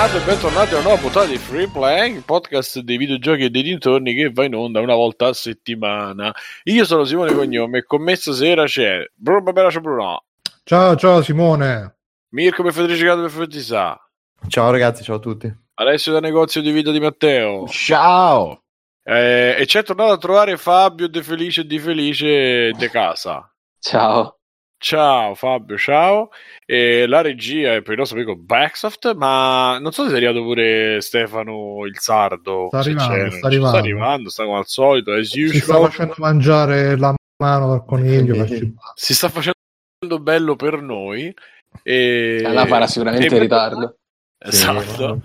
Bentornato e bentornati a una nuova puntata di Free Play, il podcast dei videogiochi e dei dintorni che va in onda una volta a settimana. Io sono Simone Cognome e con me stasera c'è Bruno Bruno. Ciao, ciao Simone. Mirko per Federico Gato per Fettisà. Ciao ragazzi, ciao a tutti. Alessio da negozio di vita di Matteo. Ciao. Eh, e c'è tornato a trovare Fabio De Felice Di Felice De Casa. Ciao. Ciao Fabio, ciao. E la regia è per il nostro amico Backsoft, ma non so se è arrivato pure Stefano il Sardo. Sta arrivando, sta arrivando. sta arrivando, sta come al solito, as Si sta usual. facendo mangiare la mano dal coniglio. Si sta facendo bello per noi. E... La farà sicuramente e- in ritardo. Esatto.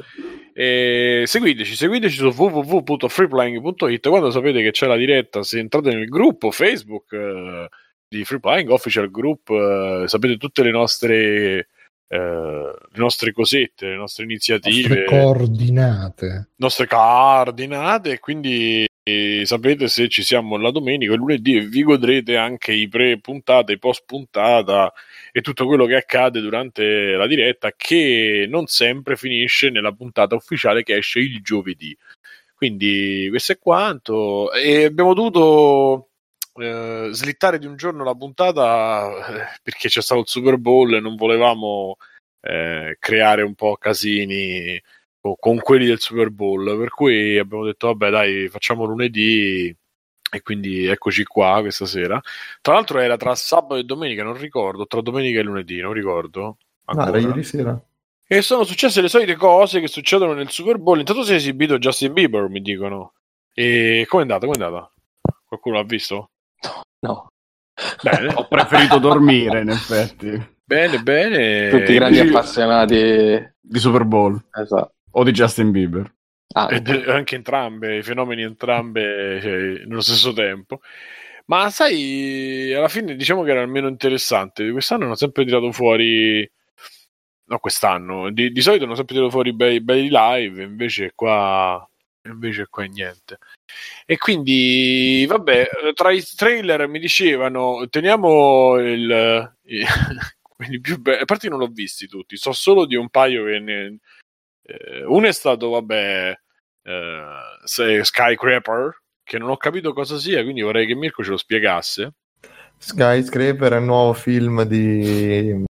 E seguiteci, seguiteci su www.freeplaying.it quando sapete che c'è la diretta, se entrate nel gruppo Facebook eh, di Free Playing Official Group, eh, sapete tutte le nostre eh, le nostre cosette, le nostre iniziative, Nostre coordinate. nostre coordinate quindi eh, sapete se ci siamo la domenica e il lunedì e vi godrete anche i pre-puntata, i post-puntata e tutto quello che accade durante la diretta che non sempre finisce nella puntata ufficiale che esce il giovedì. Quindi questo è quanto. E abbiamo dovuto eh, slittare di un giorno la puntata eh, perché c'è stato il Super Bowl e non volevamo eh, creare un po' casini co- con quelli del Super Bowl. Per cui abbiamo detto, vabbè, dai, facciamo lunedì. E quindi eccoci qua questa sera. Tra l'altro era tra sabato e domenica, non ricordo, tra domenica e lunedì, non ricordo. No, ancora. era ieri sera. E sono successe le solite cose che succedono nel Super Bowl. Intanto si è esibito Justin Bieber, mi dicono. E com'è andata? Com'è andata? Qualcuno l'ha visto? No. Bene, Ho preferito dormire, in effetti, bene, bene. Tutti i grandi appassionati. di Super Bowl Esatto. o di Justin Bieber. Ah, Ed anche entrambe, i fenomeni entrambe cioè, nello stesso tempo. Ma sai, alla fine diciamo che era almeno interessante. Quest'anno hanno sempre tirato fuori. No, quest'anno. Di, di solito hanno sempre tirato fuori bei, bei live, invece qua. Invece qua niente. E quindi, vabbè, tra i trailer mi dicevano, teniamo il. i- quelli più belli. A parte non l'ho visti tutti, so solo di un paio che ne, eh, uno è stato, vabbè, eh, Skyscraper, che non ho capito cosa sia, quindi vorrei che Mirko ce lo spiegasse. Skyscraper è il nuovo film di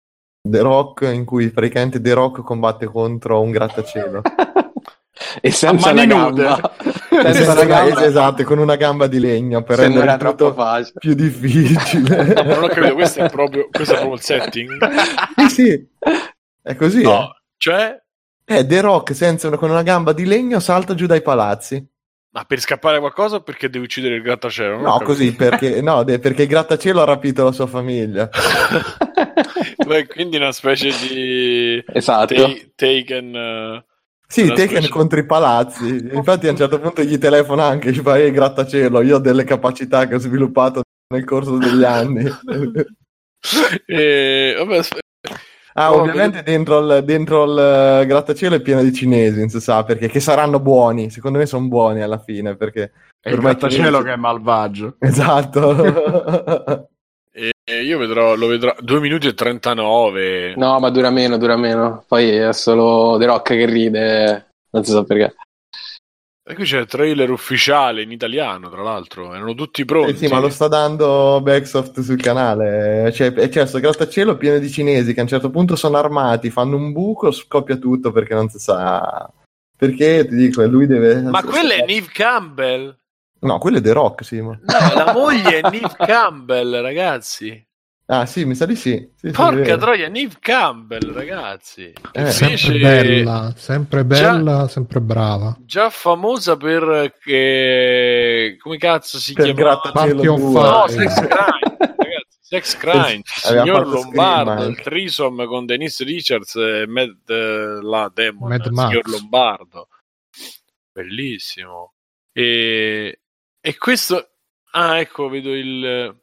The Rock in cui praticamente The Rock combatte contro un grattacielo. e senza A una gamba. Senza una gamba, esatto, con una gamba di legno per rendere troppo tutto facile. più difficile. Non ho capito, questo è proprio, questo è proprio il setting. sì, sì, è così. No, cioè, Eh. Eh, The Rock senza una, con una gamba di legno salta giù dai palazzi. ma per scappare qualcosa o perché devi uccidere il grattacielo? No, così perché, no, de- perché il grattacielo ha rapito la sua famiglia. Beh, quindi una specie di Esatto. ta- taken. eh, Sì, Tekken contro i palazzi. Infatti, a un certo punto gli telefona anche, ci fa "Ehi, grattacielo. Io ho delle capacità che ho sviluppato nel corso degli anni. e, vabbè, ah, Oh, ovviamente dentro il, dentro il eh, grattacielo è pieno di cinesi, non si sa perché, che saranno buoni. Secondo me sono buoni alla fine, perché È il grattacielo cinesi- che è malvagio. esatto. e- io vedrò, lo vedrò 2 minuti e 39. No, ma dura meno, dura meno. Poi è solo The Rock che ride. Non si sa perché. E qui c'è il trailer ufficiale in italiano, tra l'altro. Erano tutti pronti. Eh sì, ma lo sta dando Backsoft sul canale. C'è, e c'è questo grattacielo pieno di cinesi che a un certo punto sono armati, fanno un buco, scoppia tutto perché non si sa. Perché ti dico, lui deve. Ma quella è Neve Campbell. No, quello è The Rock, sì. ma- No, la moglie è Neve Campbell, ragazzi. Ah, sì, mi sa di sì. Sì, Porca troia, Neve Campbell, ragazzi. Eh, Sempre fece- bella, sempre bella, sempre brava. Già famosa per che come cazzo si Per chiama? grattacielo Party of 2. No. Sex Crime, ragazzi, Sex Crime, signor Lombardo, Scream il trisom con Denise Richards e Matt eh, la Demon, Mad Max. signor Lombardo. Bellissimo. E, e questo ah, ecco, vedo il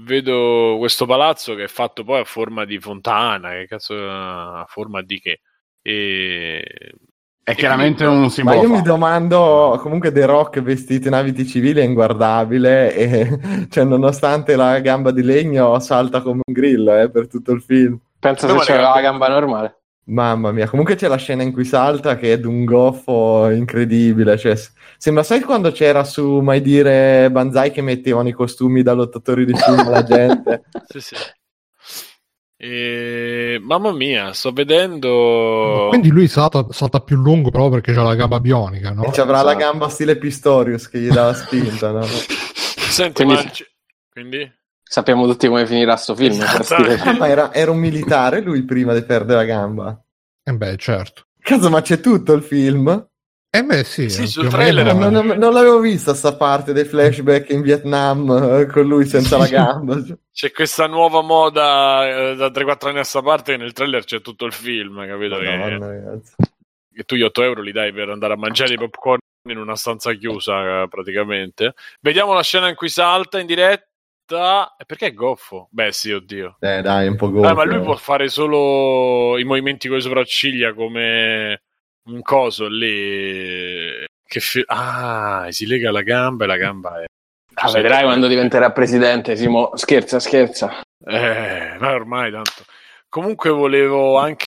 vedo questo palazzo che è fatto poi a forma di fontana, che cazzo a forma di che? E È chiaramente un Ma simbolo. io mi domando, comunque The Rock vestito in abiti civili è inguardabile e cioè, nonostante la gamba di legno salta come un grillo eh, per tutto il film. Penso No, se ma c'era la gamba normale. Mamma mia, comunque c'è la scena in cui salta che è d'un goffo incredibile. Cioè, sembra, sai quando c'era su Mai Dire Banzai che mettevano i costumi da lottatori di film alla gente? Sì, sì. E... Mamma mia, sto vedendo. Quindi lui salta, salta più lungo però perché c'ha la gamba bionica, no? E ci avrà la Esatto. gamba stile Pistorius che gli dà la spinta, no? Senti, Quindi- ma... Quindi? Sappiamo tutti come finirà sto film. Esatto. Ah, ma era, era un militare lui prima di perdere la gamba. Eh beh, certo. Cazzo, ma c'è tutto il film? Eh beh, sì. Sì, sul trailer Non, non- non l'avevo vista sta parte dei flashback in Vietnam eh, con lui senza la gamba. C'è questa nuova moda eh, da 3-4 anni a sta parte che nel trailer c'è tutto il film, capito? Che, Madonna, che tu gli 8 euro li dai per andare a mangiare i popcorn in una stanza chiusa, eh, praticamente. Vediamo la scena in cui salta in diretta. E perché è goffo? Beh, sì, oddio. Eh, dai, un po' Eh, gonfio. ma lui può fare solo i movimenti con le sopracciglia come un coso lì. Che fi- ah, si lega la gamba e la gamba è. Ah, vedrai quando diventerà presidente, Simo. Scherza, scherza. Eh, ma ormai tanto. Comunque volevo anche.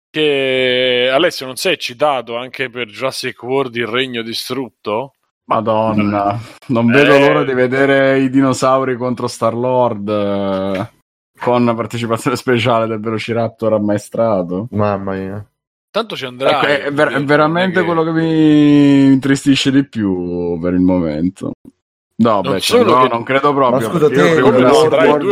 Alessio, non sei eccitato anche per Jurassic World Il Regno Distrutto? Madonna, non vedo Eh. l'ora di vedere i dinosauri contro Star-Lord eh, con partecipazione speciale del Velociraptor ammaestrato. Mamma mia. Tanto ci andrà. Ecco, è, ver- è veramente quello che mi intristisce di più per il momento. No, Non beh, solo no, che- non credo Ma proprio. scusa, perché io te il Jurassic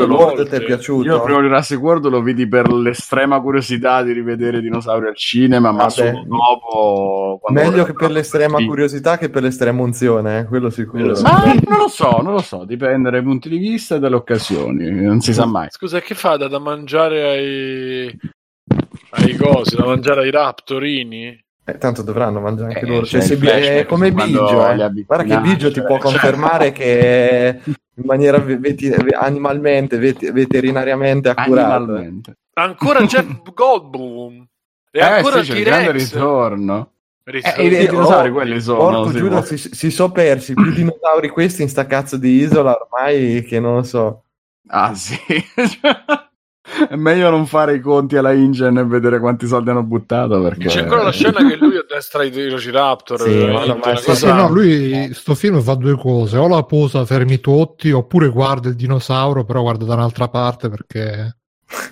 World, ti è piaciuto? Io il primo Jurassic World lo vidi per l'estrema curiosità di rivedere dinosauri al cinema, ma solo dopo. Meglio che per l'estrema Sì. curiosità che per l'estrema unzione, eh, quello sicuro. Ma non lo so, non lo so, dipende dai punti di vista e dalle occasioni, non si sa mai. Scusa, che fa da, da mangiare ai. Ai cosi, da mangiare ai raptorini? Eh, tanto dovranno mangiare anche Eh, loro. Cioè, c'è se il Bi- flashback è come Biggio, eh. guarda che Biggio ti può cioè. confermare che in maniera ve- veti- animalmente, vet- veterinariamente accurata. Animalmente. Ancora Jeff Goldblum. E Eh ancora sì, c'è il grande ritorno. Eh, i- i dinosauri Oh, quelli sono. Porco si Giuda, può- si, si sono persi più dinosauri questi in sta cazzo di isola ormai che non lo so. Ah sì. È meglio non fare i conti alla InGen e vedere quanti soldi hanno buttato perché... C'è ancora la scena che lui a destra i Velociraptor. Sì, una sì, cosa- no, lui sto film fa due cose, o la posa fermi tutti, oppure guarda il dinosauro, però guarda da un'altra parte perché...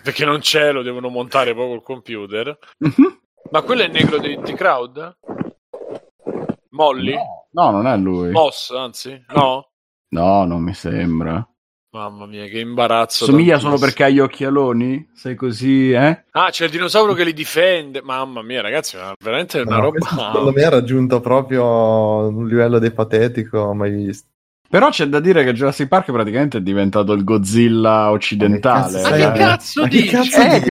Perché non c'è, lo devono montare poi col computer. Mhm. Ma quello è il negro di, di Crowd? Molly? No, no, non è lui. Moss, anzi? No? No, non mi sembra. Mamma mia, che imbarazzo. Somiglia solo perché ha gli occhialoni? Sei così, eh? Ah, c'è il dinosauro che li difende. Mamma mia, ragazzi, ma veramente è una No, roba. Secondo me ha raggiunto proprio un livello di patetico mai visto. Però c'è da dire che Jurassic Park praticamente è diventato il Godzilla occidentale. Ma Ma che eh. cazzo Ma che dici? cazzo Eh, di-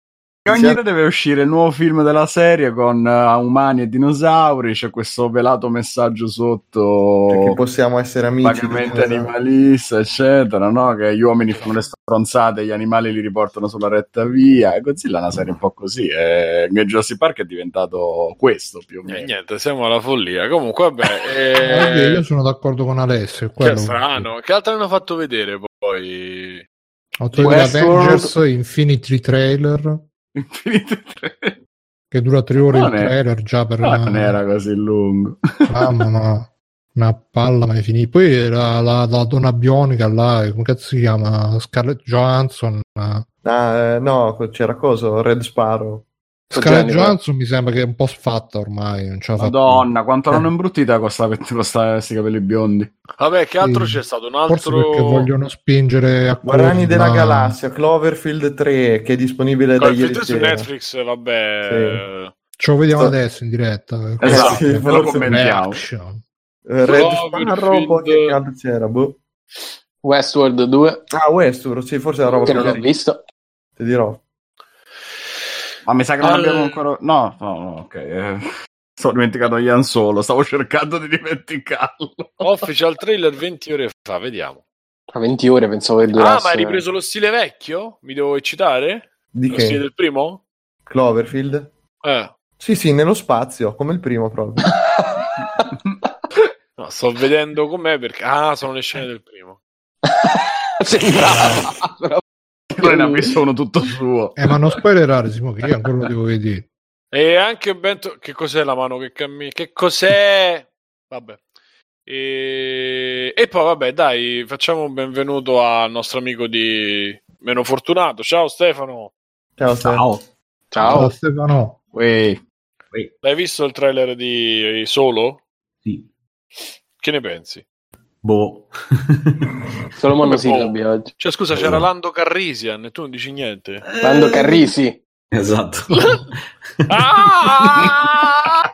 Ogni anno deve uscire il nuovo film della serie con eh, umani e dinosauri. C'è questo velato messaggio sotto. Perché possiamo essere amici. vagamente animalista, eccetera, no? Che gli uomini fanno le stronzate e gli animali li riportano sulla retta via. E Godzilla è una serie un po' così. E che Jurassic Park è diventato questo più o Eh, meno. niente, siamo alla follia. Comunque, vabbè. Eh, Eh... io sono d'accordo con Alessio. è Che quello- strano. Che altro hanno fatto vedere poi? Ho trovato. Avengers Infinity Trailer, Infinite tre. che dura tre ore Non il è- trailer già per... Non era così lungo. Mamma no. Una palla mai finita. Poi la, la, la donna bionica là, come cazzo si chiama? Scarlett Johansson. Ah, eh, no, c'era cosa? Red Sparrow. Scarlett. Johansson mi sembra che è un po' sfatta ormai. Non ce. Madonna, quanto l'hanno imbruttita con questi capelli biondi. Vabbè, che altro Sì. c'è stato? Un Forse altro. perché vogliono spingere a Guardiani corti, della ma- Galassia, Cloverfield 3, che è disponibile da Guarda, ieri su sera. Netflix, vabbè. Ce lo vediamo Sto- adesso in diretta. Esatto, sì, ve lo forse commentiamo. Eh, Red Cloverfield. Sparrow, che cazzo c'era? Boh. Westworld 2, Ah, Westworld, sì, forse è la roba che non ho visto. ti dirò. Ma mi sa che non Al- abbiamo ancora. No, no, no, ok. eh. Sto dimenticato Ian Solo, stavo cercando di dimenticarlo. Official trailer 20 ore fa, vediamo. A 20 ore pensavo che Ah, durasse. ma hai ripreso lo stile vecchio? Mi devo eccitare? Di Lo stile che? del primo? Cloverfield? Eh. Sì, sì, nello spazio, come il primo proprio. No, sto vedendo com'è perché... Ah, sono le scene del primo. Sembrava, Poi ne ha visto uno tutto suo. Eh, ma non spoilerare, Simo, che io ancora lo devo vedere. E anche Bento... Che cos'è la mano che cammina? Che cos'è? Vabbè. E... e poi vabbè, dai, facciamo un benvenuto al nostro amico di Meno Fortunato. Ciao Stefano. Ciao, Stefano. Ciao. Ciao Stefano. Uè. L'hai visto il trailer di Solo? Sì. Che ne pensi? Boh. Solo monosillabi boh? oggi. Cioè, scusa, c'era Lando Carrisian e tu non dici niente. Lando Carrisi. Esatto. Ah!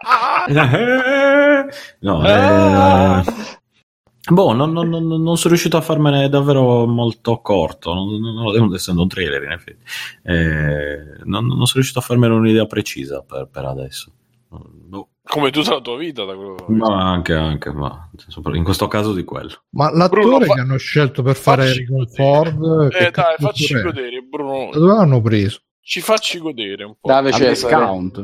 no, eh, boh, non, non- non- non sono riuscito a farmene davvero molto corto, non, non- non- essendo un trailer in effetti. Eh, non, non sono riuscito a farmene un'idea precisa per, per adesso. Boh. Come tutta la tua vita, da quello. Ma anche, anche, ma sopra- in questo caso di quello. Ma l'attore Bruno, fa- che hanno scelto per fare godere. Ford, Eh, dai, facci godere, Bruno. Da dove l'hanno preso? Ci facci godere un po'. Dave Cesare. discount.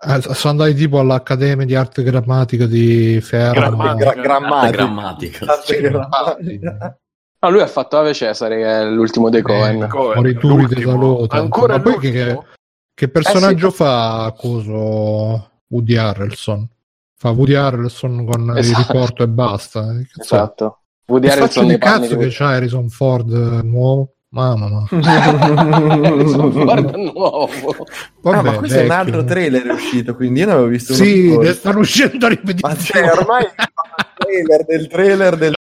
Eh, sono andati tipo all'Accademia di Arte Grammatica di Fermo. Grammatica. Gra- grammatica. Grammatica. Sì, grammatica. No, lui ha fatto Ave Cesare, che è l'ultimo dei Cohen. Eh, Morituri di l'ultimo. saluto. Ancora Ma poi che, che personaggio Eh sì. fa coso Woody Harrelson? Fa Woody Harrelson con Esatto. il riporto e basta. Che cazzo è? Esatto. Woody Che Harrelson di nei cazzo che c'ha Harrison Ford eh, nuovo? Mamma mia. Harrison Ford nuovo. Vabbè, ah, ma questo è un altro trailer è uscito, quindi io ne avevo visto uno Sì, ne stanno uscendo a Ma ripetizione. cioè, ormai il trailer del trailer del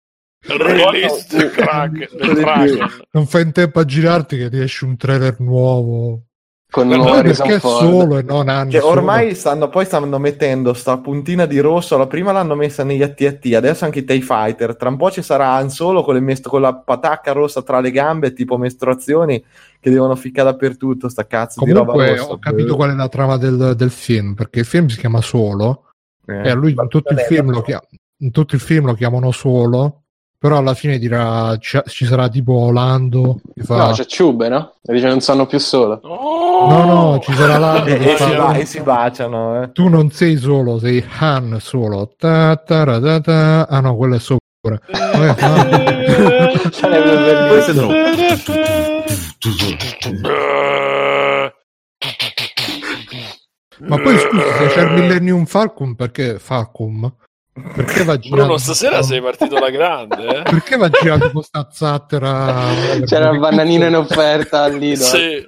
Release the crack, the. Non fai in tempo a girarti che riesce un trailer nuovo. Con Ma Harrison perché Ford. solo e non hanno Che solo? ormai stanno, poi stanno mettendo sta puntina di rosso. La prima l'hanno messa negli ATT, adesso anche i TIE Fighter. Tra un po' ci sarà Han Solo con, le mest- con la patacca rossa tra le gambe, tipo mestruazioni, che devono ficcare dappertutto. Sta cazzo di roba Comunque rossa. ho capito qual è la trama del, del film, perché il film si chiama Solo Eh. e a lui in tutto, il film lo chia- in tutto il film lo chiamano Solo, però alla fine dirà ci, ci sarà tipo Lando che fa No, c'è Ciube, no? E dice non sanno più solo. No, no, ci sarà Lando E, e si, ba- e si baciano. Eh. tu non sei solo, sei Han solo. Ta, ta, ra, ta, ta. Ah no, quello è sopra. Sarebbe bellissimo. Ma poi scusa, se c'è il Millennium Falcon, perché Falcon? Perché va girato? Bruno, stasera sei partito alla grande, eh? Perché va girato con sta zattera? C'era il bananino in offerta Lido. Sì.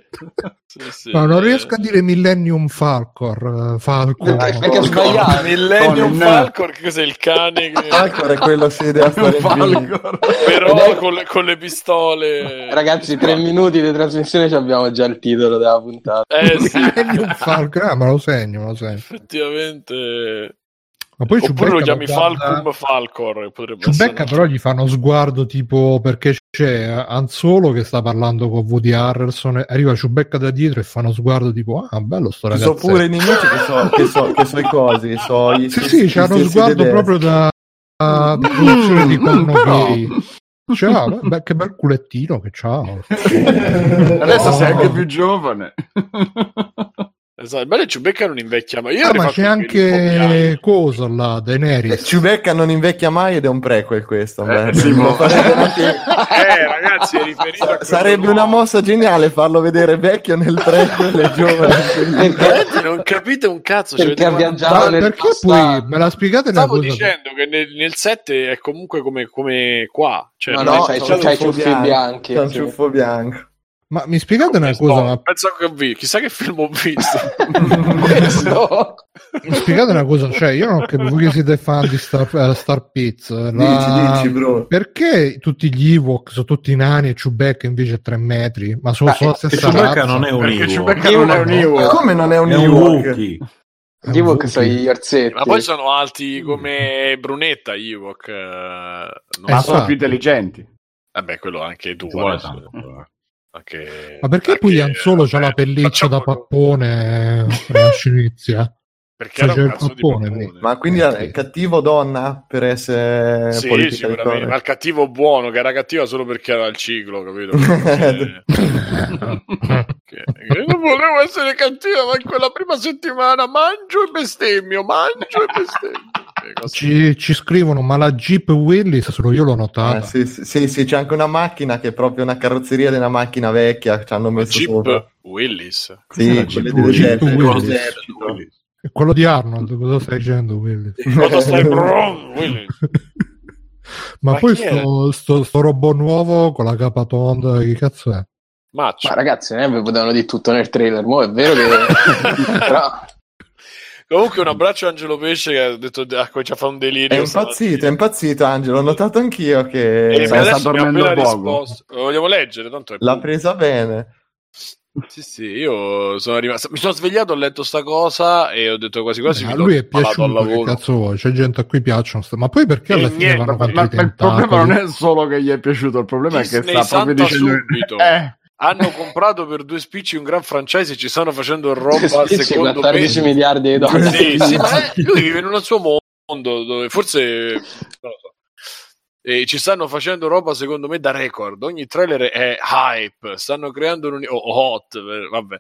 Sì, sì. No, non riesco a dire Millennium Falcon. eh, Falcon. Perché, perché sbagliato. Millennium Con- Falcon, che cos'è il cane? Che... Falcor è quello si deve fare. Falcor. Però con le, con le pistole. Ragazzi, tre minuti di trasmissione ci abbiamo già il titolo della puntata. Eh sì, Millennium Falcon. Ah, me lo segno, me lo segno. effettivamente. Ma poi Oppure lo chiami guarda- Falcum Falcor. Ciubecca però gli fa uno sguardo tipo perché c'è Han Solo che sta parlando con Woody Harrelson e arriva Ciubecca da dietro e fa uno sguardo tipo ah bello sto ragazzo sono pure i nemici che so, che so, che so i cosi. So, i, sì sì c'ha uno sguardo tedeschi. proprio da da produzione di porno Però- gay cioè, ah, beh, che bel culettino che c'ha Adesso sei anche più giovane. Esatto, il bello è Ciubecca non invecchia mai. Io Ah, ma c'è anche coso là Eh, Daenerys Ciubecca non invecchia mai ed è un prequel questo. beh. Eh, sì, mo- Eh, ragazzi, è riferito Sarebbe una nuovo. mossa geniale farlo vedere vecchio nel prequel e giovane. Non capite un cazzo. cioè, Perché avete viaggiato Ma perché poi me la spiegate Stavo cosa dicendo che nel, nel 7 è comunque come, come qua. Cioè, No, no, c'è- ciuffi bianchi, C'è un sì. ciuffo bianco. Ma mi spiegate una cosa ma penso che ho visto. Chissà che film ho visto. Questo. Mi spiegate una cosa, cioè io non capisco voi che siete fan di Star, eh, Star Pizza. la- Dici, dici, bro. Perché tutti gli Ewok sono tutti nani e Chewbacca invece è 3 metri? Ma sono, sono la stessa Chewbacca razza. non è un Ewok, non è un Ewok. Come non è un è un Ewok? Un Ewok sono gli orsetti. Ma poi sono alti come Brunetta, Ewok. eh, non Eh, Ma sono più intelligenti. Vabbè, quello anche tu. Vuole adesso. tanto. Anche- Ma perché anche- poi Han Solo c'ha la pelliccia da pappone eh, inizia? Perché era Cioè, un c'è il cazzo di pappone, pappone. lì. Ma quindi è cattivo donna per essere Sì, politica? Ma il cattivo buono, che era cattiva solo perché era il ciclo, capito? Perché- che- che non volevo essere cattiva, ma in quella prima settimana mangio e bestemmio, mangio e bestemmio. Ci, ci scrivono, ma la Jeep Willis solo io l'ho notata. Eh, sì, sì, sì, sì, c'è anche una macchina che è proprio una carrozzeria di una macchina vecchia. Ci hanno messo sopra. Jeep Willis. Sì, La quelle Jeep. Willis. dell'esercito. È quello di Arnold, cosa stai dicendo Willis? Cosa stai bro? Willis. Ma, Ma poi sto, sto, sto robot nuovo con la capa tonda, che cazzo è? Match. Ma ragazzi, non è che potevano dire tutto nel trailer, mo è vero che... Però, Comunque un abbraccio a Angelo Pesce che ha detto ha cominciato a fare un delirio. È impazzito, è impazzito Angelo, ho notato anch'io che mi sta ha dormendo appena poco. risposto. Lo vogliamo leggere, tanto è l'ha presa bene. Sì, sì, io sono rimasto. Mi sono svegliato, ho letto sta cosa e ho detto quasi quasi Eh, mi a do lui è piaciuto, che lavoro. cazzo vuoi? C'è gente a cui piacciono, sta- ma poi perché alla E fine niente, vanno ma- Ma, i ma il problema non è solo che gli è piaciuto, il problema è che Disney sta proprio dicendo... subito. Eh, Hanno comprato per due spicci un gran franchise e ci stanno facendo roba spicci secondo 14 me. miliardi di dollari. Sì, sì, ma è- lui vive in un suo mondo dove forse non lo so. E ci stanno facendo roba secondo me da record. Ogni trailer è hype. Stanno creando un uni- oh, hot, vabbè.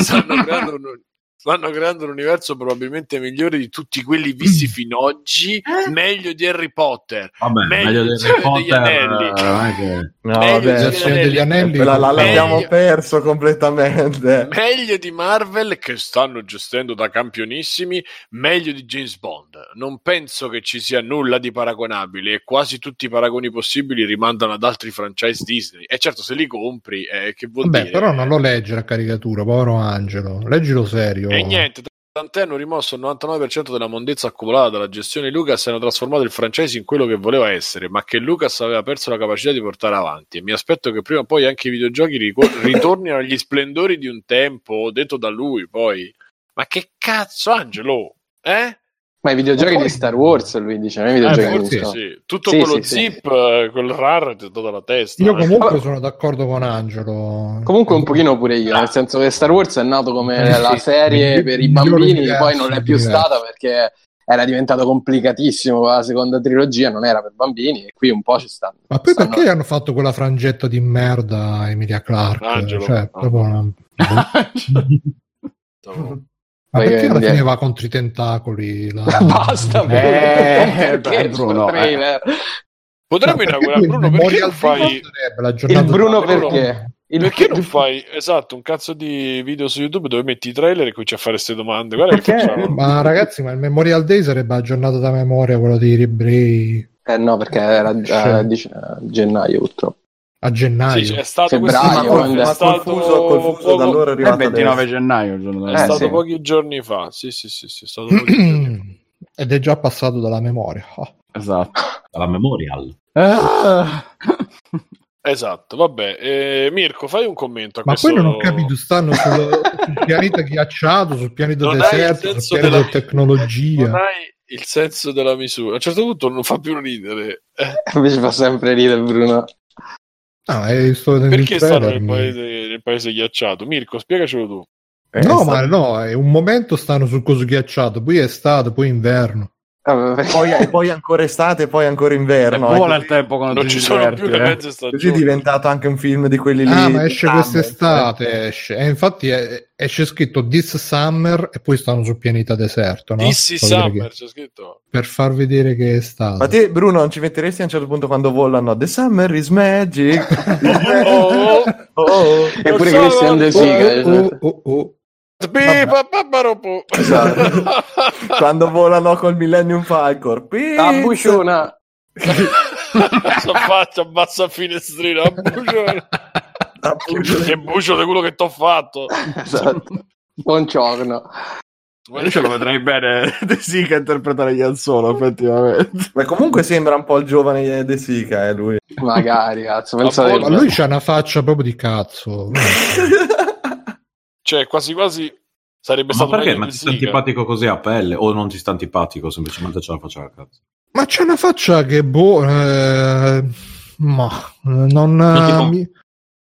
Stanno creando un, stanno creando un universo probabilmente migliore di tutti quelli visti fino ad oggi. Meglio di Harry Potter. Vabbè, Meglio meglio di Harry degli Potter. Anelli. eh, No, Meglio vabbè, di Signore degli Anelli la- la- l'abbiamo Meglio- perso completamente. Meglio di Marvel che stanno gestendo da campionissimi, meglio di James Bond. Non penso che ci sia nulla di paragonabile e quasi tutti i paragoni possibili rimandano ad altri franchise Disney. E certo, se li compri, eh, che vuol Vabbè, dire? però non lo legge la caricatura, povero Angelo. Leggilo serio. E niente, tant'è hanno rimosso il 99% della mondezza accumulata dalla gestione Lucas e hanno trasformato il franchise in quello che voleva essere, ma che Lucas aveva perso la capacità di portare avanti. E mi aspetto che prima o poi anche i videogiochi ritornino agli splendori di un tempo, detto da lui poi. Ma che cazzo, Angelo? Eh? Ma i videogiochi poi- di Star Wars, lui dice, non i Eh, videogiochi di sì, Star Sì, tutto Sì, quello sì, sì. zip, eh, quel RAR ti è dato la testa. Io eh. comunque Vabbè. sono d'accordo con Angelo. Comunque un pochino pure io, nel senso che Star Wars è nato come la serie Sì, per i bambini, universo, poi non è più universo. stata perché era diventato complicatissimo la seconda trilogia, non era per bambini e qui un po' ci stanno. Ma poi stanno- perché hanno fatto quella frangetta di merda Emilia Clarke? Angelo. Cioè, proprio una- Ma Perché- alla fine va contro i tentacoli? la- Basta, Eh, perché Bruno, sul trailer? Potremmo Ma perché inaugurare Bruno, il perché Memorial non fai... Il Bruno perché? Il- Perché non fai esatto un cazzo di video su YouTube dove metti i trailer e cominci a fare queste domande? Guarda che facciamo. Ma ragazzi, ma il Memorial Day sarebbe la giornata da memoria, quello dei ebrei Eh no, perché era già Sì. dice- a gennaio purtroppo. A gennaio. Sì, è stato Febbraio, questo- è stato col fuso, col fuso poco- da allora è È il arrivato 29 adesso. gennaio è Eh, stato sì. pochi giorni fa. Sì, sì, sì, sì, è stato pochi giorni fa. Ed è già passato dalla memoria. Oh. Esatto. Dalla Memorial. Ah. Esatto, vabbè. Eh, Mirko, fai un commento a Ma questo... poi non ho capito, stanno sul, sul pianeta ghiacciato, sul pianeta Non deserto, sul pianeta della- tecnologia. Non hai il senso della misura. A un certo punto non fa più ridere. Eh, Invece fa sempre ridere Bruno. No, è sto vedendo il perché stanno nel paese, nel paese ghiacciato? Mirko, spiegacelo tu. Eh, No, ma no, è un momento stanno sul coso ghiacciato, poi è estate, poi inverno. Poi, e poi ancora estate, poi ancora inverno. Vola eh, il tempo quando Non ci sono diverti, più le eh. mezze Così è stagioni. diventato anche un film di quelli lì. Ah, ma di esce summer, quest'estate, esce. E infatti è- esce scritto This Summer e poi stanno sul pianeta deserto, no? Vedere Summer, che- c'è scritto. per far vedere che è estate. Ma te, Bruno, non ci metteresti a un certo punto quando volano? The summer is magic. Oh, Oh. Eppure Non so, Christian De Oh, Sica. oh, oh, oh. Esatto. Quando volano col Millennium Falcon. Ah, buciona. Cosa faccio? Abbassa a finestrino. a bucio. Appunto. Che bucio di quello che t'ho fatto. Esatto. Buongiorno. Io ce lo vedrei bene De Sica interpretare Ianzolo, effettivamente. Ma comunque sembra un po' il giovane De Sica, eh, lui. Magari, cazzo. Ma lui c'ha una faccia proprio di cazzo. Cioè, quasi quasi sarebbe Ma stato perché? Ma ti sta Sica. antipatico così a pelle? O non ti sta antipatico, semplicemente ce la faccia a cazzo? Ma c'è una faccia che boh, eh, ma non, Non ti com- mi,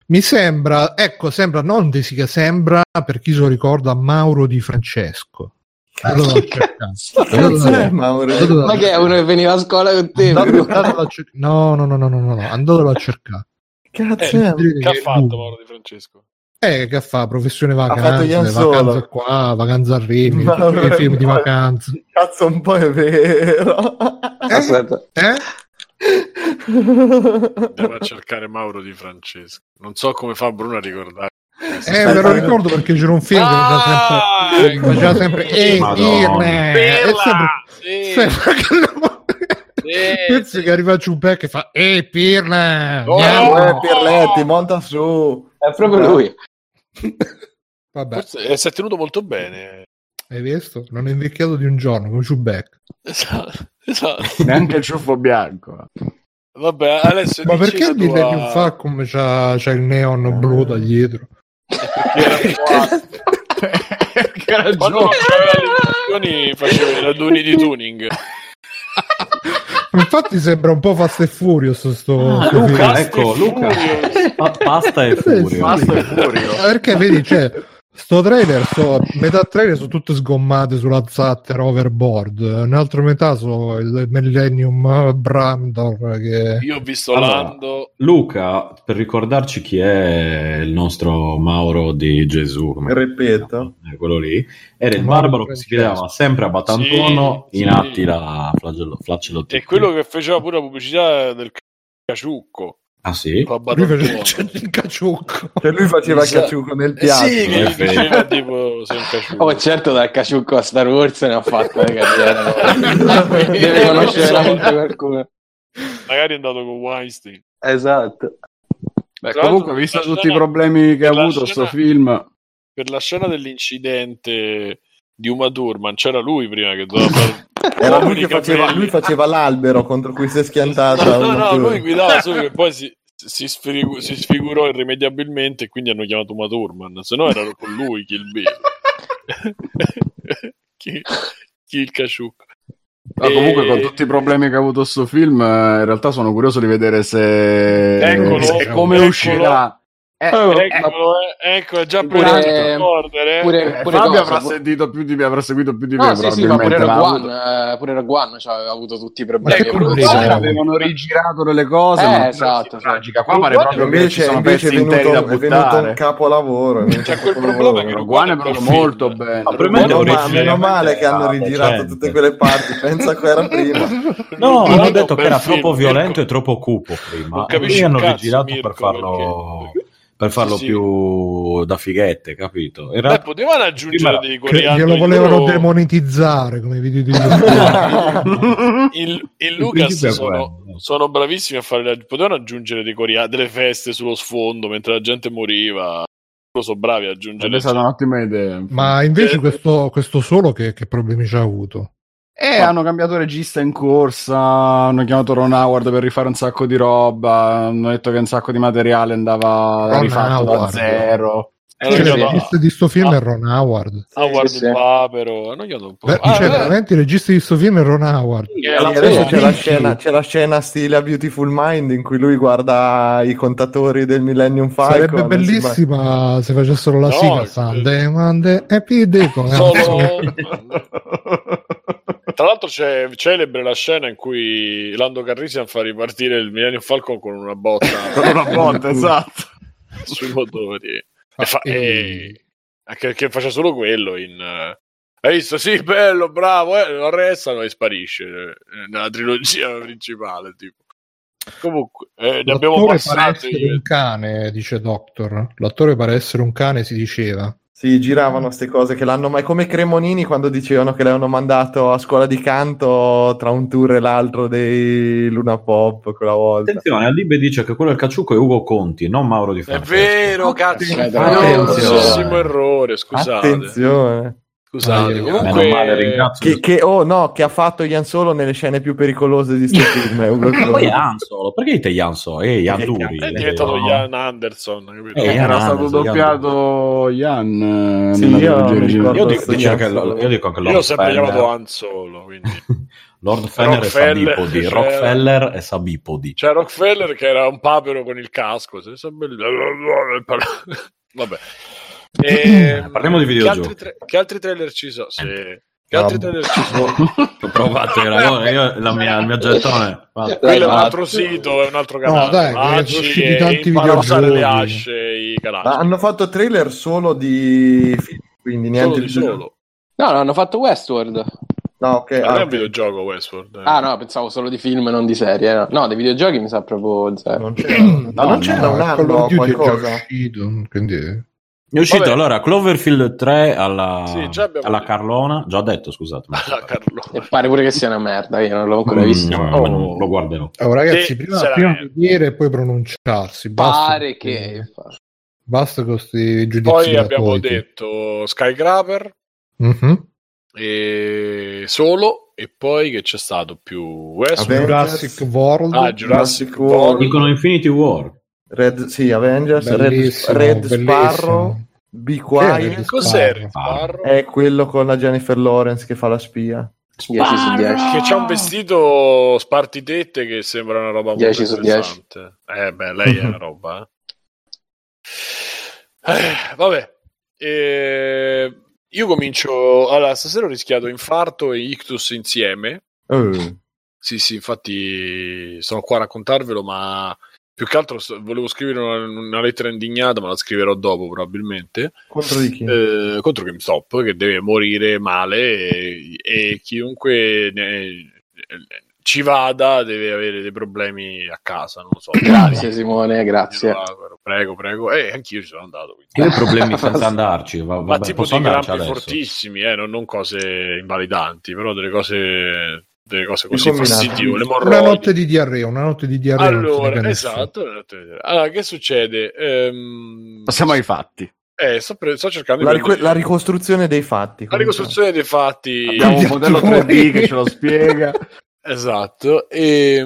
mi sembra, ecco, sembra non De Sica, sembra per chi se lo ricorda Mauro Di Francesco. Allora l'ho cercato. Cazzo è, Mauro? Andatelo- Ma che è uno che veniva a scuola con te? cer- No, no, no, no, no, no, no, andatelo a cercare. Cazzo Eh, Che ha fatto. Mauro Di Francesco? Eh, che fa? Professione Solo. vacanze qua, vacanze a Rimini, tutti i film di vacanze. Cazzo, un po' è vero. Aspetta. Eh? Andiamo a cercare Mauro Di Francesco. Non so come fa Bruno a ricordare. Eh, me lo ricordo perché c'era un film che Ah, ecco. faceva sempre eh! E sempre, Sì, sempre che sì, Pensi che arriva Ciubè che fa eh Pirne Oh, andiamo." Eh, Pirletti, monta su. È proprio lui. Vabbè Forse eh, si è tenuto molto bene. hai visto non è invecchiato di un giorno come Ciubecca Esatto. esatto. Neanche il ciuffo bianco. Vabbè, Alessio, ma perché il tua- Millennium Falcon c'ha, c'ha il neon blu da dietro che Quando non c'aveva le missioni faceva i raduni di tuning. Infatti sembra un po' Fast e Furious sto, Ah, sto Luca, ecco, Luca. Pasta e furio. Basta e furio. perché vedi c'è sto trailer so, metà trailer sono tutte sgommate sulla zattera overboard un'altra metà sono il Millennium Brandor che Io ho visto Allora. Lando. Luca, per ricordarci chi è il nostro Mauro di Gesù, come Ripeto. Eh, quello lì, era il Mauro barbaro che si chiamava sempre a Batantuono Sì, in sì. Attila flagello, flagello È quello che faceva pure la pubblicità del caciucco. Ah sì? Con lui faceva il caciucco Cioè lui faceva Esatto. cacciuco nel Eh piatto. sì, che Eh, faceva tipo sei un caciucco. Oh, certo, dal Caciucco a Star Wars ne ha fatto una carriera. Deve conoscere veramente qualcuno. Magari è andato con Weinstein. Esatto. Beh, comunque, visto tutti i scena- problemi che ha avuto scena- sto film, Per la scena dell'incidente di Uma Thurman c'era lui prima che doveva fare Era lui che faceva, lui faceva l'albero contro cui si è schiantata. No, no, lui guidava solo che poi si, si, sfigu- si sfigurò irrimediabilmente e quindi hanno chiamato Uma Thurman, se no era con lui Kill Bill. chi il casciucco. no, comunque E- con tutti i problemi che ha avuto sto film, eh, in realtà sono curioso di vedere se Eccolo, se come eccolo. uscirà. Eh, Oh, eh, Eccolo, eh, ecco, è già Pure- order, eh. pure- eh, pure Fabio cosa, avrà pu- sentito più di me, avrà seguito più di me. No, sì, sì, ma pure Rogue One, eh, pure Rogue One cioè, aveva avuto tutti i problemi. Problemi? Qua Sì, avevano rigirato delle cose, Eh, esatto, cioè. tragica. Qua pare proprio che ci Invece, sono invece è, pezzi interi venuto, da è venuto un buttare. capolavoro. C'è un quel problema che Rogue One è Film. molto bene. Ma probabilmente Meno, male che hanno rigirato tutte quelle parti. Pensa che era prima. No, hanno detto che era troppo violento Mirko. e troppo cupo prima. E lì hanno rigirato per farlo, per farlo Sì, sì. più da fighette, capito? In Beh, potevano aggiungere Prima- dei che coriandoli glielo volevano loro- demonetizzare come video di il, il Il Lucas è sono, sono bravissimi a fare la- potevano aggiungere dei coria- delle feste sullo sfondo mentre la gente moriva loro sono bravi a aggiungere È stata un'ottima idea. ma invece Eh. questo, questo solo che, che problemi ci ha avuto Eh, hanno cambiato regista in corsa, hanno chiamato Ron Howard per rifare un sacco di roba, hanno detto che un sacco di materiale andava Ron rifatto da Howard. zero. hanno Cioè, il regista di sto film Ah. è Ron Howard Howard Sì, sì. Papero hanno chiamato un po' Beh, Ah, cioè, eh, veramente il regista di sto film è Ron Howard E alla adesso fine- c'è la, scena, c'è la scena stile a Beautiful Mind in cui lui guarda i contatori del Millennium Falcon. sarebbe e si bellissima se facessero la No, sigla eh, Sunday, Monday, Happy Day Solo- Tra l'altro c'è celebre la scena in cui Lando Carrisian fa ripartire il Millennium Falcon con una botta Con una botta, esatto. sui motori. Ah, E fa- e- anche perché faccia solo quello in... eh, Hai visto? Sì, bello, bravo, eh, lo arrestano e sparisce eh, nella trilogia principale. Tipo. Comunque, eh, ne abbiamo L'attore pare essere un cane, dice Doctor. L'attore pare essere un cane, si diceva. Sì, giravano queste cose che l'hanno mai come Cremonini quando dicevano che l'avevano mandato a scuola di canto tra un tour e l'altro dei Luna Pop quella volta. Attenzione, Alibe dice che quello del Cacciucco è Ugo Conti, non Mauro Di È Francesco. vero, cazzo. Attenzione. Grossissimo errore, scusate. Attenzione. Scusate. Meno comunque... male, ringrazio. Che, che- oh no, che ha fatto Ian Solo nelle scene più pericolose di sto film. è Ugo Ma poi Conti. è Han Solo, perché dite Jan Solo? Eh, Jan Perché Duri. È diventato Eh, no. Ian Anderson. Eh, Era Ian stato Anderson, doppiato Ian. eh, Sì, io dico, sto dice Ian che- Solo. io dico che Io Lord l'ho sempre chiamato Han Solo, quindi... Lord Feller e Rockefeller, Sabipodi. cioè- Rockefeller e Sabipodi. C'è Rockefeller che era un papero con il casco. se- se- Vabbè. E, Parliamo di che videogiochi. altri, tra- che altri trailer ci sono? Sì. Che Che altri trailer ci sono? Ho provato, io, io- la mia, il mio gettone. Quello è un altro sito, è un altro canale. No, dai, che Acci sono usciti tanti usare le videogiochi. asce, i canali. Ma hanno fatto trailer solo di film, quindi solo niente di solo. No, no, hanno fatto Westworld. No, ok. Ma non ah, è un videogioco Westworld. eh. Ah, no, pensavo solo di film, non di serie. No, No, dei videogiochi mi sa proprio zero. Non c'era, no, non c'era un anno qualcosa. uscito, quindi... È uscito Vabbè. allora Cloverfield 3 alla, Sì, già alla. Carlona. Già detto, scusate. E pare pure che sia una merda, io non l'ho ancora Mm, visto. no, Oh. no, lo guarderò. Oh, ragazzi, Sì, prima, prima vedere e poi pronunciarsi. Basta, Pare che... Basta con questi giudizi Poi abbiamo gratuiti. detto Skygrapper Mhm. e solo e poi che c'è stato più Westworld. Jurassic World. Ah, Jurassic. World. Dicono Infinity War. Red, sì, Avengers, Red, Bellissimo, Red. Sparrow, Be Quiet, Red Cos'è? Red Sparrow? è quello con la Jennifer Lawrence che fa la spia. 10 su 10. Che c'ha un vestito spartitette che sembra una roba molto 10 su 10. interessante. Eh, beh, lei è una roba. Eh. Eh, vabbè. Eh, io comincio. Allora, stasera ho rischiato infarto e ictus insieme. Eh, Sì, sì, infatti sono qua a raccontarvelo, ma più che altro volevo scrivere una, una lettera indignata, ma la scriverò dopo probabilmente. contro di chi? Eh, contro GameStop che deve morire male e, e chiunque ne- ci vada deve avere dei problemi a casa, non lo so. Grazie Simone, grazie. Prego, prego. E anch'io ci sono andato. quindi. Io ho problemi senza andarci. va- Ma vabbè, tipo posso dei adesso. fortissimi, eh, non, non cose invalidanti, però delle cose, delle cose così fastidiose. Una notte di diarrea, una notte di diarrea. Allora, esatto. Allora, che succede? Ehm, Passiamo ai fatti. eh, sto, pre- sto cercando La, prendere- la ricostruzione dei fatti. la ricostruzione dei fatti. Abbiamo un modello attori. 3D che ce lo spiega. Esatto, e,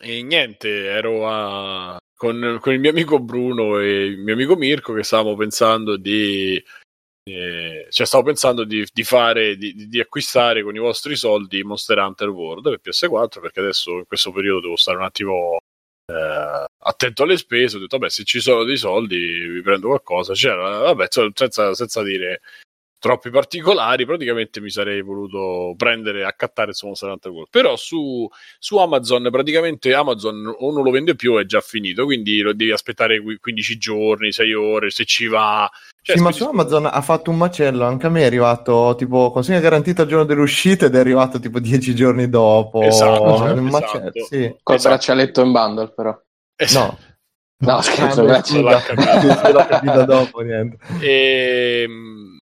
e niente, ero a- con, con il mio amico Bruno e il mio amico Mirko che stavamo pensando di... eh, cioè stavo pensando di, di fare di, di- acquistare con i vostri soldi Monster Hunter World per PS4 perché adesso in questo periodo devo stare un attimo eh, attento alle spese. Ho detto vabbè se ci sono dei soldi vi prendo qualcosa. C'era vabbè senza, senza dire troppi particolari, praticamente mi sarei voluto prendere, accattare il suo Monster Hunter World. Però su, su Amazon, praticamente Amazon o non lo vende più, è già finito, quindi lo devi aspettare qui- 15 giorni, 6 ore, se ci va. Cioè, sì, ma su Amazon ha fatto un macello, anche a me è arrivato tipo consegna garantita al giorno dell'uscita ed è arrivato tipo 10 giorni dopo. Esatto, un esatto. macello, sì. Col Esatto. braccialetto in bundle però. No, No, scherzo, Ah, l'ho capito dopo, niente. E,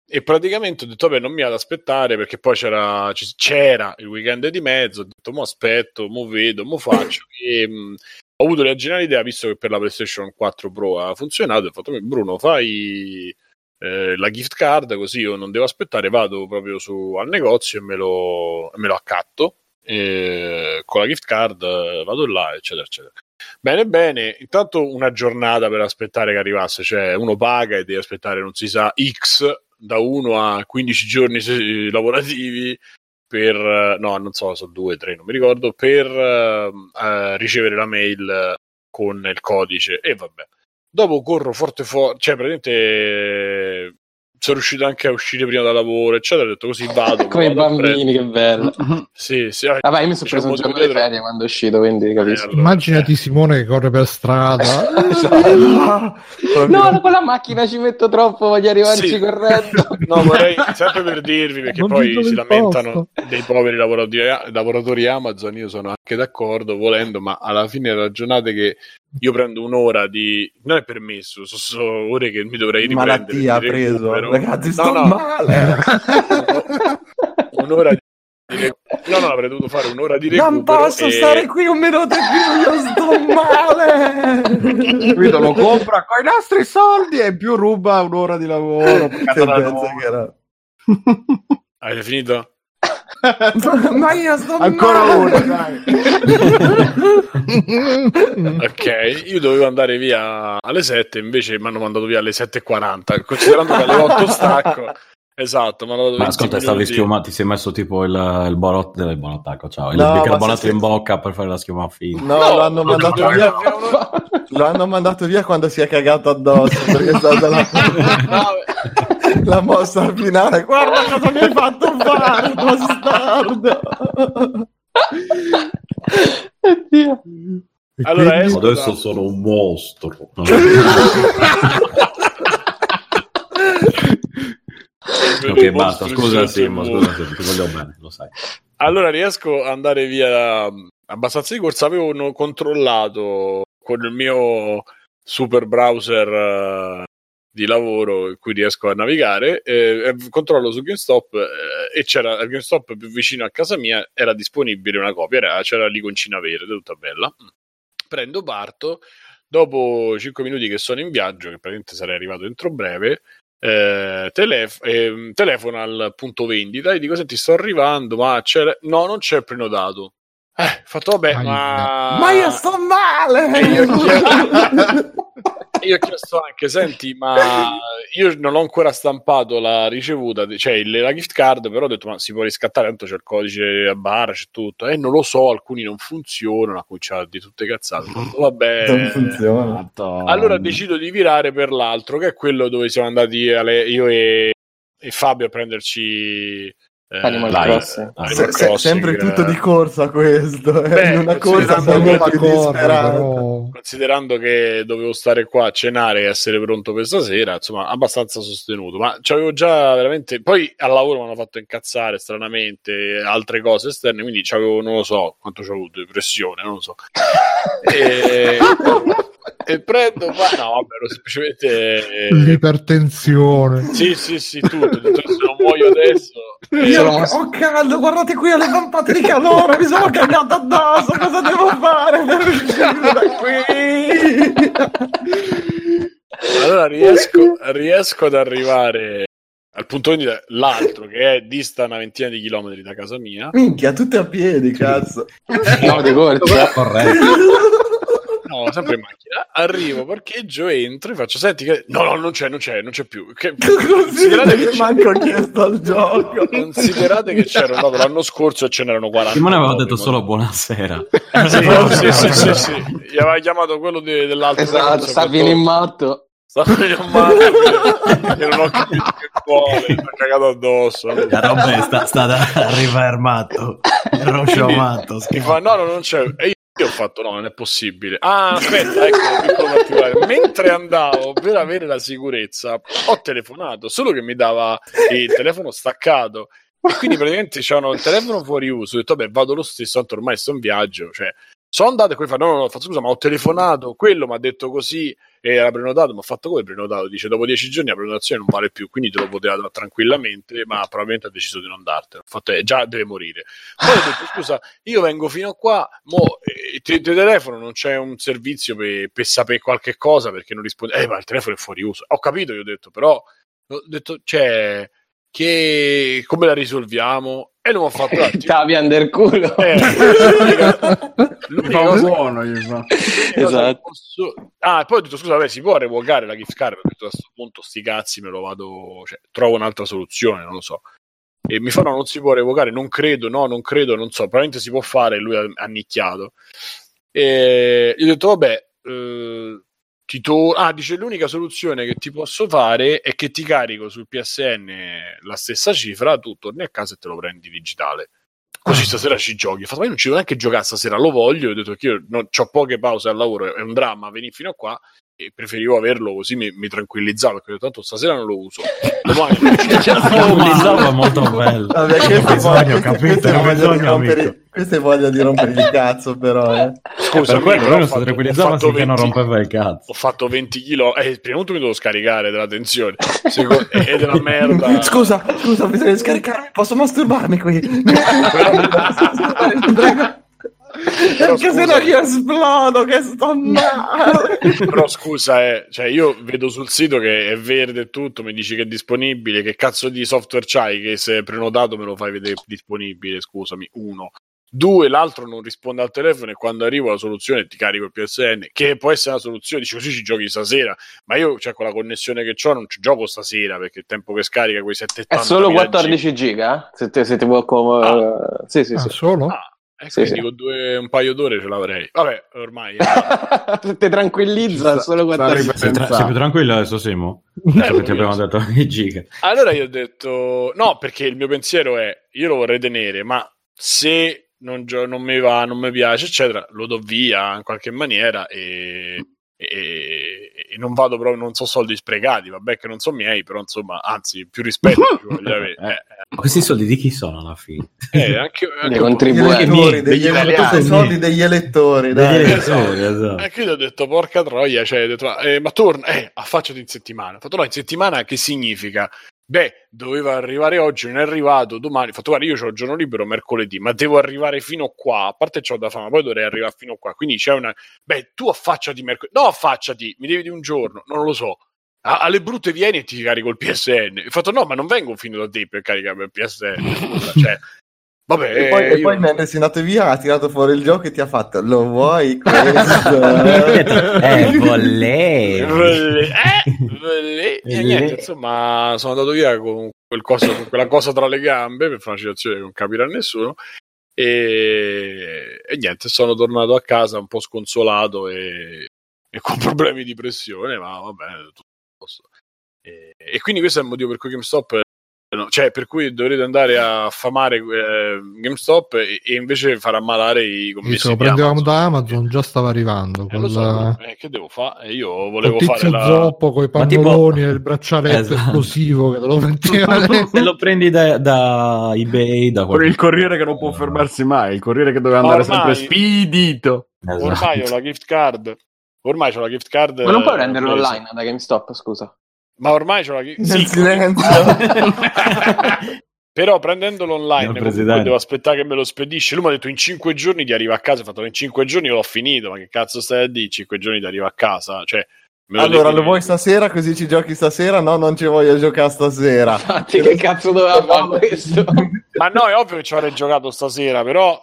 e praticamente ho detto, vabbè, non mi ad aspettare perché poi c'era, c'era il weekend di mezzo. Ho detto, mo aspetto, mo vedo, mo faccio. E, mh, ho avuto la geniale idea, visto che per la PlayStation 4 Pro ha funzionato, ho fatto, Bruno, fai eh, la gift card così io non devo aspettare, vado proprio su, al negozio e me lo, me lo accatto. E con la gift card eh, vado là, eccetera, eccetera. Bene, bene, intanto una giornata per aspettare che arrivasse, cioè uno paga e deve aspettare non si sa X da 1 a 15 giorni lavorativi per, no, non so, sono due, tre, non mi ricordo, per eh, ricevere la mail con il codice e vabbè. Dopo corro forte forte, cioè praticamente sono riuscito anche a uscire prima dal lavoro, eccetera, ho detto così vado. Come i bambini, che bello. Sì, sì, ah, Vabbè, io mi sono preso un giorno di ferie quando è uscito, quindi capisco. allora, Immaginati Simone che corre per strada. No, no, con la macchina ci metto troppo, voglio arrivarci Sì. correndo. No, vorrei sempre per dirvi perché Non poi si lamentano dei poveri lavoratori, lavoratori Amazon. Io sono anche d'accordo, volendo, ma alla fine ragionate che io prendo un'ora di. Non è permesso, sono solo ore che mi dovrei riprendere. Malattia preso. Ragazzi, No, sto no. male. un'ora di. No, no, avrei dovuto fare un'ora di recupero. Non posso e- stare qui un minuto in più, io sto male. Capito? Lo compra con i nostri soldi e in più ruba un'ora di lavoro. Che era? Avete finito? Ma io sto Ancora male. una, dai. Ok, io dovevo andare via alle 7, invece mi hanno mandato via alle 7.40. Considerando che alle 8 stacco, esatto, Ma 20 ascolta, stavi schiumando, ti sei messo tipo il, il borot del bonottacco, ciao, il No, ma in bocca per fare la schiuma fine. No, No, lo hanno no, mandato no, via. Lo hanno mandato via quando si è cagato addosso perché è stata la... La mossa finale, guarda cosa mi hai fatto fare, bastardo! Oddio. E Allora, quindi- esco Adesso da- sono un mostro. ok, basta. Scusa, Simo. Scusa, Simo, ti voglio bene, lo sai. Allora riesco ad andare via abbastanza di corsa. Avevo controllato con il mio super browser di lavoro in cui riesco a navigare. eh, controllo su GameStop eh, e c'era il GameStop più vicino a casa mia. Era disponibile una copia, era- c'era l'iconcina verde, tutta bella. Prendo, parto. Dopo 5 minuti che sono in viaggio, che praticamente sarei arrivato entro breve, eh, telef- ehm, telefono al punto vendita e dico senti sto arrivando ma c'è no non c'è prenotato eh fatto vabbè Aia. ma Ma io sto male! Io io ho chiesto anche senti ma io non ho ancora stampato la ricevuta cioè il- la gift card però ho detto ma si può riscattare? Tanto c'è il codice a barra c'è tutto. Eh non lo so alcuni non funzionano a di tutte cazzate. Vabbè. Non funziona. Allora decido di virare per l'altro, che è quello dove siamo andati io e, e Fabio a prenderci Animal dai, Crossing. Animal Se- se- Crossing, sempre eh, tutto di corsa questo, eh, Beh, in una corsa che- più però- Considerando che dovevo stare qua a cenare e essere pronto per stasera, insomma, abbastanza sostenuto. Ma c'avevo già veramente. Poi al lavoro mi hanno fatto incazzare stranamente altre cose esterne, quindi c'avevo, non lo so quanto ci ho avuto, depressione, non lo so. E, e prendo, ma no, ero semplicemente. L'ipertensione. Sì, sì, sì, tutto. Detto, se non muoio adesso. Io Sono ho, mos- ho caldo, guardate qui alle vampate di calore, mi sono cagato addosso, cosa devo fare per uscire da qui? Allora riesco, riesco ad arrivare al punto vendita l'altro che è dista una ventina di chilometri da casa mia. Minchia, tutte a piedi, cazzo. No, di corsa. Corretto. No, sempre in macchina. Arrivo, parcheggio, entro e faccio senti che no, no, non c'è, non c'è, non c'è più. Che- considerate che, manco ho chiesto al gioco. considerate che c'ero andato l'anno scorso e ce n'erano 40. Simone aveva detto ma- solo buonasera. Sì, sì, sì, sì, sì. Gli aveva chiamato quello de- dell'altro. Esatto, detto- in matto. Io non ho capito che vuole, mi ha cagato addosso. La roba è sta, sta da arrivare matto. Il roscio matto. Mi fa, no, no, non c'è. E io ho fatto, no, non è possibile. Ah, aspetta, ecco. Mentre andavo per avere la sicurezza, ho telefonato, solo che mi dava il telefono staccato. E quindi praticamente c'erano il telefono fuori uso. Ho detto, vabbè, vado lo stesso, tanto ormai sto in viaggio. Cioè, sono andato e poi fa, no, no, no, fa, scusa, ma ho telefonato, quello mi ha detto così era prenotato, ma ho fatto come prenotato? Dice, dopo dieci giorni la prenotazione non vale più, quindi te lo poteva dare tranquillamente, ma probabilmente ha deciso di non dartelo. Ho fatto, eh, già deve morire. Poi ho detto, scusa, io vengo fino a qua, mo, eh, ti, ti telefono, non c'è un servizio per, per sapere qualche cosa perché non risponde. Eh, ma il telefono è fuori uso. Ho capito, io ho detto, però, ho detto, cioè, che, come la risolviamo? E non ho fatto un attimo. Tavi under culo. Eh, l'unica- cosa- buono, gli fa. Esatto. posso- Ah, poi ho detto, scusa, vabbè, si può revocare la gift card? Ho detto, a questo punto, sti cazzi, me lo vado... Cioè, trovo un'altra soluzione, non lo so. E mi fa, no, non si può revocare, non credo, no, non credo, non so. Probabilmente si può fare, lui ha annicchiato. E io ho detto, vabbè, eh, ti to- ah, dice l'unica soluzione che ti posso fare è che ti carico sul PSN la stessa cifra, tu torni a casa e te lo prendi digitale. Così stasera ci giochi. Fatto, ma io non ci devo neanche giocare stasera, lo voglio. Ho detto che io ho poche pause al lavoro, è un dramma venire fino a qua e preferivo averlo così mi, mi tranquillizzava perché tanto stasera non lo uso. Domani Utilizzava molto bello. Vabbè, queste Bisogno, voglia, capito? Non voglia di rompere, amico. queste voglia di rompere il cazzo, però, eh. Scusa, per quello però non fatto- tranquillizzava finché non 20 rompeva il cazzo. Ho fatto 20 kg. Eh, prima di tutto mi devo scaricare della tensione. Secondo- è una merda. Scusa, scusa, bisogna scaricarmi, posso masturbarmi qui? Perché se no io esplodo, che sto male. Però scusa, eh, cioè io vedo sul sito che è verde e tutto, mi dici che è disponibile, che cazzo di software c'hai che se è prenotato me lo fai vedere disponibile, scusami, uno. Due, l'altro non risponde al telefono e quando arrivo la soluzione ti carico il PSN, che può essere una soluzione, dici così ci giochi stasera, ma io cioè, con la connessione che ho non ci gioco stasera perché il tempo che scarica quei 780 È solo 14 giga? Se ti, se ti vuoi com- Ah. Sì, sì, Ah, sì. solo? Ah, E Sì, sì. con due, un paio d'ore ce l'avrei. Vabbè, ormai. eh, Ti tranquillizza Sta- solo ripet- Sei, tra- sei più tranquillo adesso, Simo? Eh, ti abbiamo detto i giga. Allora io ho detto no, perché il mio pensiero è io lo vorrei tenere, ma se non, gio- non mi va, non mi piace, eccetera, lo do via in qualche maniera e, e- e non vado proprio, non so soldi sprecati, vabbè che non sono miei, però insomma, anzi, più rispetto avere. Eh, Ma questi soldi di chi sono alla fine? eh, anche, anche contribuenti. degli degli elettori, soldi degli elettori, Degli dai. elettori, esatto. Anche io ho detto porca troia, cioè, detto, ma, eh, ma torna, eh, affacciati in settimana. Ho fatto no, in settimana che significa? Beh, doveva arrivare oggi, non è arrivato, domani. Fatto guarda, io ho il giorno libero mercoledì, ma devo arrivare fino qua. A parte c'ho da fare, ma poi dovrei arrivare fino qua. Quindi c'è una. Beh, tu affacciati mercoledì. No, affacciati, mi devi di un giorno, non lo so. A- alle brutte vieni e ti carico il PSN. Ho fatto no, ma non vengo fino da te per caricarmi il PSN. Scusa, cioè, vabbè, E poi, e io- poi mentre sei andato via ha tirato fuori il gioco e ti ha fatto lo vuoi questo? eh. Volle- eh, e Eh, niente, eh. insomma, sono andato via con, quel coso- con quella cosa tra le gambe per fare una citazione che non capirà nessuno. E, e niente, sono tornato a casa un po' sconsolato e, e con problemi di pressione, ma va bene, tutto a posto. E, e quindi questo è il motivo per cui GameStop, no, cioè per cui dovrete andare a famare eh, GameStop e, e invece far ammalare i Sì, commessi. se lo prendevamo Amazon. da Amazon già stava arrivando. Eh, lo so, eh, che devo fare? Eh, Io volevo fare tizio la... zoppo con i Ma tipo- pannoloni e il braccialetto Esatto. esplosivo che te lo metteva Se lo prendi da, da eBay, da Con qualche- il corriere che non può fermarsi mai, il corriere che doveva andare Ormai- sempre spedito. Esatto. Ormai ho la gift card. Ormai c'ho la gift card. Ma non puoi eh, prenderlo online da GameStop, scusa. Ma ormai gift Nel sì, silenzio. Però prendendolo online devo aspettare che me lo spedisce. Lui mi ha detto in 5 giorni ti arriva a casa. Ho fatto in 5 giorni l'ho finito. Ma che cazzo stai a dire? In 5 giorni ti arriva a casa. Cioè, me Allora, lo vuoi stasera così ci giochi stasera? No, non ci voglio giocare stasera. Infatti, che cazzo doveva fare questo? Ma no, è ovvio che ci avrei giocato stasera, però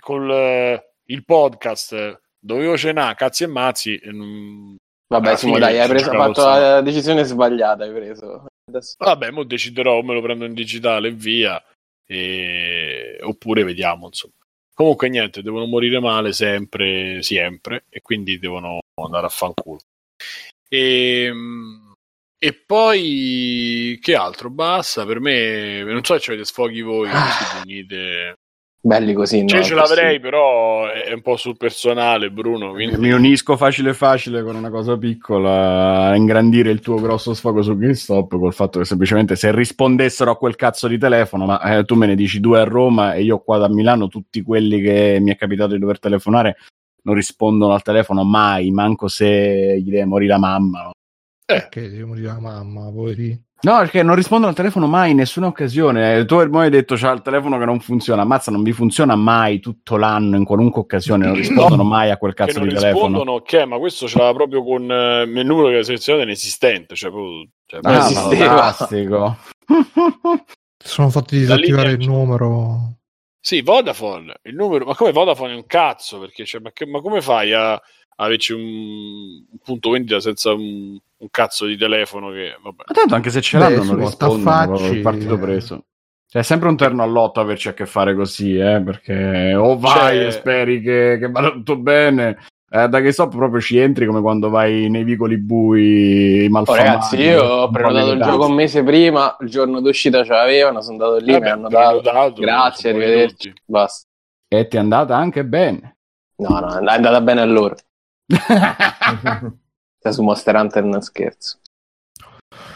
col eh, il podcast eh, dovevo cenare, cazzi e mazzi. e non- Vabbè, Simo, dai, hai preso, fatto la decisione sbagliata. Hai preso. Adesso... Vabbè, mo deciderò o me lo prendo in digitale e via, e- oppure vediamo, insomma. Comunque niente, devono morire male sempre, sempre, e quindi devono andare a fanculo. E, e poi, che altro? Basta, per me, non so se avete sfoghi voi, Ah. se unite. Belli così, no? Cioè, ce Così. l'avrei, però è un po' sul personale, Bruno, quindi... Mi unisco facile facile con una cosa piccola a ingrandire il tuo grosso sfogo su GameStop col fatto che semplicemente se rispondessero a quel cazzo di telefono, ma eh, tu me ne dici due a Roma e io qua da Milano, tutti quelli che mi è capitato di dover telefonare non rispondono al telefono mai, manco se gli deve morire la mamma. Perché devi morire la mamma, poverino. No, perché non rispondono al telefono mai in nessuna occasione. Eh, Tu mi hai detto c'ha il telefono che non funziona. Ammazza, non vi funziona mai tutto l'anno, in qualunque occasione. Non rispondono mai a quel che cazzo non di telefono. rispondono, ok, ma questo ce l'aveva proprio con eh, il numero che selezionato inesistente, cioè, proprio, cioè, Ah, fantastico. Sono fatti disattivare linea- il numero. Sì, Vodafone, il numero, ma come Vodafone è un cazzo, perché cioè, ma, che- ma come fai a averci un, un punto vendita senza un, un cazzo di telefono che, vabbè. Ma tanto anche se ce Beh, l'hanno si non rispondono t'affacci, il partito eh. preso. Cioè, è sempre un terno all'otto averci a che fare così, eh, perché o vai Cioè- e speri che, che vada tutto bene. Eh, da GameStop proprio ci entri come quando vai nei vicoli bui Oh, malfamati. ragazzi, io ho prenotato il gioco un mese prima, il giorno d'uscita ce l'avevano, sono andato lì, mi Vabbè, hanno dato. prenotato, Grazie, arrivederci. Basta. E ti è andata anche bene. No, no, è andata bene a loro. Sta su Monster Hunter non scherzo.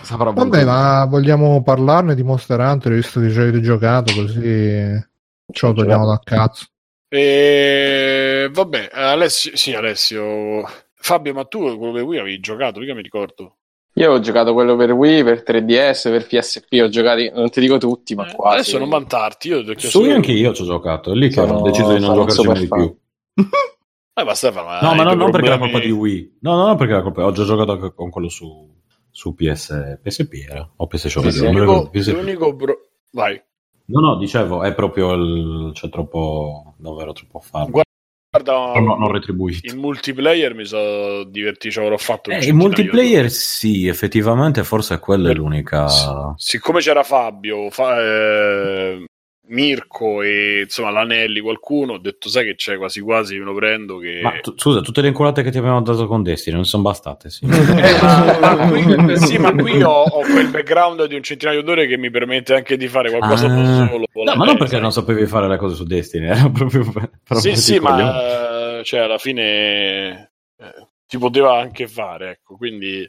Saprà Vabbè, ma vogliamo parlarne di Monster Hunter visto che ci avete giocato così ce lo togliamo dal cazzo. E vabbè, Alessio, sì, Alessio. Fabio, ma tu quello per Wii avevi giocato, mica mi ricordo. Io ho giocato quello per Wii, per 3DS, per PSP, ho giocati, non ti dico tutti, ma Eh, quasi. Adesso non vantarti, io ti ho chiesto Su Wii anche io ci ho giocato, è lì che ho deciso di non giocarci mai di super più. Eh, ma Stefano, No, hai ma no, non perché era colpa di Wii. No, no, no, perché era colpa. Ho già giocato con quello su, su PS, PSP era. O PlayStation. Sì, sì. L'unico, PSP. l'unico bro- Vai. No, no, dicevo, è proprio il. c'è troppo. davvero troppo farlo. Guarda, No, non retribuito. il multiplayer mi sono divertito, ci avrò fatto Eh, il multiplayer sì, effettivamente forse quella è l'unica. di ore. Siccome c'era Fabio, fa- eh, Mirko e insomma l'Anelli, qualcuno, ho detto sai che c'è quasi quasi me lo prendo che... Ma tu- scusa, tutte le inculate che ti avevano dato con Destiny non sono bastate, sì. Eh, ma, ma qui, sì, ma qui ho, ho quel background di un centinaio d'ore che mi permette anche di fare qualcosa Ah. solo. No, ma non perché non sapevi fare le cose su Destiny, era proprio per Sì, sì, ma cioè, alla fine eh, si poteva anche fare, ecco, quindi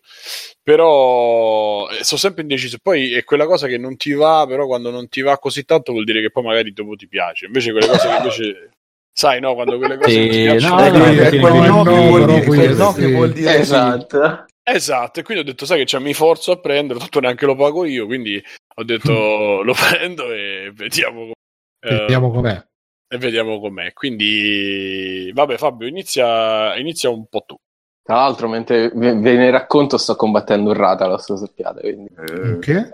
però eh, sono sempre indeciso. Poi è quella cosa che non ti va, però quando non ti va così tanto vuol dire che poi magari dopo ti piace. Invece quelle cose che invece sai, no, quando quelle cose Sì, non ti piacciono. no, Eh, è quel no, no che vuol dire- quel no che vuol dire sì. Esatto. Esatto, e quindi ho detto, sai che cioè, mi forzo a prendere, tanto neanche lo pago io, quindi ho detto lo prendo e vediamo, eh, Vediamo com'è. e vediamo com'è. Quindi, vabbè Fabio, inizia, inizia un po' tu. Tra l'altro, mentre ve ne racconto, sto combattendo un Rathalos, lo sappiate, quindi Eh, Che?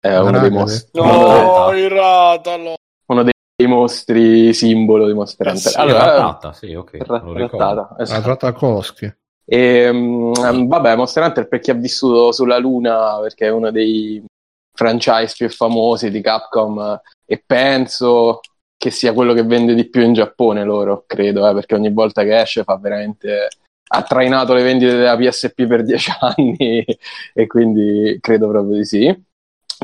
è uno dei mostri. No, uno dei- No, il ratalo! uno dei mostri simbolo di Monster Eh Hunter. sì, allora, Rattata, sì, ok. rattata, La esatto. Tratakowski. E, mm, vabbè, Monster Hunter per chi ha vissuto sulla Luna, perché è uno dei franchise più famosi di Capcom eh, e penso che sia quello che vende di più in Giappone loro, credo, eh, perché ogni volta che esce fa veramente ha trainato le vendite della PSP per dieci anni e quindi credo proprio di sì.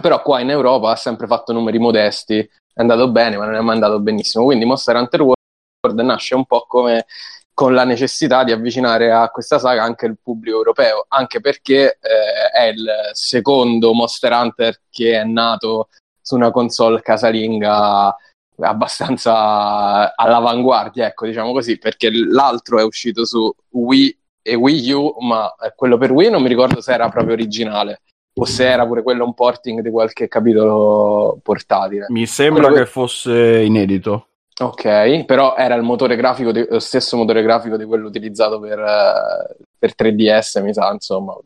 Però qua in Europa ha sempre fatto numeri modesti, è andato bene, ma non è mai andato benissimo. Quindi Monster Hunter World nasce un po' come con la necessità di avvicinare a questa saga anche il pubblico europeo, anche perché eh, è il secondo Monster Hunter che è nato su una console casalinga abbastanza all'avanguardia, ecco, diciamo così, perché l'altro è uscito su Wii e Wii U, ma quello per Wii non mi ricordo se era proprio originale o se era pure quello un porting di qualche capitolo portatile. Mi sembra Quello che fosse inedito. Ok, però era il motore grafico, di- lo stesso motore grafico di quello utilizzato per, eh, per 3DS, mi sa, insomma,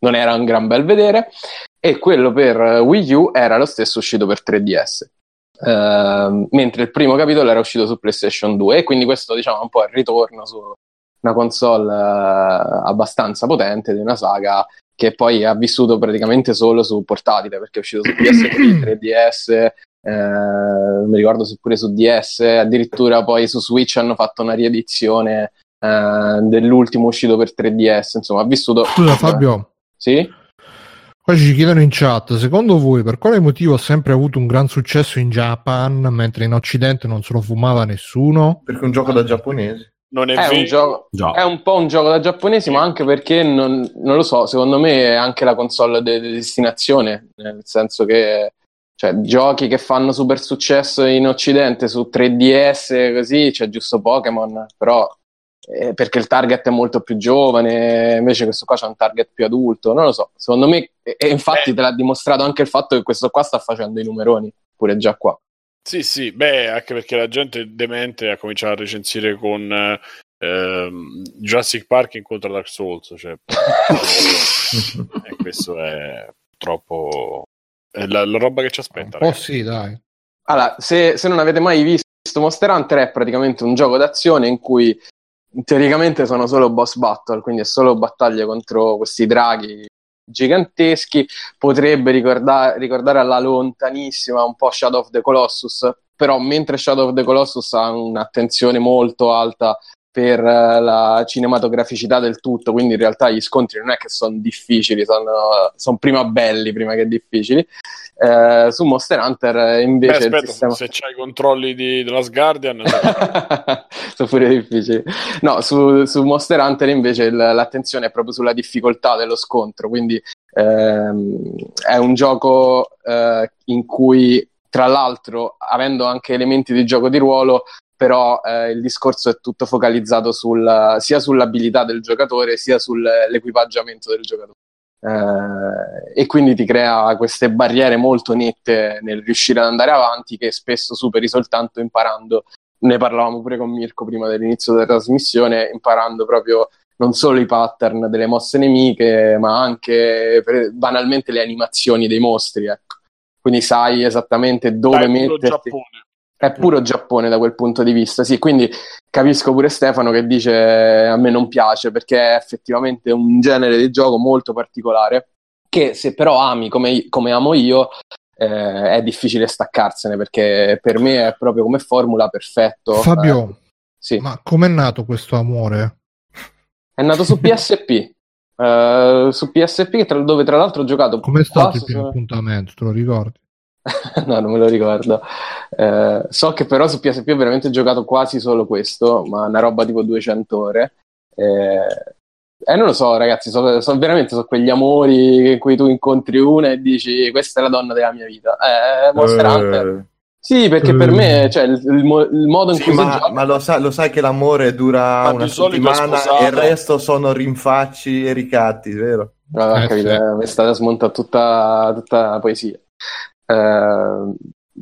non era un gran bel vedere. E quello per Wii U era lo stesso uscito per 3DS. Ehm, mentre il primo capitolo era uscito su PlayStation 2 e quindi questo diciamo un po' il ritorno su una console eh, abbastanza potente di una saga che poi ha vissuto praticamente solo su portatile perché è uscito su PS3, 3DS, eh, mi ricordo se pure su DS, addirittura poi su Switch hanno fatto una riedizione eh, dell'ultimo uscito per 3DS, insomma ha vissuto... Scusa Fabio, Sì? Qua ci chiedono in chat, secondo voi per quale motivo ha sempre avuto un gran successo in Japan mentre in Occidente non se lo fumava nessuno? Perché è un gioco da giapponesi. Non è, È vero. un gioco... È un po' un gioco da giapponesi, ma anche perché non, non lo so, secondo me è anche la console di di destinazione, nel senso che cioè, giochi che fanno super successo in Occidente su 3DS così, c'è giusto Pokémon, però eh, perché il target è molto più giovane, invece questo qua c'è un target più adulto, non lo so, secondo me, e, e infatti Beh. te l'ha dimostrato anche il fatto che questo qua sta facendo i numeroni, pure già qua. Sì, sì, beh, anche perché la gente demente ha cominciato a recensire con eh, ehm, Jurassic Park incontra Dark Souls, cioè, e questo è troppo è la, la roba che ci aspetta. ragazzi. sì, dai. Allora, se, se non avete mai visto Monster Hunter è praticamente un gioco d'azione in cui teoricamente sono solo boss battle, quindi è solo battaglie contro questi draghi giganteschi. Potrebbe ricorda- ricordare alla lontanissima un po' Shadow of the Colossus, però mentre Shadow of the Colossus ha un'attenzione molto alta per eh, la cinematograficità del tutto, quindi in realtà gli scontri non è che sono difficili, sono, sono prima belli prima che difficili. Eh, su Monster Hunter eh, Beh, invece il aspetta, sistema... se c'hai i controlli di, della Guardian, sono pure difficili. No, su, su Monster Hunter invece il- l'attenzione è proprio sulla difficoltà dello scontro, quindi ehm, è un gioco eh, in cui, tra l'altro, avendo anche elementi di gioco di ruolo, però eh, il discorso è tutto focalizzato sul, sia sull'abilità del giocatore sia sull'equipaggiamento del giocatore. Eh, e quindi ti crea queste barriere molto nette nel riuscire ad andare avanti che spesso superi soltanto imparando ne parlavamo pure con Mirko prima dell'inizio della trasmissione, imparando proprio non solo i pattern delle mosse nemiche, ma anche per- banalmente le animazioni dei mostri. Ecco. Quindi sai esattamente dove dai, metterti. Giappone. È puro Giappone da quel punto di vista, sì, quindi capisco pure Stefano che dice a me non piace perché è effettivamente un genere di gioco molto particolare che se però ami come, come amo io eh, è difficile staccarsene perché per me è proprio come formula perfetto. Fabio, Eh, sì. ma com'è nato questo amore? È nato su PSP. eh, su PSP, tra- dove tra l'altro ho giocato Com'è stato quasi il primo appuntamento? Te lo ricordi? no, non me lo ricordo. Eh, so che però su PSP ho veramente giocato quasi solo questo, ma una roba tipo 200 ore. Eh, e non lo so, ragazzi, so, so- veramente so quegli amori in cui tu incontri una e dici questa è la donna della mia vita. Eh, Monster Hunter. Eh, Sì, perché per Eh. me, cioè, il, il il modo in sì, cui si ma, gioca... ma lo, sai, lo sai che l'amore dura Ma una settimana e il resto sono rinfacci e ricatti, vero? Ah, Eh, capito, sì. eh, mi è stata smontata tutta, tutta la poesia. Eh,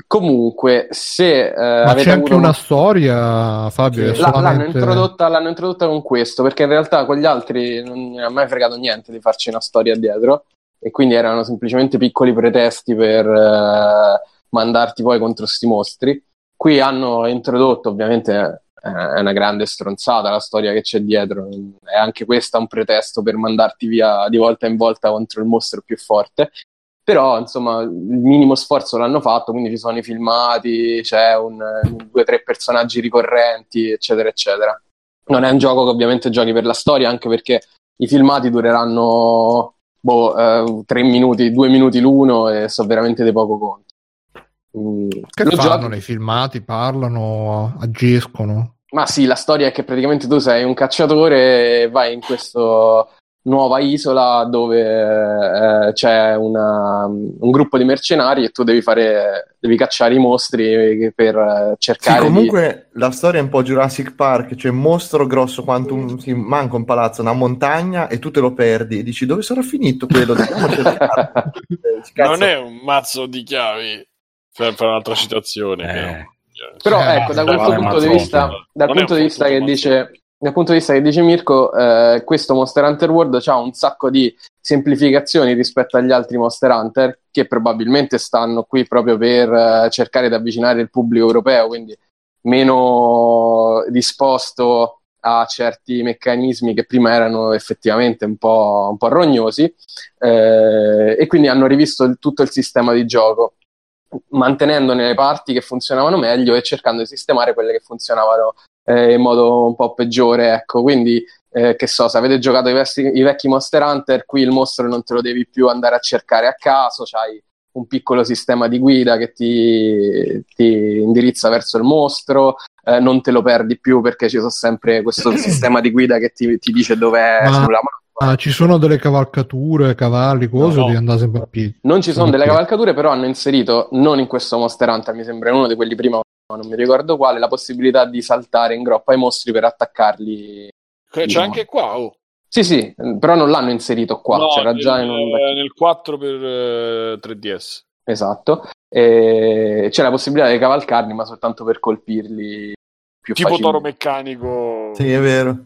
comunque, se eh, Ma c'è anche avuto una storia, Fabio, La- l'hanno, solamente... introdotta, l'hanno introdotta con questo, perché in realtà con gli altri non mi ha mai fregato niente di farci una storia dietro, e quindi erano semplicemente piccoli pretesti per eh, mandarti poi contro sti mostri. Qui hanno introdotto, ovviamente eh, è una grande stronzata la storia che c'è dietro, è anche questa un pretesto per mandarti via di volta in volta contro il mostro più forte. Però, insomma, il minimo sforzo l'hanno fatto, quindi ci sono i filmati, c'è un, due o tre personaggi ricorrenti, eccetera, eccetera. Non è un gioco che ovviamente giochi per la storia, anche perché i filmati dureranno boh, eh, tre minuti, due minuti l'uno e so veramente di poco conto. Mm, Che lo fanno giochi- nei filmati? Parlano, agiscono? Ma sì, la storia è che praticamente tu sei un cacciatore e vai in questa nuova isola dove eh, c'è una- un gruppo di mercenari e tu devi fare, devi cacciare i mostri per eh, Sì, cercare di... comunque la storia è un po' Jurassic Park, cioè mostro grosso quanto un, sì, manca un palazzo, una montagna e tu te lo perdi e dici dove sarà finito quello? Non è un mazzo di chiavi per fare un'altra citazione. Eh. Però Eh, ecco, da questo punto di vista, dal punto un di vista che dice, dal punto di vista che dice Mirko, eh, questo Monster Hunter World ha un sacco di semplificazioni rispetto agli altri Monster Hunter che probabilmente stanno qui proprio per eh, cercare di avvicinare il pubblico europeo, quindi meno disposto a certi meccanismi che prima erano effettivamente un po', un po' rognosi eh, e quindi hanno rivisto il- tutto il sistema di gioco mantenendone le parti che funzionavano meglio e cercando di sistemare quelle che funzionavano eh, in modo un po' peggiore. Ecco, quindi, eh, che so, se avete giocato i, vesti- i vecchi Monster Hunter, qui il mostro non te lo devi più andare a cercare a caso, c'hai un piccolo sistema di guida che ti, ti indirizza verso il mostro, eh, non te lo perdi più perché ci sono sempre questo sistema di guida che ti, ti dice dov'è Ma- sulla mappa. Ah, ci sono delle cavalcature, cavalli, cose, No, no. devi andare sempre a piedi. Non ci sono delle cavalcature, però hanno inserito, non in questo Monster Hunter, mi sembra uno di quelli prima, ma non mi ricordo quale, la possibilità di saltare in groppa ai mostri per attaccarli. C'è No. anche qua, oh. Sì, sì, però non l'hanno inserito qua, No, c'era nel, già in un... eh, nel 4 per eh, 3DS. Esatto. E c'è la possibilità di cavalcarli, ma soltanto per colpirli più Tipo facilmente. toro meccanico. Sì, è vero.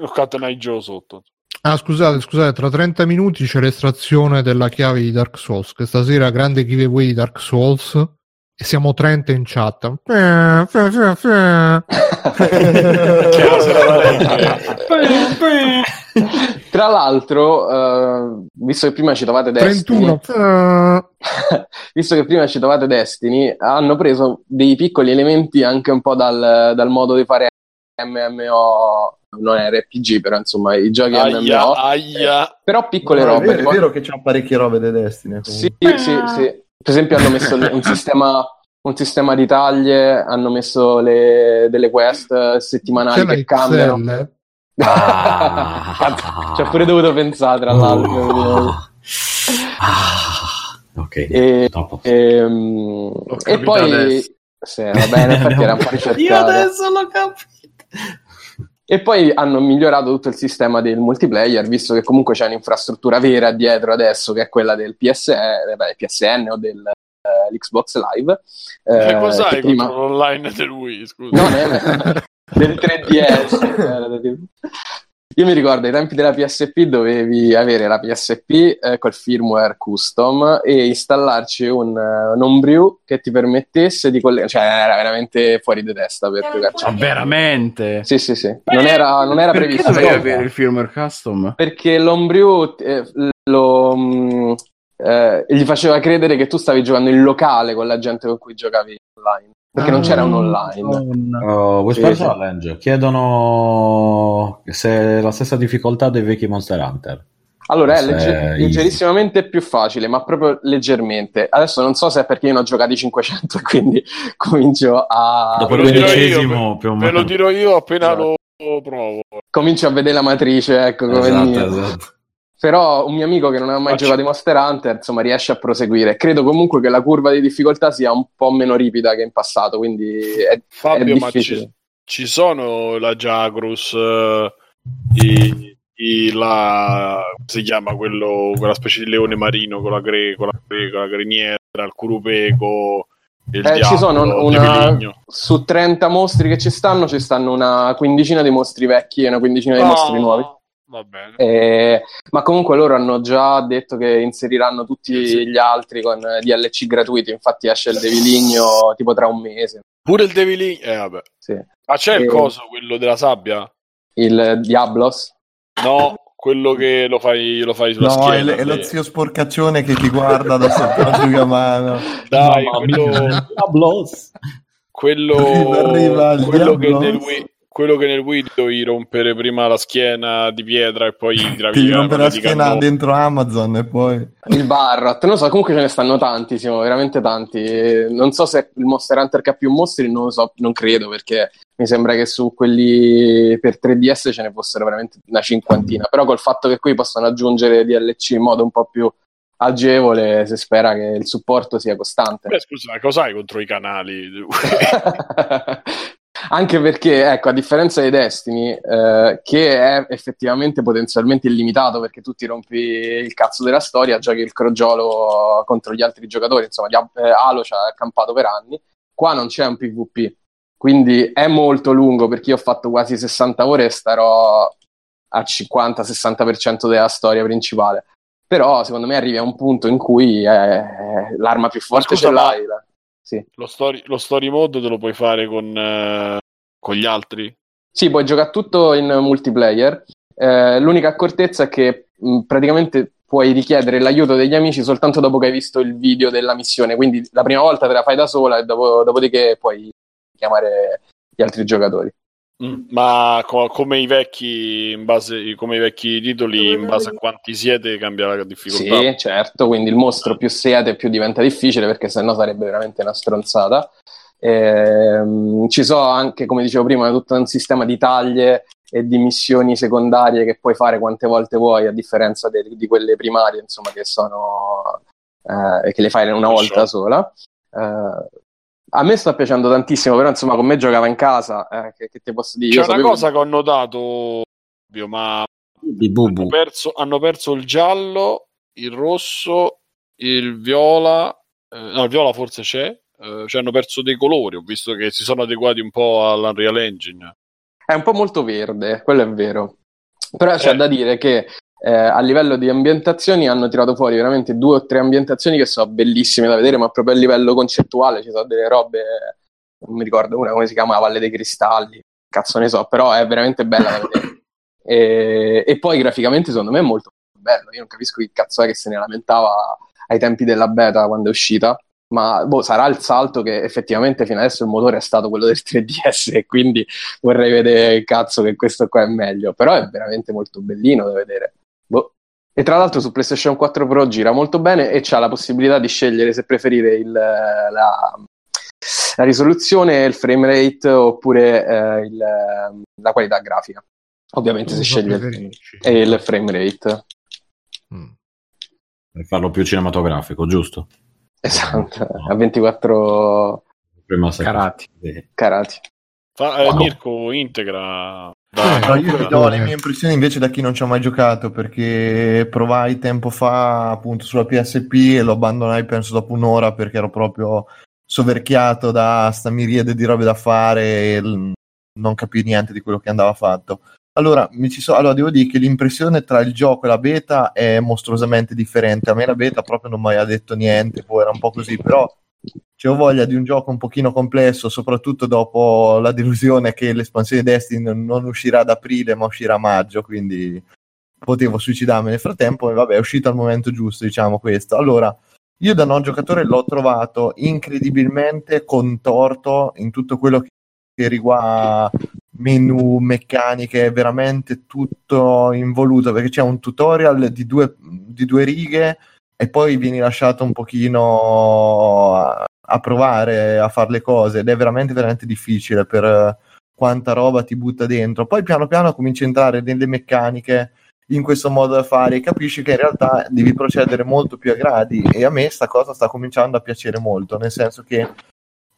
Ho Catenai Joe sotto. Ah, scusate, scusate, tra 30 minuti c'è l'estrazione della chiave di Dark Souls, che stasera grande giveaway di Dark Souls e siamo 30 in chat. Eh. Tra l'altro, eh, visto che prima citavate Destiny, 31. fe. visto che prima citavate Destiny, hanno preso dei piccoli elementi anche un po' dal, dal modo di fare MMO, non RPG, però insomma i giochi Aia, MMO, aia. però piccole No, è robe. vero, è vero che c'ha parecchie robe dei Destiny. Sì, comunque. sì, sì. Per esempio hanno messo un sistema, un sistema di taglie, hanno messo le- delle quest settimanali che cambiano. Ah. Ci ho pure dovuto pensare tra l'altro. Ah. Ok, E, ehm, e capito poi adesso. sì, va bene, infatti era un po' Io ricercato. adesso l'ho capito. E poi hanno migliorato tutto il sistema del multiplayer, visto che comunque c'è un'infrastruttura vera dietro adesso, che è quella del PS, eh, beh, PSN o dell'Xbox Live. eh, che cos'hai che prima- l'online del Wii? Scusa. No, no, del 3DS. Io mi ricordo ai tempi della PSP dovevi avere la PSP eh, col firmware custom e installarci un, eh, un homebrew che ti permettesse di collegare, cioè era veramente fuori di testa per giocarci. Ma veramente? Sì, sì, sì, non era, non era Perché previsto. dovevi no. avere il firmware custom? Perché l'homebrew eh, lo, mh, eh, gli faceva credere che tu stavi giocando in locale con la gente con cui giocavi online. Perché non c'era un online. Oh, Whisper Sì, sì. Challenge chiedono se è la stessa difficoltà dei vecchi Monster Hunter. Allora, è legge- leggerissimamente più facile, ma proprio leggermente. Adesso non so se è perché io ne ho giocati 500 e quindi comincio a, Dopo il lo dirò quindicesimo, io, più o Ve lo meno. dirò io appena Esatto. lo provo. comincio a vedere la matrice, ecco come Esatto, dire. esatto. Però un mio amico che non ha mai Faccio- giocato di Monster Hunter, insomma, riesce a proseguire. Credo comunque che la curva di difficoltà sia un po' meno ripida che in passato, quindi è, Fabio, è ma ci, ci sono la Jagrus, eh, i- i- la, si chiama quello, quella specie di leone marino con la, gre, con la, gre- con la greniera, il curupeco, Eh, diavolo, ci sono una, su 30 mostri che ci stanno, ci stanno una quindicina di mostri vecchi e una quindicina di mostri Oh, nuovi. Va bene. Eh, ma comunque loro hanno già detto che inseriranno tutti gli altri con eh, DLC gratuiti. Infatti, esce il Deviligno tipo tra un mese. Pure il Deviligno, eh vabbè. Sì. Ma c'è il Eh. coso, quello della sabbia? Il Diablos. No, quello che lo fai, lo fai sulla No, schiena. è, l- è lo zio sporcaccione che ti guarda da sotto l'asciugamano. Dai, Mamma quello. Diablos. quello, Arriva, arriva il quello, che nel Wii, quello che nel Wii dovevi rompere prima la schiena di pietra e poi tiravi Ti via rompe quella la schiena cannone. dentro Amazon e poi... Il Barrat, non lo so, comunque ce ne stanno tanti, siamo veramente tanti. Non so se il Monster Hunter che ha più mostri, non lo so, non credo, perché mi sembra che su quelli per 3DS ce ne fossero veramente una cinquantina. Però col fatto che qui possono aggiungere DLC in modo un po' più agevole, si spera che il supporto sia costante. Beh, scusa, ma cos'hai contro i canali? Anche perché, ecco, a differenza di Destiny, eh, che è effettivamente potenzialmente illimitato perché tu ti rompi il cazzo della storia, giochi il crogiolo contro gli altri giocatori, insomma, Dia- eh, Halo ci ha campato per anni, qua non c'è un PvP, quindi è molto lungo perché io ho fatto quasi 60 ore e starò al 50-60% della storia principale. Però secondo me arrivi a un punto in cui eh, l'arma più forte scusa, ce ma- l'hai. la- Sì. lo, story, lo story mode te lo puoi fare con, eh, con gli altri? Sì, puoi giocare tutto in multiplayer. Eh, l'unica accortezza è che mh, praticamente puoi richiedere l'aiuto degli amici soltanto dopo che hai visto il video della missione. Quindi la prima volta te la fai da sola e dopo- dopodiché puoi chiamare gli altri giocatori. Ma co- come i vecchi in base come i vecchi titoli, in base a quanti siete, cambia la difficoltà. Sì, certo, quindi il mostro più siete più diventa difficile perché sennò sarebbe veramente una stronzata. Ehm, ci sono anche, come dicevo prima, tutto un sistema di taglie e di missioni secondarie che puoi fare quante volte vuoi, a differenza de- di quelle primarie, insomma, che sono eh, che le fai una volta sola. Eh, a me sta piacendo tantissimo, però insomma, con me giocava in casa, eh, che, che ti posso dire? C'è Io una sapevo- cosa che ho notato, ma hanno perso, hanno perso il giallo, il rosso, il viola, eh, no, il viola forse c'è, eh, cioè hanno perso dei colori, ho visto che si sono adeguati un po' all'Unreal Engine. È un po' molto verde, quello è vero. Però c'è Eh. da dire che eh, a livello di ambientazioni hanno tirato fuori veramente due o tre ambientazioni che sono bellissime da vedere, ma proprio a livello concettuale ci sono delle robe, non mi ricordo una come si chiama, Valle dei Cristalli, cazzo ne so, però è veramente bella da vedere. E, e poi graficamente secondo me è molto bello, io non capisco chi cazzo è che se ne lamentava ai tempi della beta quando è uscita, ma boh, sarà il salto che effettivamente fino adesso il motore è stato quello del 3DS e quindi vorrei vedere cazzo che questo qua è meglio, però è veramente molto bellino da vedere. Boh. E tra l'altro su PlayStation 4 Pro gira molto bene e c'ha la possibilità di scegliere se preferire il, la, la risoluzione, il frame rate oppure eh, il, la qualità grafica. Ovviamente se sceglie il, preferisci? il frame rate. Mm. Per farlo più cinematografico, giusto? Esatto, a 24 Prima Carati. Carati. Fa, eh, Wow. Mirko integra. Eh, No, io vi do le mie impressioni invece da chi non ci ha mai giocato perché provai tempo fa appunto sulla PSP e lo abbandonai penso dopo un'ora perché ero proprio soverchiato da sta miriade di robe da fare e non capii niente di quello che andava fatto. Allora, mi ci so- allora, devo dire che l'impressione tra il gioco e la beta è mostruosamente differente. A me la beta proprio non mi ha detto niente, poi era un po' così, però c'ho voglia di un gioco un pochino complesso, soprattutto dopo la delusione che l'espansione Destiny non- uscirà ad aprile, ma uscirà a maggio, quindi potevo suicidarmi nel frattempo e vabbè è uscito al momento giusto, diciamo questo. Allora, io da non giocatore l'ho trovato incredibilmente contorto in tutto quello che riguarda menu, meccaniche, veramente tutto involuto perché c'è un tutorial di due, di due righe e poi vieni lasciato un pochino a, a provare a fare le cose ed è veramente veramente difficile per quanta roba ti butta dentro. Poi piano piano cominci a entrare nelle meccaniche in questo modo da fare e capisci che in realtà devi procedere molto più a gradi e a me sta cosa sta cominciando a piacere molto, nel senso che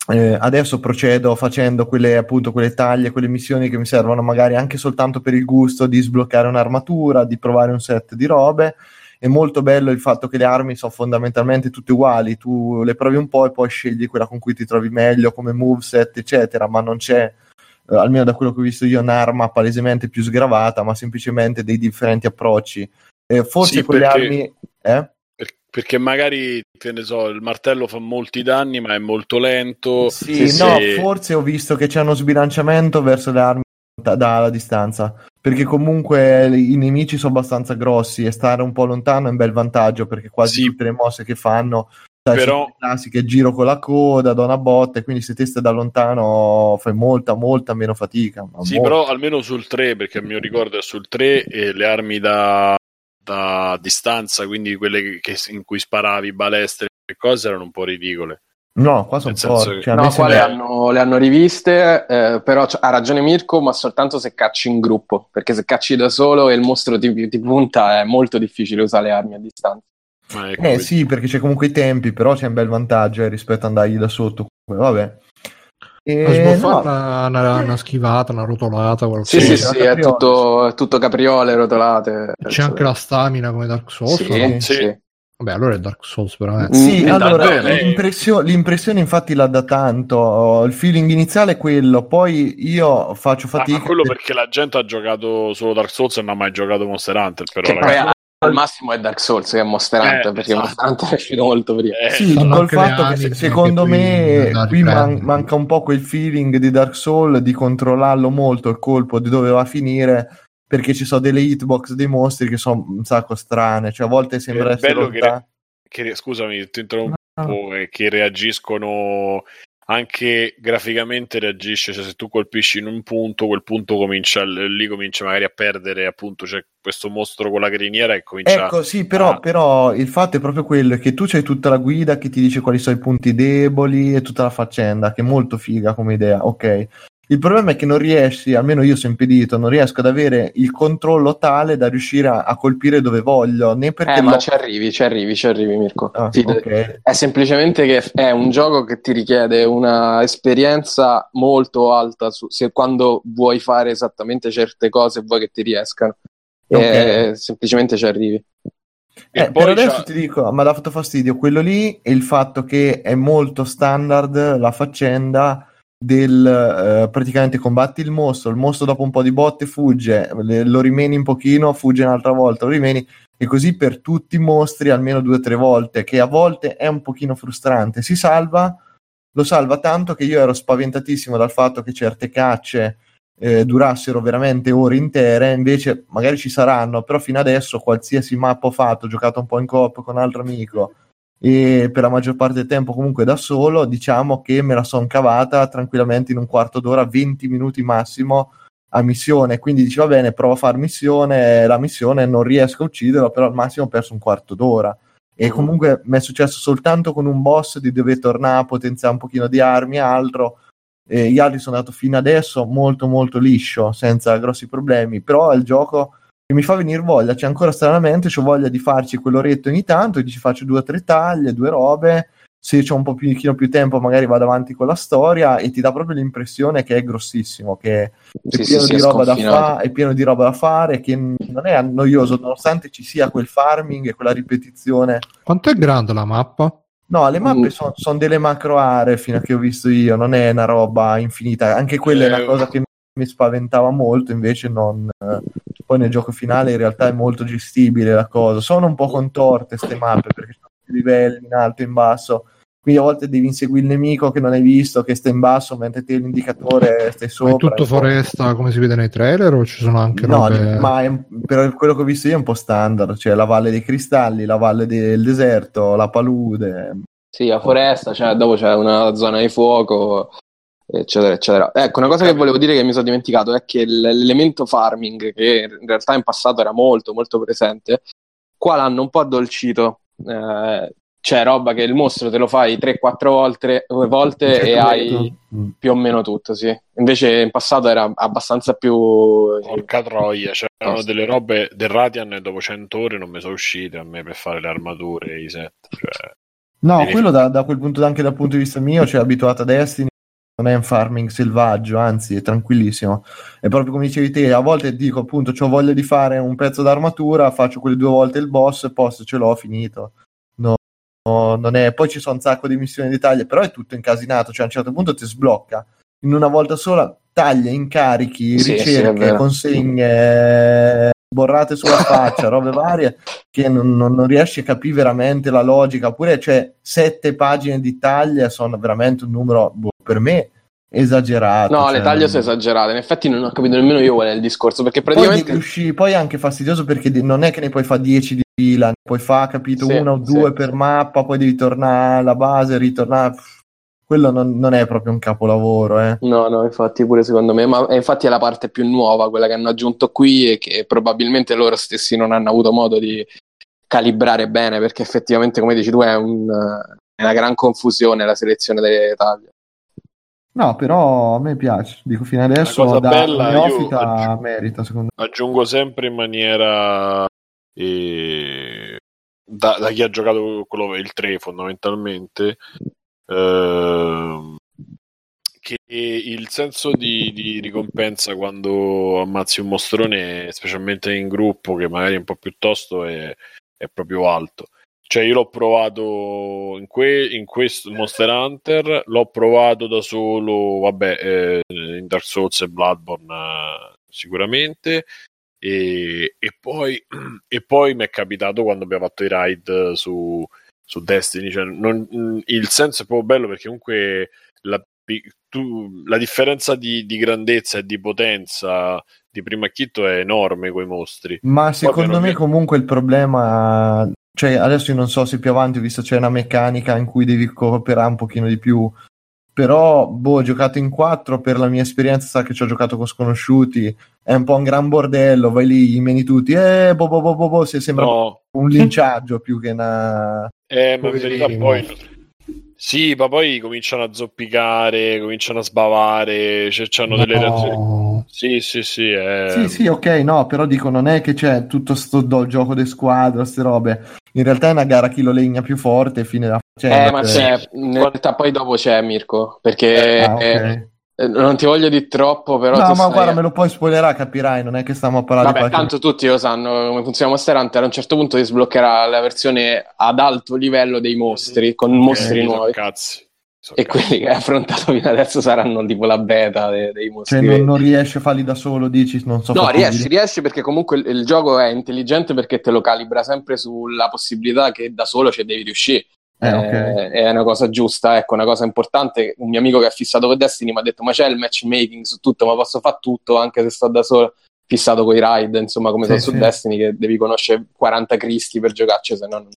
eh, adesso procedo facendo quelle appunto quelle taglie, quelle missioni che mi servono magari anche soltanto per il gusto di sbloccare un'armatura, di provare un set di robe. È molto bello il fatto che le armi sono fondamentalmente tutte uguali, tu le provi un po' e poi scegli quella con cui ti trovi meglio come moveset, eccetera, ma non c'è eh, almeno da quello che ho visto io, un'arma palesemente più sgravata, ma semplicemente dei differenti approcci. Eh, forse Sì, quelle perché- armi... Eh? Per- perché magari, che ne so, il martello fa molti danni, ma è molto lento. Sì, Sì, no, sì. forse ho visto che c'è uno sbilanciamento verso le armi da- dalla distanza, perché comunque i nemici sono abbastanza grossi e stare un po' lontano è un bel vantaggio, perché quasi Sì. tutte le mosse che fanno, sai, Però- classiche giro con la coda, do una botta, e quindi se te stai da lontano fai molta, molta meno fatica. Sì, molta. però almeno sul 3, perché a mio ricordo è sul 3 e le armi da, da distanza, quindi quelle che, in cui sparavi balestre e cose erano un po' ridicole. No, qua sono forti. che- cioè, No, qua le hanno, le hanno riviste, eh, però c- ha ragione Mirko, ma soltanto se cacci in gruppo, perché se cacci da solo e il mostro ti, ti punta è molto difficile usare le armi a distanza. Ecco, Eh vedi. sì, perché c'è comunque i tempi, però c'è un bel vantaggio eh, rispetto ad andargli da sotto. comunque, Vabbè. E, Ma si può no, fare una, una- una schivata, una rotolata, qualcosa. Sì, sì, Sì, è tutto, è tutto capriole, rotolate. C'è anche la stamina come Dark Souls. Sì, no? Sì. sì. Vabbè, allora è Dark Souls veramente. Sì, Mm, allora davvero? l'impressio- l'impressione infatti la dà tanto. Il feeling iniziale è quello, poi io faccio Ah, fatica. ma quello perché la gente ha giocato solo Dark Souls e non ha mai giocato Monster Hunter. Però, Che poi ragazzi. a- al massimo è Dark Souls che è Monster Hunter, Eh, perché esatto. Monster Hunter è uscito molto prima. Eh, Sì, Stanno col fatto che anime se- che secondo me da qui man- manca un po' quel feeling di Dark Souls di controllarlo molto il colpo di dove va a finire perché ci sono delle hitbox dei mostri che sono un sacco strane, cioè a volte sembra È essere bello che- lontano. che, scusami, ti interrompo, No. eh, che reagiscono anche graficamente reagisce, cioè se tu colpisci in un punto, quel punto comincia, lì comincia magari a perdere, appunto, c'è questo mostro con la criniera e comincia... Ecco, sì, però, Ah. però il fatto è proprio quello che tu c'hai tutta la guida che ti dice quali sono i punti deboli e tutta la faccenda, che è molto figa come idea, ok. Il problema è che non riesci, almeno io sono impedito, non riesco ad avere il controllo tale da riuscire a, a colpire dove voglio, né perché Eh, ma ci arrivi, ci arrivi, ci arrivi, Mirko. Ah, Fidati. ok. È semplicemente che è un gioco che ti richiede una esperienza molto alta su- se, quando vuoi fare esattamente certe cose e vuoi che ti riescano. Ok. E semplicemente ci arrivi. E Eh, poi per adesso c'ha- ti dico, mi ha dato fastidio quello lì e il fatto che è molto standard la faccenda del eh, praticamente combatti il mostro, il mostro dopo un po' di botte fugge, lo rimeni un pochino, fugge un'altra volta, lo rimeni e così per tutti i mostri almeno due o tre volte, che a volte è un pochino frustrante. Si salva, lo salva tanto che io ero spaventatissimo dal fatto che certe cacce eh, durassero veramente ore intere, invece magari ci saranno, però fino adesso qualsiasi mappa ho fatto, ho giocato un po' in coop con un altro amico e per la maggior parte del tempo comunque da solo, diciamo che me la sono cavata tranquillamente in un quarto d'ora, 20 minuti massimo a missione, quindi dici va bene, provo a fare missione, la missione non riesco a ucciderlo, però al massimo ho perso un quarto d'ora. E comunque mi è successo soltanto con un boss di dover tornare a potenziare un pochino di armi e altro. E gli altri sono andato fino adesso molto molto liscio, senza grossi problemi, però il gioco che mi fa venire voglia, cioè ancora stranamente ho voglia di farci quell'oretto ogni tanto, e ci faccio due o tre taglie, due robe, se c'ho un po' più, più tempo magari vado avanti con la storia e ti dà proprio l'impressione che è grossissimo, che è Sì, pieno, sì, di è roba da sconfinato. fa- è pieno di roba da fare, che non è noioso, nonostante ci sia quel farming e quella ripetizione Quanto è grande la mappa? No, le mappe Mm. sono delle macro aree fino a che ho visto io, non è una roba infinita. Anche quella è una Eh, cosa che mi spaventava molto, invece non. eh, Poi nel gioco finale in realtà è molto gestibile la cosa. Sono un po' contorte queste mappe perché ci sono più livelli in alto e in basso, quindi a volte devi inseguire il nemico che non hai visto, che sta in basso, mentre te l'indicatore stai Ma sopra. è tutto foresta come si vede nei trailer o ci sono anche No, robe... ma è- per quello che ho visto io è un po' standard, cioè la valle dei cristalli, la valle del deserto, la palude. Sì, la foresta, cioè, dopo c'è una zona di fuoco, eccetera, eccetera. Ecco, una cosa che volevo dire che mi sono dimenticato è che l'elemento farming, che in realtà in passato era molto, molto presente, qua l'hanno un po' addolcito. Eh, c'è roba che il mostro te lo fai 3-4 volte, volte Certo, e hai Mm. più o meno tutto, sì. Invece in passato era abbastanza più... Porca troia, c'erano delle robe del Radian e dopo 100 ore non mi sono uscite a me per fare le armature e i set. Cioè, No, quello da, da quel punto, anche dal punto di vista mio, cioè abituato a Destiny, non è un farming selvaggio, anzi è tranquillissimo. È proprio come dicevi te, a volte dico appunto, ho voglia di fare un pezzo d'armatura, faccio quelle due volte il boss e posto ce l'ho finito. No, no, non è... Poi ci sono un sacco di missioni di taglia, però è tutto incasinato, cioè a un certo punto ti sblocca. In una volta sola taglia, incarichi, Sì, sì, ricerche, vero. consegne, borrate sulla faccia, robe varie che non, non- non riesci a capire veramente la logica, oppure c'è sette pagine di taglia, sono veramente un numero boh, per me esagerato. No, cioè, le taglie sono esagerate. In effetti non ho capito nemmeno io qual è il discorso, perché Poi, praticamente... devi uscire- poi è anche fastidioso perché non è che ne puoi fare 10 di fila, ne puoi fare, capito, Sì, una o sì. due per mappa, poi devi tornare alla base, ritornare. Pff, Quello non, non è proprio un capolavoro, eh. No, no, infatti pure secondo me, ma e infatti è la parte più nuova, quella che hanno aggiunto qui e che probabilmente loro stessi non hanno avuto modo di calibrare bene, perché effettivamente, come dici tu, è, un, è una gran confusione la selezione delle taglie. No, però a me piace. Dico, fino adesso cosa da bella, io neofita aggi- merita, secondo me. aggiungo sempre in maniera eh, da, da chi ha giocato quello, il 3 fondamentalmente ehm, che il senso di, di ricompensa quando ammazzi un mostrone specialmente in gruppo che magari è un po' più tosto è, è proprio alto. Cioè io l'ho provato in, que- in questo Monster Hunter l'ho provato da solo vabbè eh, in Dark Souls e Bloodborne eh, sicuramente. E, e poi, e poi mi è capitato quando abbiamo fatto i raid su, su Destiny. Cioè, non- il senso è proprio bello perché comunque la, tu- la differenza di, di grandezza e di potenza di primo acchitto è enorme con i mostri. Ma secondo piano me comunque il problema, cioè adesso io non so se più avanti ho visto c'è una meccanica in cui devi cooperare un pochino di più, però boh, ho giocato in quattro per la mia esperienza, sa che ci ho giocato con sconosciuti, è un po' un gran bordello, vai lì, meni tutti, eh, boh, boh, boh, boh, boh, se sembra No, un linciaggio più che una... eh, ma in verità poi. Sì, ma poi cominciano a zoppicare, cominciano a sbavare, cioè, c'hanno delle reazioni. No. Sì, sì, sì. È... Sì, sì, ok, no, però dico, non è che c'è tutto sto do- gioco di squadra, queste robe. In realtà è una gara chi lo legna più forte e fine la faccenda. Eh, ma cioè- c'è, in realtà poi dopo c'è Mirko, perché Ah, ok. eh, non ti voglio di troppo, però no, ma stai- guarda, me lo puoi spoilerare, capirai, non è che stiamo a parlare Vabbè, di qualche... tanto tutti lo sanno come funziona Monster Hunter. A un certo punto ti sbloccherà la versione ad alto livello dei mostri, con mostri Eh, nuovi. cazzi. Sono E cazzi. quelli che hai affrontato fino adesso saranno tipo la beta de- dei mostri. Cioè, non, non riesce a farli da solo, dici, non so No, riesci, riesci perché comunque il, il gioco è intelligente perché te lo calibra sempre sulla possibilità che da solo ci devi riuscire. Eh, ok. Eh, è una cosa giusta, ecco, una cosa importante. Un mio amico che è fissato con Destiny mi ha detto: Ma c'è il matchmaking su tutto, ma posso fare tutto anche se sto da solo. Fissato con i raid, insomma, come Sì, sono su sì. Destiny, che devi conoscere 40 Cristi per giocarci, se no. non-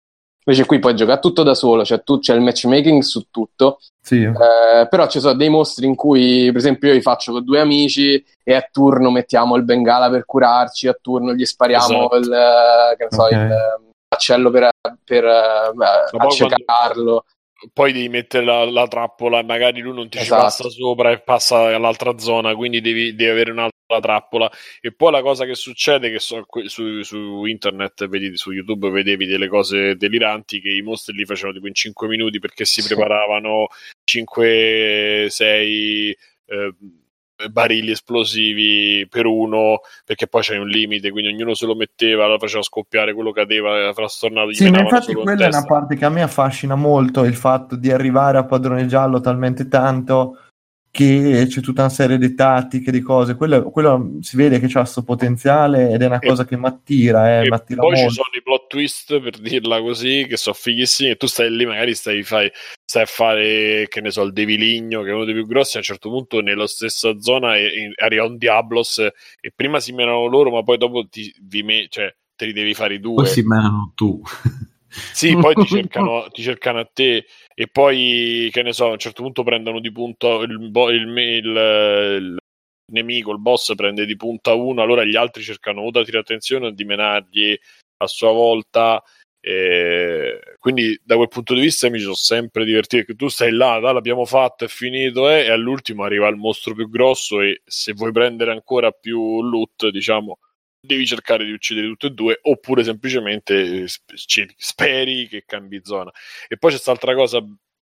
Invece qui puoi giocare tutto da solo, cioè tu, c'è il matchmaking su tutto. Sì. Eh, però ci sono dei mostri in cui, per esempio, io li faccio con due amici e a turno mettiamo il bengala per curarci, a turno gli spariamo Esatto. il, eh, che so, Ok. il eh, accello per, per eh, poi accecarlo. poi devi mettere la, la trappola e magari lui non ti ci Esatto. passa sopra e passa all'altra zona, quindi devi, devi avere un'altra trappola. E poi la cosa che succede, che so- su, su internet, vedi, su YouTube vedevi delle cose deliranti, che i mostri li facevano tipo in 5 minuti perché si Sì. preparavano 5-6 barili esplosivi per uno, perché poi c'è un limite, quindi ognuno se lo metteva, lo faceva scoppiare, quello cadeva, frastornato, gli Sì, ma infatti in quella è una parte che a me affascina molto, il fatto di arrivare a padrone giallo talmente tanto che c'è tutta una serie di tattiche, di cose. Quello, quello si vede che c'ha questo potenziale ed è una E- cosa che mi attira, eh, poi ci molto. sono i plot twist, per dirla così, che sono fighissimi. E tu stai lì, magari stai, fai, stai a fare, che ne so, il Deviligno, che è uno dei più grossi. A un certo punto, nella stessa zona, e- e arriva un Diablos. E prima si menano loro, ma poi dopo ti, vi me- cioè, te li devi fare i due. Poi si menano tu. Sì, poi ti cercano, ti cercano a te e poi, che ne so, a un certo punto prendono di punto il, bo- il, il- il nemico, il boss prende di punta uno, allora gli altri cercano o di attirare attenzione o di menargli a sua volta. e quindi da quel punto di vista mi sono sempre divertito che tu stai là, dai, l'abbiamo fatto, è finito eh, e all'ultimo arriva il mostro più grosso e se vuoi prendere ancora più loot, diciamo, devi cercare di uccidere tutte e due oppure semplicemente eh, speri che cambi zona e poi c'è quest'altra cosa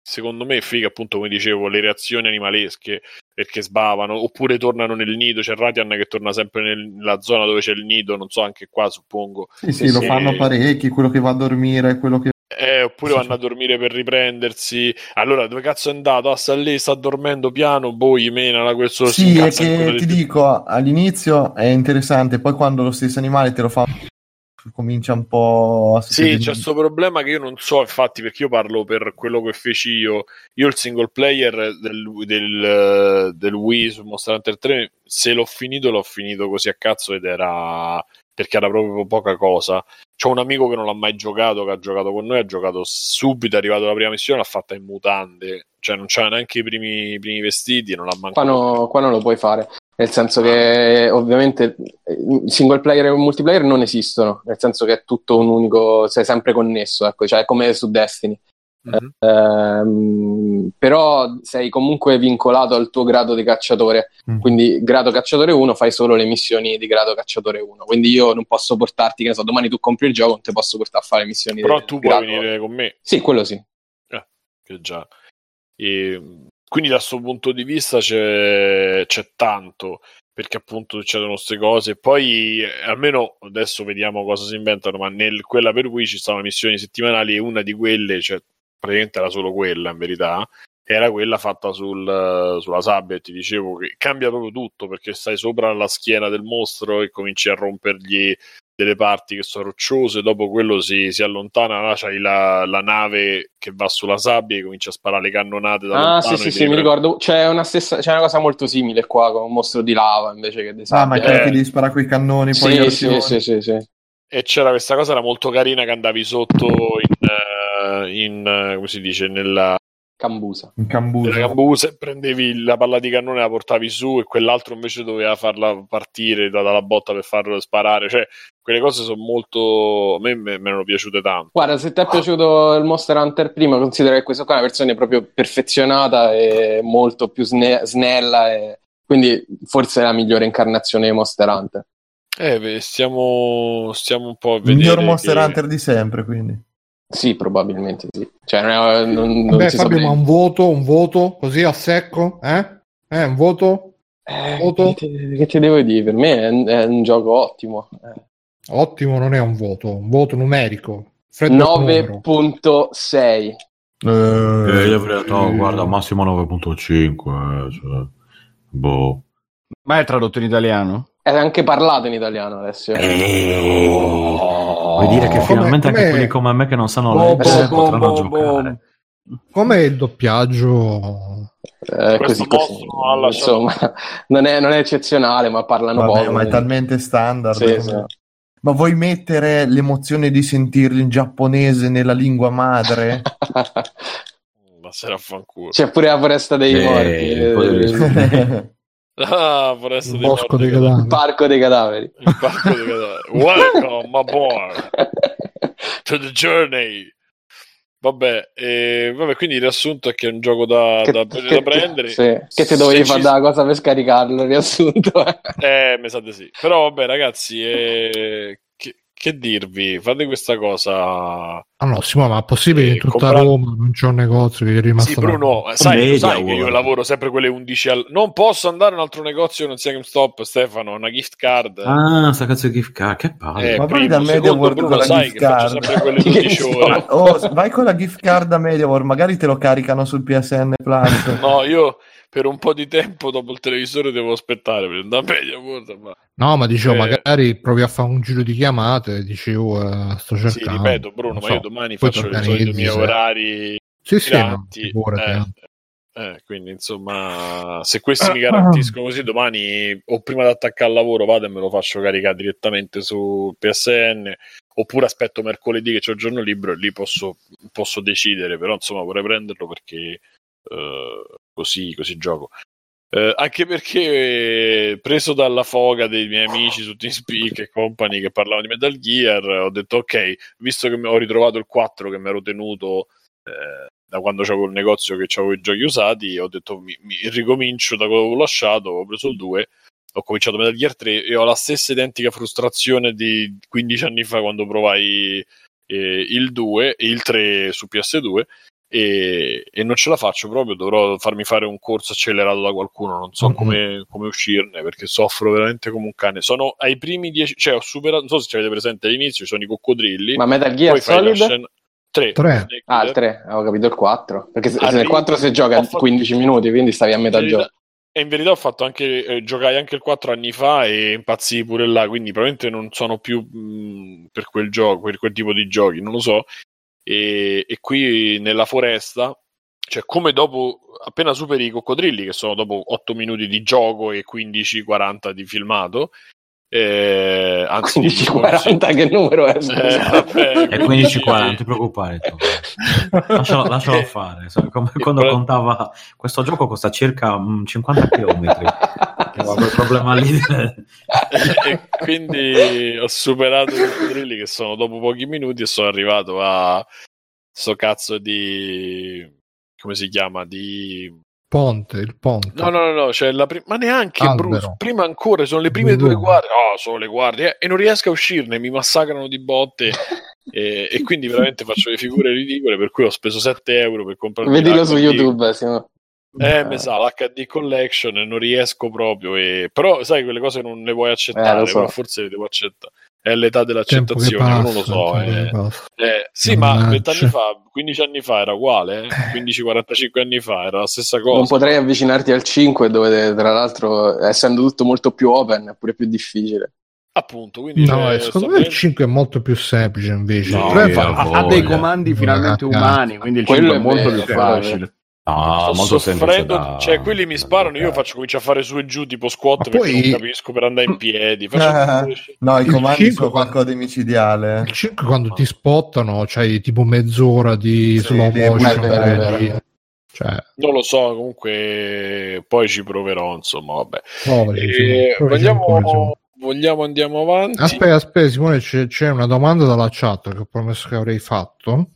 secondo me figa appunto come dicevo le reazioni animalesche perché sbavano oppure tornano nel nido c'è Radian che torna sempre nel- nella zona dove c'è il nido non so anche qua suppongo Sì, sì, lo sì. fanno parecchi, quello che va a dormire, quello che... eh, oppure vanno a dormire per riprendersi allora dove cazzo è andato? Ah, sta lì, sta dormendo piano boh, gli mena questo si Sì, è che ti dico, all'inizio è interessante, poi quando lo stesso animale te lo fa, comincia un po' a Sì, c'è questo problema che io non so, infatti, perché io parlo per quello che feci io. Io il single player del, del, del Wii su Monster Hunter 3, se l'ho finito, l'ho finito così a cazzo ed era perché era proprio poca cosa. C'ho un amico che non l'ha mai giocato, che ha giocato con noi, ha giocato subito, è arrivato alla prima missione, l'ha fatta in mutande, cioè non c'aveva neanche i primi, i primi vestiti, non l'ha manco Qua, no- qua non lo puoi fare. Nel senso che ovviamente eh, single player e multiplayer non esistono, nel senso che è tutto un unico, sei sempre connesso, ecco, cioè è come su Destiny. Mhm. Ehm, però sei comunque vincolato al tuo grado di cacciatore. Mm. Quindi, grado cacciatore 1 fai solo le missioni di grado cacciatore 1. Quindi, io non posso portarti, che ne so, domani tu compri il gioco, non ti posso portare a fare le missioni Però di tu puoi grado- venire con me. Sì, quello sì. che già. E, quindi da questo punto di vista c'è, c'è tanto perché appunto succedono queste cose. Poi eh, almeno adesso vediamo cosa si inventano, ma nel quella per Wii ci stavano missioni settimanali e una di quelle, cioè praticamente era solo quella in verità, era quella fatta sul- sulla sabbia e ti dicevo che cambia proprio tutto perché stai sopra la schiena del mostro e cominci a rompergli delle parti che sono rocciose, dopo quello si, si allontana, là c'hai la, la nave che va sulla sabbia e comincia a sparare le cannonate da Ah, lontano sì, sì, sì, mi ricordo. C'è una, stessa, c'è una cosa molto simile qua con un mostro di lava invece che di Ah, ma è sabbia. Eh. che devi sparare con i cannoni, poi Sì, sì, sì, sì, sì. E c'era questa cosa, era molto carina che andavi sotto in, eh, in eh, come si dice, nella, Cambusa. In cambusa. cambusa e prendevi la palla di cannone e la portavi su e quell'altro invece doveva farla partire da- dalla botta per farlo sparare. Cioè, quelle cose sono molto... a me me, me erano piaciute tanto. Guarda, se ti è piaciuto il Monster Hunter prima, considera che questa qua è una versione proprio perfezionata e molto più sne- snella e quindi forse è la migliore incarnazione di Monster Hunter. Eh, beh, stiamo, stiamo un po' a Il vedere miglior Monster che- Hunter di sempre, quindi. Sì, probabilmente sì. Cioè, non, è- non, non Beh, si Fabio, ma un voto, un voto, così a secco? Eh? Eh, un voto? Eh, voto? che, ti, che ti devo dire? Per me è, un- è un gioco ottimo. Eh. Ottimo non è un voto, un voto numerico. Freddo numero. 9.6. Eh, io avrei detto, sì. guarda, massimo 9.5. eh, cioè, boh. Ma è tradotto in italiano? È anche parlato in italiano adesso. Vuoi dire che Come- finalmente anche quelli come me che non sanno Boh, leggere boh, potranno boh, boh. giocare. Com'è il doppiaggio? Eh, così, così. Insomma, non è, non è eccezionale, ma parlano Vabbè, poco. ma è quindi- talmente standard. Sì, come- sì. Ma vuoi mettere l'emozione di sentirlo in giapponese nella lingua madre? Ma se affanculo. C'è pure la foresta dei Eh, morti, eh, Ah, foresta Il bosco dei che- il cadaveri. parco dei cadaveri. Il parco dei cadaveri. Welcome aboard to the journey. Vabbè, eh, vabbè, quindi il riassunto è che è un gioco da, Che- da, che- da prendere. sì, che ti dovevi fare ci- da cosa per scaricarlo, riassunto. eh. Eh, mi sa di sì. Però vabbè, ragazzi, eh, che, dirvi? Fate questa cosa. Ah no, Simo, ma è possibile che in tutta comprare- Roma non c'è un negozio che è rimasto Sì, Bruno, eh, sai, media, sai che io lavoro sempre quelle 11 al... Non posso andare in un altro negozio che non sia GameStop, Stefano, una gift card. Ah, sta cazzo di gift card, che palle. Eh, Ma vai primo, dal Media secondo, World Bruno, con la sai gift che faccio card. sempre quelle Che 12 ore. Oh, vai con la gift card a MediaWorld, magari te lo caricano sul PSN Plus. No, io per un po' di tempo dopo il televisore devo aspettare per andare a media quota, ma No, ma dicevo, Eh. magari provi a fare un giro di chiamate, dicevo, eh, sto sì, cercando. ripeto Bruno, non ma so. io domani faccio i miei se- orari Sì, sì, no, eh, eh. eh, quindi insomma se questi mi garantiscono così domani o prima di attaccare al lavoro vado e me lo faccio caricare direttamente su PSN oppure aspetto mercoledì che c'ho il giorno libero e lì posso, posso decidere però insomma vorrei prenderlo perché eh, così, così gioco. Eh, anche perché preso dalla foga dei miei amici su TeamSpeak e company che parlavano di Metal Gear ho detto ok visto che ho ritrovato il 4 che mi ero tenuto eh, da quando c'avevo il negozio che avevo i giochi usati, ho detto mi, mi ricomincio da quello che ho lasciato, ho preso il 2, ho cominciato Metal Gear 3 e ho la stessa identica frustrazione di 15 anni fa quando provai eh, il 2 e il 3 su PS2 e, e non ce la faccio proprio, dovrò farmi fare un corso accelerato da qualcuno, non so Mhm. come, come uscirne perché soffro veramente come un cane. Sono ai primi 10, cioè ho superato, non so se ci avete presente all'inizio, sono i coccodrilli, Ma Metal Gear poi Solid? scena... 3. Tre. Ah, il 3, avevo capito il 4. Perché se, Arrivi- nel 4 si gioca fatto- 15 minuti, quindi stavi a metà gioco. E in verità ho fatto anche, eh, giocai anche il 4 anni fa e impazzii pure là, quindi probabilmente non sono più mh, per quel gioco, per quel tipo di giochi, non lo so. E, e qui nella foresta, cioè come dopo, appena superi i coccodrilli, che sono dopo 8 minuti di gioco e 15-40 di filmato, eh, anzi, 15-40, che numero è? Eh, vabbè, 15-40, non ti preoccupare. tu. Lascialo, lascialo fare. Come quando però- contava questo gioco costa circa mm, 50 km. quel problema lì. e quindi ho superato i coccodrilli che sono dopo pochi minuti e sono arrivato a sto cazzo di come si chiama di Ponte, il ponte. no no no, no c'è la prima ma neanche Albero. Bruce prima ancora sono le prime Bruno. due guardie oh sono le guardie eh, e non riesco a uscirne mi massacrano di botte e, e quindi veramente faccio le figure ridicole per cui ho speso 7 euro per comprare Vedilo su YouTube. Simo. eh, mi sa, l'HD Collection non riesco proprio. E... Però, sai, quelle cose non le vuoi accettare. Eh, so. però forse le devo accettare. È l'età dell'accettazione, passa, non lo so. che eh. passa. Eh, sì, ma Mannaggia. 20 anni fa, 15 anni fa era uguale, eh? 15-45 anni fa era la stessa cosa. Non potrei avvicinarti al 5, dove tra l'altro, essendo tutto molto più open, è pure più difficile. Appunto, quindi No, eh, secondo me il bene- 5 è molto più semplice invece. No, ha, ha dei comandi finalmente umani, quindi il Quello 5 è è molto vero, più è facile. No, sto molto soffrendo, da- cioè quelli mi sparano, io faccio cominciare a fare su e giù tipo squat Ma perché poi- non capisco per andare in piedi. Faccio No, i Il comandi cinque sono quando- qualcosa di micidiale. Il 5 quando ti spottano c'hai tipo mezz'ora di Sì, slow di- motion. vedi. Cioè, Non lo so, comunque poi ci proverò, insomma, vabbè. provaci, Eh, provaci ancora, vogliamo, Simone. vogliamo andiamo avanti. Aspetta, aspetta, Simone, c'è, c'è una domanda dalla chat che ho promesso che avrei fatto.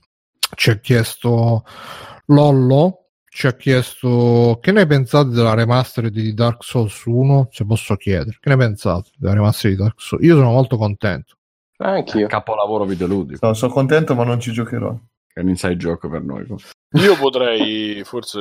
Ci ha chiesto Lollo, ci ha chiesto che ne pensate della remaster di Dark Souls 1, se posso chiedere. Che ne pensate della remaster di Dark Souls? Io sono molto contento. Anch'io. Capolavoro videoludico, Sono, sono contento, ma non ci giocherò. che è un inside joke per noi. Io potrei, forse,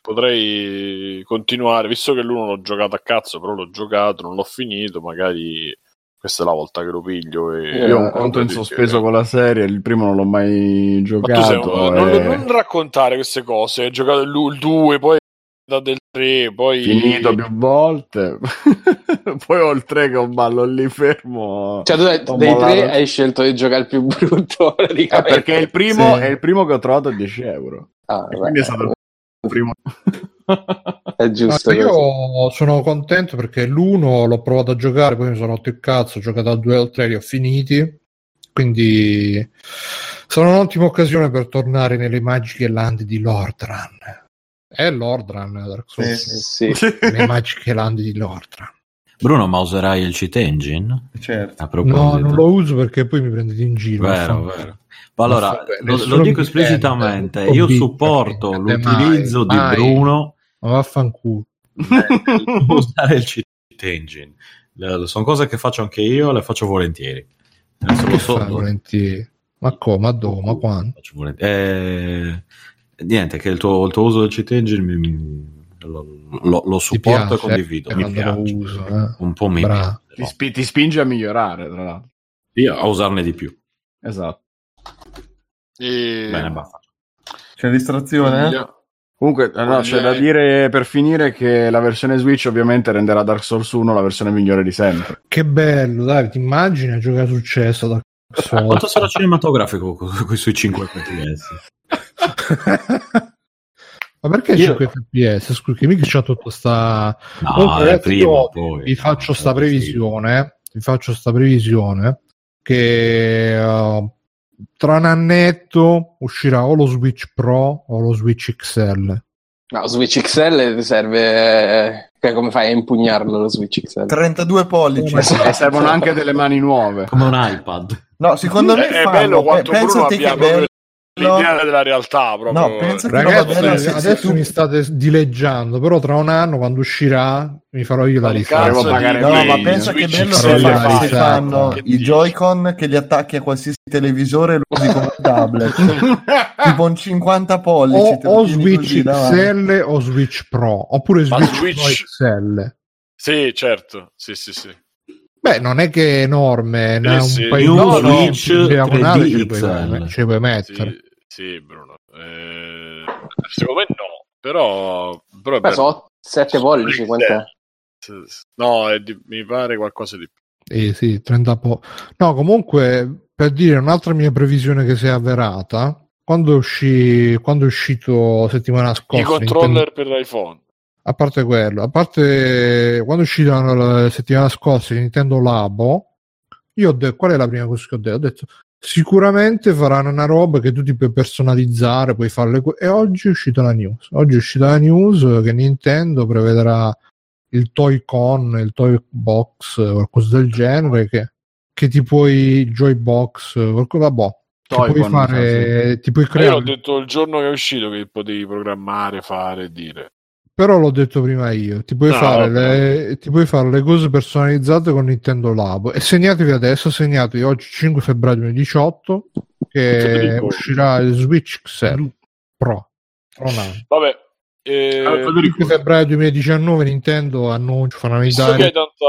potrei continuare, visto che l'uno l'ho giocato a cazzo, però l'ho giocato, non l'ho finito, magari questa è la volta che lo piglio. E... Eh, Io ho un conto in sospeso sì. con la serie, il primo non l'ho mai Ma tu sei giocato. un- non, e- non raccontare queste cose, hai giocato il 2, poi del 3, poi... finito più volte. Poi ho il 3 che ho un ballo lì fermo. Cioè, tu dai- Ho dei mollato. tre hai scelto di giocare il più brutto, Eh, perché il primo, Sì. è il primo che ho trovato a 10 euro. Ah, E quindi è stato il primo. È giusto. Ma così. io sono contento perché l'uno l'ho provato a giocare, poi mi sono rotto il cazzo, ho giocato al 2 e al 3, li ho finiti. Quindi sarà un'ottima occasione per tornare nelle magiche landi di Lordran. È Lordran Dark Souls. Sì, Sì. Le magiche landi di Lordran. Bruno, ma userai il cheat engine? Certo. A. No, non lo uso perché poi mi prendete in giro. Vero, vero. Ma allora, lo, lo dico esplicitamente, io supporto l'utilizzo mai, mai. di Bruno Ma vaffanculo. per usare il cheat engine. Le- sono cose che faccio anche io, le faccio volentieri. Adesso Che lo so, volentieri? Ma come? Ma dove? Ma quando? faccio volentieri. Eh, niente, che il tuo, il tuo uso del cheat engine mi- mi- lo, lo- lo supporto e piace, condivido. eh, Mi piace. uso, eh? Un po' mi Bravo. Ti, spi- ti spinge a migliorare, tra l'altro. Io a usarne di più. Esatto. E... Bene, basta. C'è distrazione? Voglia- Comunque, no, c'è da dire per finire che la versione Switch ovviamente renderà Dark Souls 1 la versione migliore di sempre. Che bello, dai, ti immagini a giocare successo da Quanto sarà cinematografico con sui 5 fps? Ma perché Io- 5 fps? Scusa, che mica c'ha tutta sta... No, ragazzi, prima poi. vi faccio No, sta sì. previsione, vi faccio sta previsione che uh, tra un annetto uscirà o lo Switch Pro o lo Switch XL. No, Switch XL ti serve... eh, come fai a impugnarlo lo Switch XL? 32 pollici. Come- E servono anche delle mani nuove. Come un iPad. No, secondo me È, è fanno- bello pe- quanto pensa Bruno abbia è bello. L'ideale della realtà. Proprio. No, pensa che Ragazzi, se adesso tu- mi state dileggiando, però tra un anno quando uscirà mi farò io la di- No, Play, ma pensa che bello se, fa- se fanno Che i dici? Joy-Con che li attacchi a qualsiasi televisore e lo usi come tablet. tipo un 50 pollici. O, o Switch. XL o Switch Pro, oppure Switch, Switch- Pro XL. Sì, certo. Sì, sì, sì. Beh, non è che è enorme, ne ha sì. un paio di no, Switch in diagonale 3D ce li puoi- XL. ce li puoi mettere. Sì, sì, Bruno. Eh, secondo me no, però... però Beh, sono 7 pollici, quant'è? No, è di- mi pare qualcosa di più. Eh sì, 30 po'. No, comunque, per dire un'altra mia previsione che si è avverata, quando, uscì, quando è uscito settimana I scorsa, controller per l'iPhone. a parte quello, a parte quando è uscito la, settimana scorsa il Nintendo Labo, io ho detto, qual è la prima cosa che ho detto? Ho detto, sicuramente faranno una roba che tu ti puoi personalizzare, puoi farle... E oggi è uscita la news. Oggi è uscita la news che Nintendo prevederà il Toy Con, il Toy Box, qualcosa del genere, che, che ti puoi... Joy Box, qualcosa... Boh, ti Toy puoi fare... Ti puoi Ma Io creare... l'ho detto il giorno che è uscito che potevi programmare, fare, dire. Però l'ho detto prima io, ti puoi, No, fare vabbè. le, ti puoi fare le cose personalizzate con Nintendo Labo e segnatevi adesso, segnatevi oggi 5 febbraio 2018 che uscirà il Switch XL Pro. Anno. Vabbè. eh, Ah, Federico. 5 febbraio 2019 Nintendo annuncia, fanno visto, che tanta,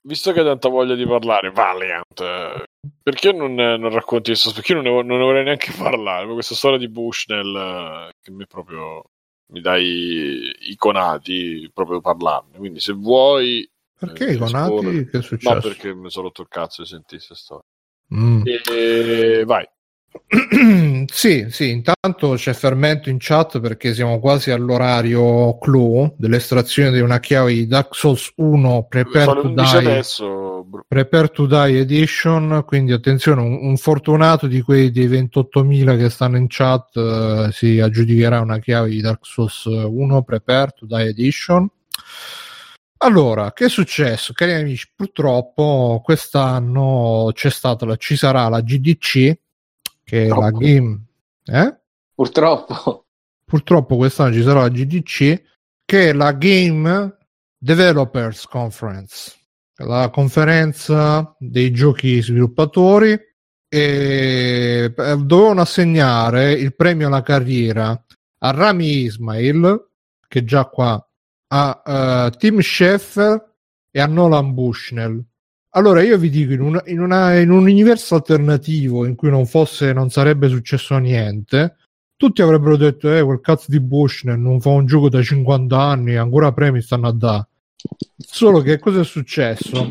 visto che hai tanta voglia di parlare, Valiant, perché non, non racconti questo? Perché io non ne, non ne vorrei neanche parlare. Questa storia di Bushnell eh, che mi proprio mi dai i conati proprio parlarne. Quindi se vuoi... perché eh, i conati che è successo? No, perché mi sono rotto il cazzo di sentire questa storia. Mm. E vai. Sì, sì, intanto c'è fermento in chat perché siamo quasi all'orario clou dell'estrazione di una chiave di Dark Souls 1 Prepare to 11 Die adesso. Prepare to Die Edition, quindi attenzione, un, un fortunato di quei dei 28.000 che stanno in chat eh, si aggiudicherà una chiave di Dark Souls 1 Prepare to Die Edition. Allora, che è successo? Cari amici, purtroppo quest'anno c'è stata ci sarà la GDC, che è la. Game... Eh? Purtroppo. Purtroppo quest'anno ci sarà la GDC, che è la Game Developers Conference, la conferenza dei giochi sviluppatori e eh, dovevano assegnare il premio alla carriera a Rami Ismail, che già qua, a eh, Tim Schafer e a Nolan Bushnell. Allora io vi dico, in, una- in una- in un universo alternativo in cui non fosse, non sarebbe successo niente, tutti avrebbero detto, eh, quel cazzo di Bushnell non fa un gioco da 50 anni, ancora premi stanno a da. Solo che cosa è successo?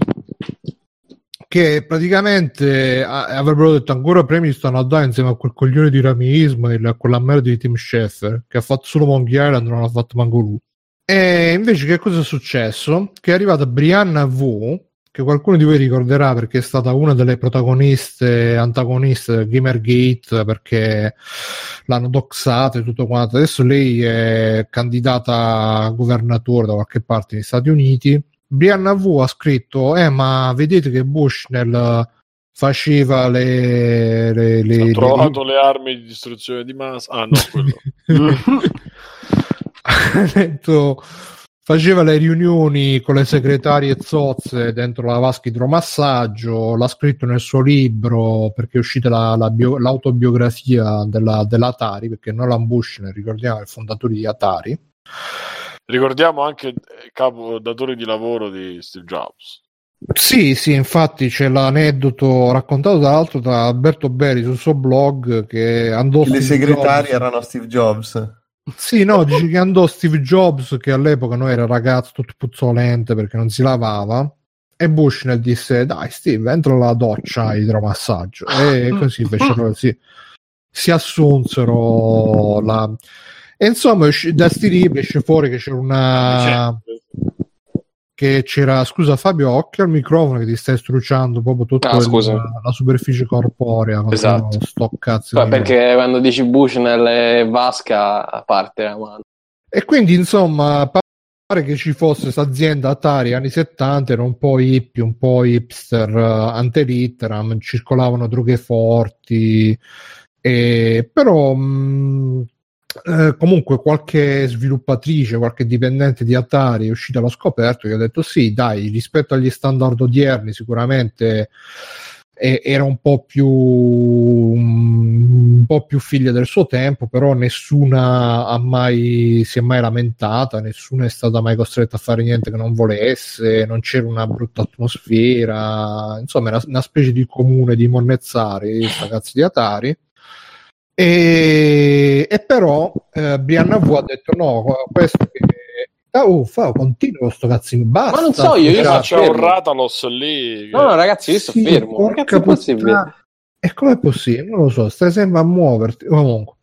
Che praticamente avrebbero detto ancora premi stanno a da insieme a quel coglione di Rami Ismail a quella merda di Tim Schafer che ha fatto solo Monkey Island non ha fatto manco lui. E invece che cosa è successo? Che è arrivata Brianna V, che qualcuno di voi ricorderà perché è stata una delle protagoniste antagoniste del Gamergate perché l'hanno doxata e tutto quanto. Adesso lei è candidata a governatore da qualche parte negli Stati Uniti. Brianna V ha scritto: Eh, ma vedete che Bushnell faceva le. le, le- Ha le- trovato le armi di distruzione di massa. Ah, no, quello. ha detto faceva le riunioni con le segretarie zozze dentro la vasca idromassaggio l'ha scritto nel suo libro perché è uscita la- la bio- l'autobiografia della, dell'Atari perché Nolan Bushnell ricordiamo è il fondatore di Atari Ricordiamo anche il capo datore di lavoro di Steve Jobs. Sì, sì, infatti c'è l'aneddoto raccontato tra l'altro da Alberto Belli sul suo blog che andò le Steve segretarie Jobs- erano Steve Jobs. Sì, no, dice che andò Steve Jobs, che all'epoca no, era ragazzo tutto puzzolente perché non si lavava, e Bushnell disse, dai Steve, entra alla doccia idromassaggio. E così fecero, si, si assunsero la... E insomma, da sti libri esce fuori che c'era una... che c'era, scusa Fabio, occhio al microfono che ti stai struciando proprio tutta Ah, scusa. la superficie corporea. Esatto. Sto cazzo di- perché quando dici Bushnell e Vasca parte la mano. E quindi, insomma, pare che ci fosse questa azienda Atari anni 70, era un po' hippie, un po' hipster, uh, ante litteram, circolavano droghe forti, e, però mh, eh, comunque qualche sviluppatrice, qualche dipendente di Atari è uscita allo scoperto che ha detto sì, dai, rispetto agli standard odierni sicuramente e- era un po' più un po' più figlia del suo tempo però nessuna mai si è mai lamentata nessuna è stata mai costretta a fare niente che non volesse non c'era una brutta atmosfera insomma era una specie di comune di monnezzari sta cazzo di Atari e, e però eh, Brianna V ha detto no questo che Ah, oh, fa, continua sto cazzo di basta Ma non so, io- io Io faccio fermo. un Ratalos lì. No, no, ragazzi, io sto sì, fermo. Cazzo è possibile? puttana. E com'è possibile? Non lo so, stai sempre a muoverti. Comunque.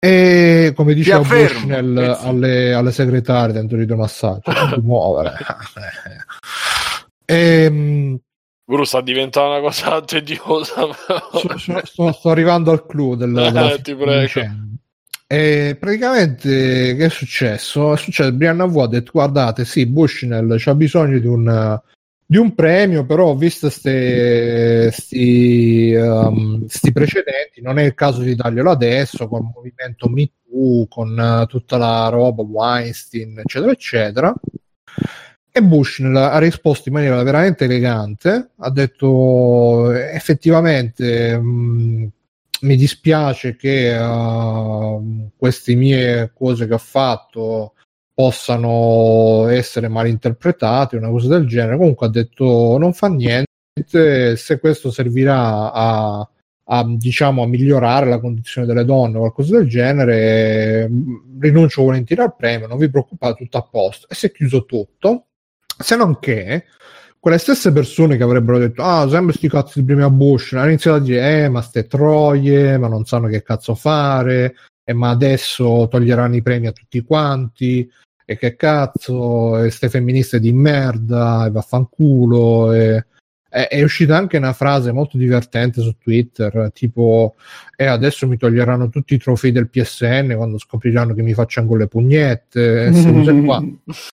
E come diceva pezzi. alle, alle segretarie dentro di massaggio, muovere. Ehm, Guru sta diventando una cosa tediosa. sto, sto- sto- arrivando al clou del, Eh, ti prego. vicenda. E praticamente che è successo? È successo Brianna V ha detto guardate sì Bushnell c'ha bisogno di un, di un premio però visto ste, sti, um, precedenti non è il caso di darglielo adesso con il movimento Me Too con eh, tutta la roba Weinstein eccetera eccetera e Bushnell ha risposto in maniera veramente elegante ha detto effettivamente mh, mi dispiace che uh, queste mie cose che ho fatto possano essere malinterpretate, una cosa del genere. Comunque ha detto non fa niente, se questo servirà a, a, diciamo, a migliorare la condizione delle donne o qualcosa del genere, mh, rinuncio volentieri al premio, non vi preoccupate, tutto a posto. E si è chiuso tutto, se non che quelle stesse persone che avrebbero detto ah sempre sti cazzo di premi a Bush hanno iniziato a dire eh ma ste troie ma non sanno che cazzo fare e ma adesso toglieranno i premi a tutti quanti e che cazzo e ste femministe di merda e vaffanculo e è, uscita anche una frase molto divertente su Twitter tipo e adesso mi toglieranno tutti i trofei del PSN quando scopriranno che mi faccio con le pugnette queste cose qua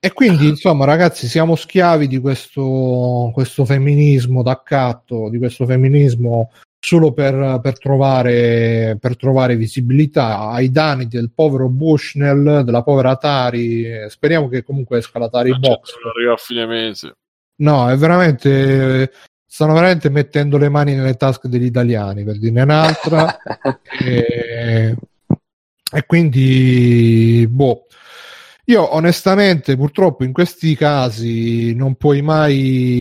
e quindi, insomma, ragazzi, siamo schiavi di questo, questo femminismo d'accatto, di questo femminismo solo per, per, trovare, per trovare visibilità ai danni del povero Bushnell, della povera Atari. Speriamo che comunque esca l'Atari Certo, Box. non arriva a fine mese. No, è veramente. Stanno veramente mettendo le mani nelle tasche degli italiani per dirne un'altra. e, e quindi, boh. Io onestamente, purtroppo, in questi casi non puoi mai,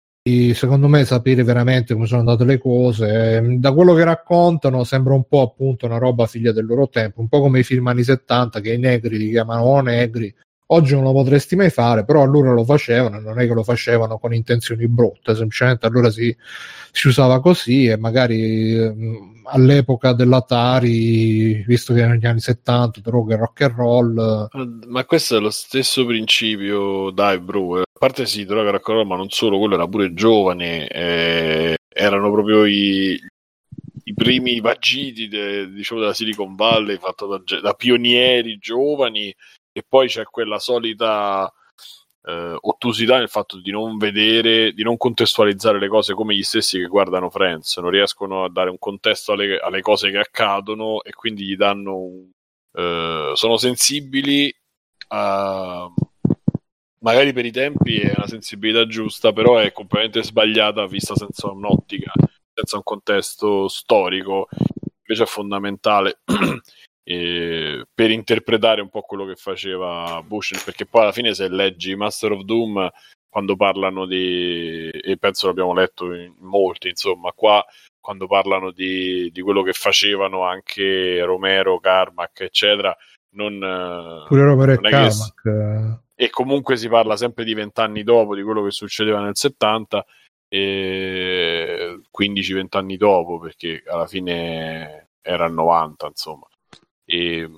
secondo me, sapere veramente come sono andate le cose. Da quello che raccontano, sembra un po' appunto una roba figlia del loro tempo, un po' come i film anni 70 che i negri li chiamano negri. Oggi non lo potresti mai fare, però allora lo facevano, non è che lo facevano con intenzioni brutte, semplicemente allora si, si usava così e magari mh, all'epoca dell'Atari, visto che negli anni 70 droga e rock and roll, Ma questo è lo stesso principio, dai, bro. A parte sì, droga e rock and roll, ma non solo, quello era pure giovane. eh, erano proprio i, i primi vagiti de- diciamo, della Silicon Valley, fatto da, da pionieri giovani. E poi c'è quella solita eh, ottusità nel fatto di non vedere, di non contestualizzare le cose come gli stessi che guardano Friends, non riescono a dare un contesto alle, alle cose che accadono e quindi gli danno un, eh, sono sensibili a magari per i tempi è una sensibilità giusta, però è completamente sbagliata vista senza un'ottica, senza un contesto storico, invece è fondamentale eh, per interpretare un po' quello che faceva Bush, perché poi alla fine se leggi Master of Doom quando parlano di e penso l'abbiamo letto in molti, insomma, qua quando parlano di, di quello che facevano anche Romero, Carmack, eccetera, non, Pure Robert non che s- Carmack. eh, e comunque si parla sempre di vent'anni dopo di quello che succedeva nel 70 e 15-20 anni dopo perché alla fine era il 90 insomma e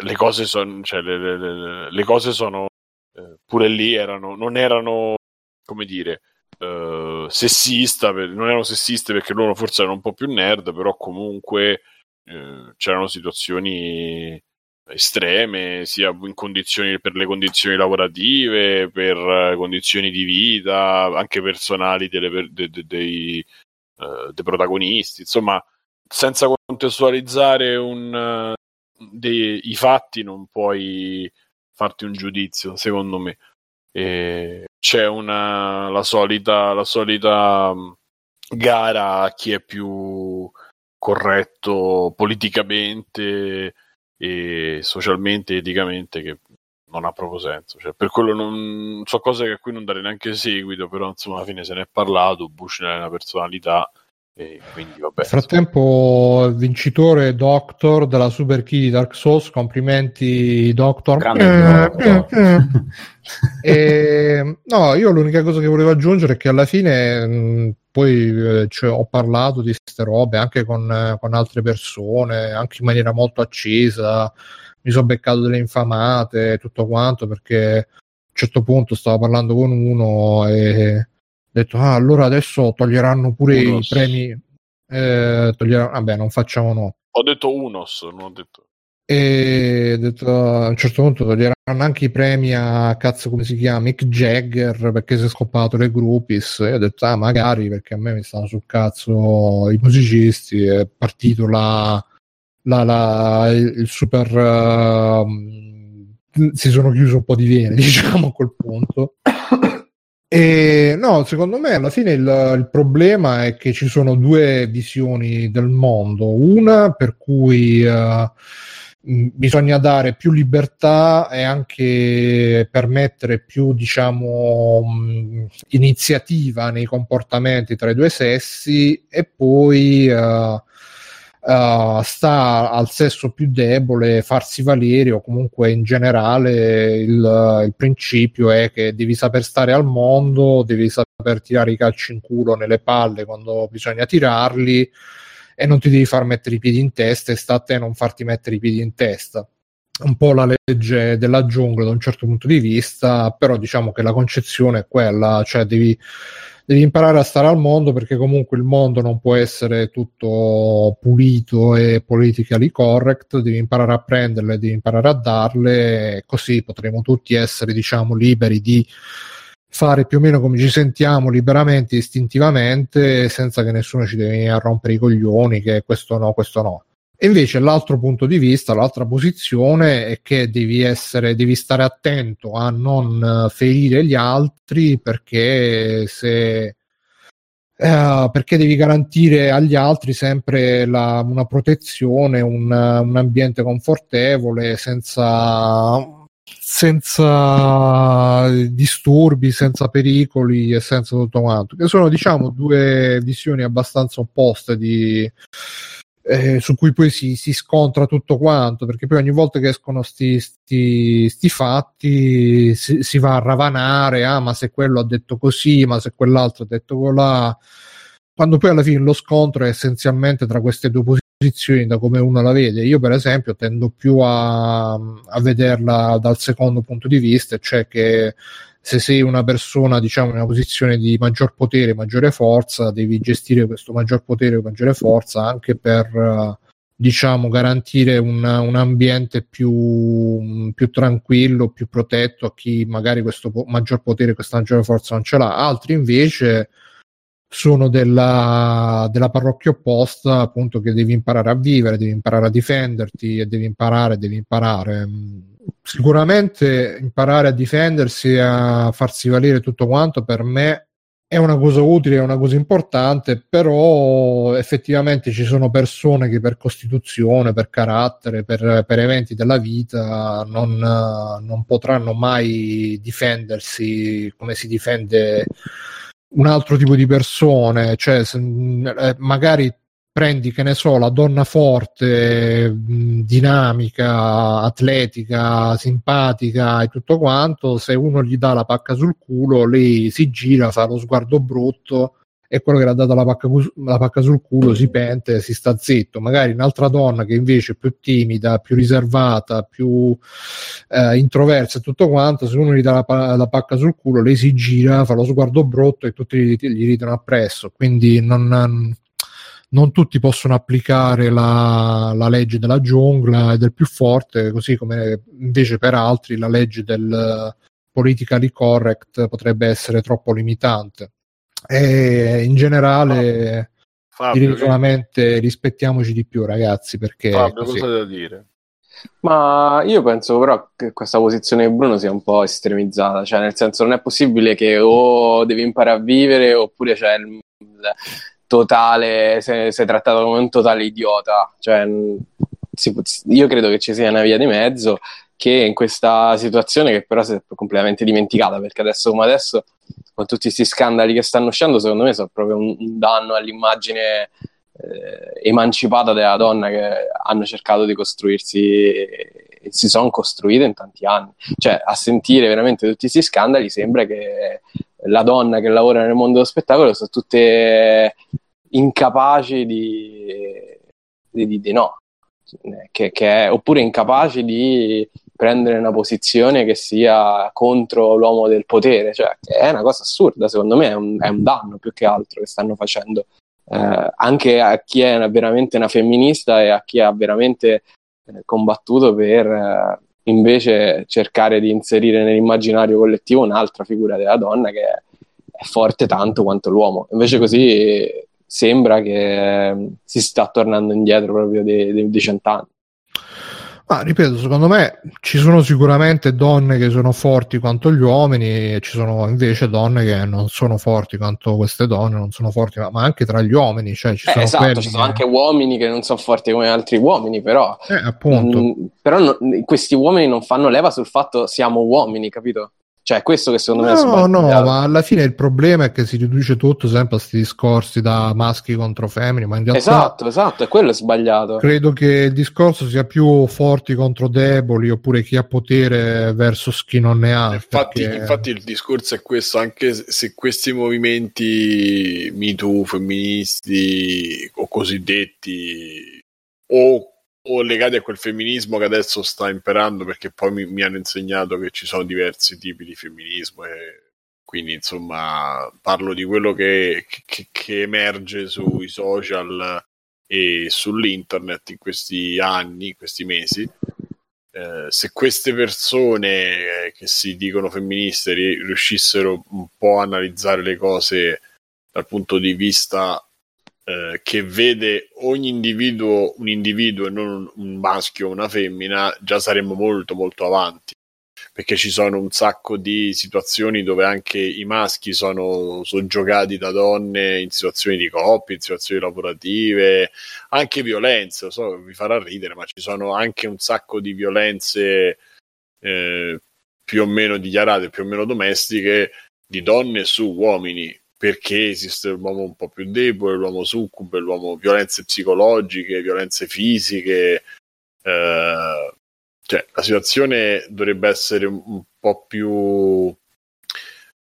le cose sono cioè, le, le- le- cose sono eh, pure lì erano non erano come dire eh, sessista per- non erano sessiste perché loro forse erano un po' più nerd però comunque eh, c'erano situazioni estreme, sia condizioni, per le condizioni lavorative, per condizioni di vita, anche personali delle de- de- dei, eh, dei protagonisti. Insomma, senza contestualizzare un, dei- fatti non puoi farti un giudizio, secondo me. E c'è una, la solita, la solita mh, gara a chi è più corretto politicamente e socialmente, eticamente, che non ha proprio senso. Cioè, per quello non so cose a cui non dare neanche seguito, però insomma alla fine se ne è parlato, Bush è una personalità e quindi vabbè. Nel frattempo, vincitore Doctor della Super Key di Dark Souls, complimenti Doctor. Grande Doctor. E, no, io l'unica cosa che volevo aggiungere è che alla fine mh, poi eh, cioè, ho parlato di queste robe anche con, eh, con altre persone, anche in maniera molto accesa, mi sono beccato delle infamate, tutto quanto, perché a un certo punto stavo parlando con uno e detto, ah, allora adesso toglieranno pure Unos. i premi, eh, toglieranno, vabbè, non facciamo no. Ho detto unos, non ho detto. E ho detto, a un certo punto toglieranno anche i premi a cazzo come si chiama Mick Jagger perché si è scoppato le groupies e ho detto ah magari perché a me mi stanno sul cazzo i musicisti è partito la, la- la- il il super ehm, si sono chiusi un po' di vene diciamo a quel punto e no, secondo me alla fine il, il problema è che ci sono due visioni del mondo. Una per cui eh, bisogna dare più libertà e anche permettere più, diciamo, iniziativa nei comportamenti tra i due sessi e poi eh, eh, sta al sesso più debole farsi valere o comunque in generale il, il principio è che devi saper stare al mondo, devi saper tirare i calci in culo nelle palle quando bisogna tirarli e non ti devi far mettere i piedi in testa e sta a te non farti mettere i piedi in testa. Un po' la legge della giungla da un certo punto di vista, però diciamo che la concezione è quella, cioè devi, devi imparare a stare al mondo perché comunque il mondo non può essere tutto pulito e politically correct, devi imparare a prenderle, devi imparare a darle, così potremo tutti essere, diciamo, liberi di fare più o meno come ci sentiamo liberamente, istintivamente, senza che nessuno ci deve venire a rompere i coglioni, che questo no, questo no. E invece l'altro punto di vista, l'altra posizione è che devi essere, devi stare attento a non eh, ferire gli altri perché se eh, perché devi garantire agli altri sempre la- una protezione, un, un ambiente confortevole, senza, senza disturbi, senza pericoli e senza tutto quanto, che sono diciamo due visioni abbastanza opposte di, eh, su cui poi si, si scontra tutto quanto, perché poi ogni volta che escono sti, fatti si, si va a ravanare, ah ma se quello ha detto così, ma se quell'altro ha detto colà, quando poi alla fine lo scontro è essenzialmente tra queste due posizioni da come uno la vede. Io per esempio tendo più a, a vederla dal secondo punto di vista, cioè che se sei una persona diciamo in una posizione di maggior potere, maggiore forza, devi gestire questo maggior potere, maggiore forza anche per eh, diciamo garantire un, un ambiente più, più tranquillo, più protetto a chi magari questo po- maggior potere, questa maggiore forza non ce l'ha. Altri invece sono della, della parrocchia opposta, appunto, che devi imparare a vivere, devi imparare a difenderti e devi imparare, devi imparare. Sicuramente imparare a difendersi a farsi valere tutto quanto per me è una cosa utile, è una cosa importante, però effettivamente ci sono persone che per costituzione, per carattere, per, per eventi della vita non, non potranno mai difendersi come si difende un altro tipo di persone, cioè eh, magari prendi, che ne so, la donna forte, dinamica, atletica, simpatica e tutto quanto, se uno gli dà la pacca sul culo, lei si gira, fa lo sguardo brutto e quello che le ha dato la pacca, la pacca sul culo si pente, si sta zitto. Magari un'altra donna che invece è più timida, più riservata, più eh, introversa e tutto quanto, se uno gli dà la, la, pacca sul culo, lei si gira, fa lo sguardo brutto e tutti gli, gli ridono appresso. Quindi non, non tutti possono applicare la, la, legge della giungla e del più forte, così come invece per altri la legge del politically correct potrebbe essere troppo limitante. E in generale, Fabio, direi solamente rispettiamoci di più, ragazzi. Perché Fabio, così. cosa da dire? Ma io penso però che questa posizione di Bruno sia un po' estremizzata, cioè nel senso non è possibile che o devi imparare a vivere oppure c'è il, il totale, sei, sei, trattato come un totale idiota, cioè si, io credo che ci sia una via di mezzo che in questa situazione che però si è completamente dimenticata perché adesso come adesso con tutti questi scandali che stanno uscendo secondo me sono proprio un, un danno all'immagine eh, emancipata della donna che hanno cercato di costruirsi e si sono costruite in tanti anni. Cioè a sentire veramente tutti questi scandali sembra che la donna che lavora nel mondo dello spettacolo sono tutte incapaci di, di, di, di no. Che, che è, oppure incapaci di prendere una posizione che sia contro l'uomo del potere, cioè è una cosa assurda, secondo me è un, è un danno più che altro che stanno facendo. Eh, anche a chi è veramente una femminista e a chi ha veramente eh, combattuto per eh, invece cercare di inserire nell'immaginario collettivo un'altra figura della donna che è, forte tanto quanto l'uomo. Invece così sembra che si sta tornando indietro proprio di cent'anni. Ma ripeto, secondo me ci sono sicuramente donne che sono forti quanto gli uomini e ci sono invece donne che non sono forti quanto queste donne, non sono forti, ma, ma anche tra gli uomini. Cioè ci eh, sono esatto, ci sono che... anche uomini che non sono forti come altri uomini, però, eh, appunto. mh, però no, questi uomini non fanno leva sul fatto siamo uomini, capito? Cioè, questo che secondo no, me è sbagliato. No, no, ma alla fine il problema è che si riduce tutto sempre a questi discorsi da maschi contro femmine, ma in realtà... Esatto, esatto, è quello è sbagliato. Credo che il discorso sia più forti contro deboli, oppure chi ha potere versus chi non ne ha. Infatti, perché... infatti il discorso è questo, anche se questi movimenti MeToo, femministi o cosiddetti, o o legati a quel femminismo che adesso sta imperando perché poi mi, mi, hanno insegnato che ci sono diversi tipi di femminismo e quindi insomma parlo di quello che, che, che emerge sui social e sull'internet in questi anni, in questi mesi. Eh, se queste persone eh, che si dicono femministe riuscissero un po' a analizzare le cose dal punto di vista eh, che vede ogni individuo un individuo e non un maschio o una femmina, già saremmo molto molto avanti. Perché ci sono un sacco di situazioni dove anche i maschi sono soggiogati da donne in situazioni di coppia, in situazioni lavorative, anche violenze. Lo so, vi farà ridere, ma ci sono anche un sacco di violenze eh, più o meno dichiarate, più o meno domestiche, di donne su uomini perché esiste l'uomo un po' più debole, l'uomo succube, l'uomo violenze psicologiche, violenze fisiche. Eh, cioè, la situazione dovrebbe essere un, po' più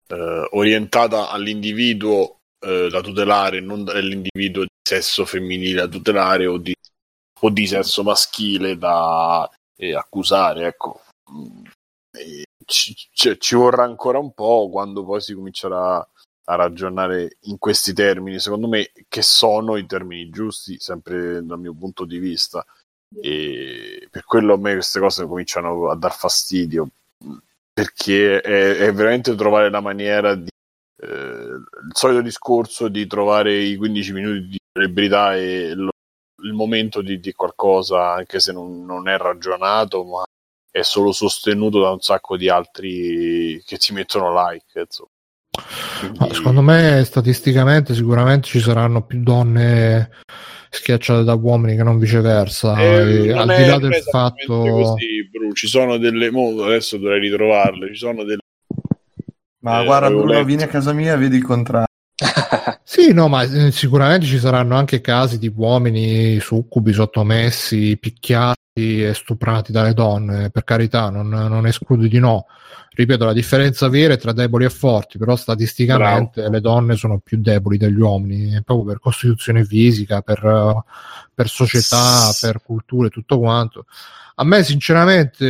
eh, orientata all'individuo eh, da tutelare, non all'individuo di sesso femminile da tutelare o di, o di sesso maschile da accusare. Ecco. Ci, ci, ci vorrà ancora un po' quando poi si comincerà a ragionare in questi termini, secondo me, che sono i termini giusti, sempre dal mio punto di vista. E per quello a me queste cose cominciano a dar fastidio, perché è, è veramente trovare la maniera di. Eh, il solito discorso di trovare i 15 minuti di celebrità e lo, il momento di, di, qualcosa, anche se non, non è ragionato, ma è solo sostenuto da un sacco di altri che ci mettono like. Insomma. Quindi... Secondo me, statisticamente, sicuramente ci saranno più donne schiacciate da uomini che non viceversa. Eh, non al di là del fatto. Così, Bru. Ci sono delle. adesso dovrei ritrovarle. Ci sono delle. Ma eh, guarda, Bruno, vieni a casa mia e vedi il contrario. Sì, no, ma eh, sicuramente ci saranno anche casi di uomini succubi sottomessi, picchiati e stuprati dalle donne, per carità, non, non escludo di no. Ripeto, la differenza vera è tra deboli e forti, però statisticamente Bravo. le donne sono più deboli degli uomini, proprio per costituzione fisica, per, per società, per cultura e tutto quanto a me sinceramente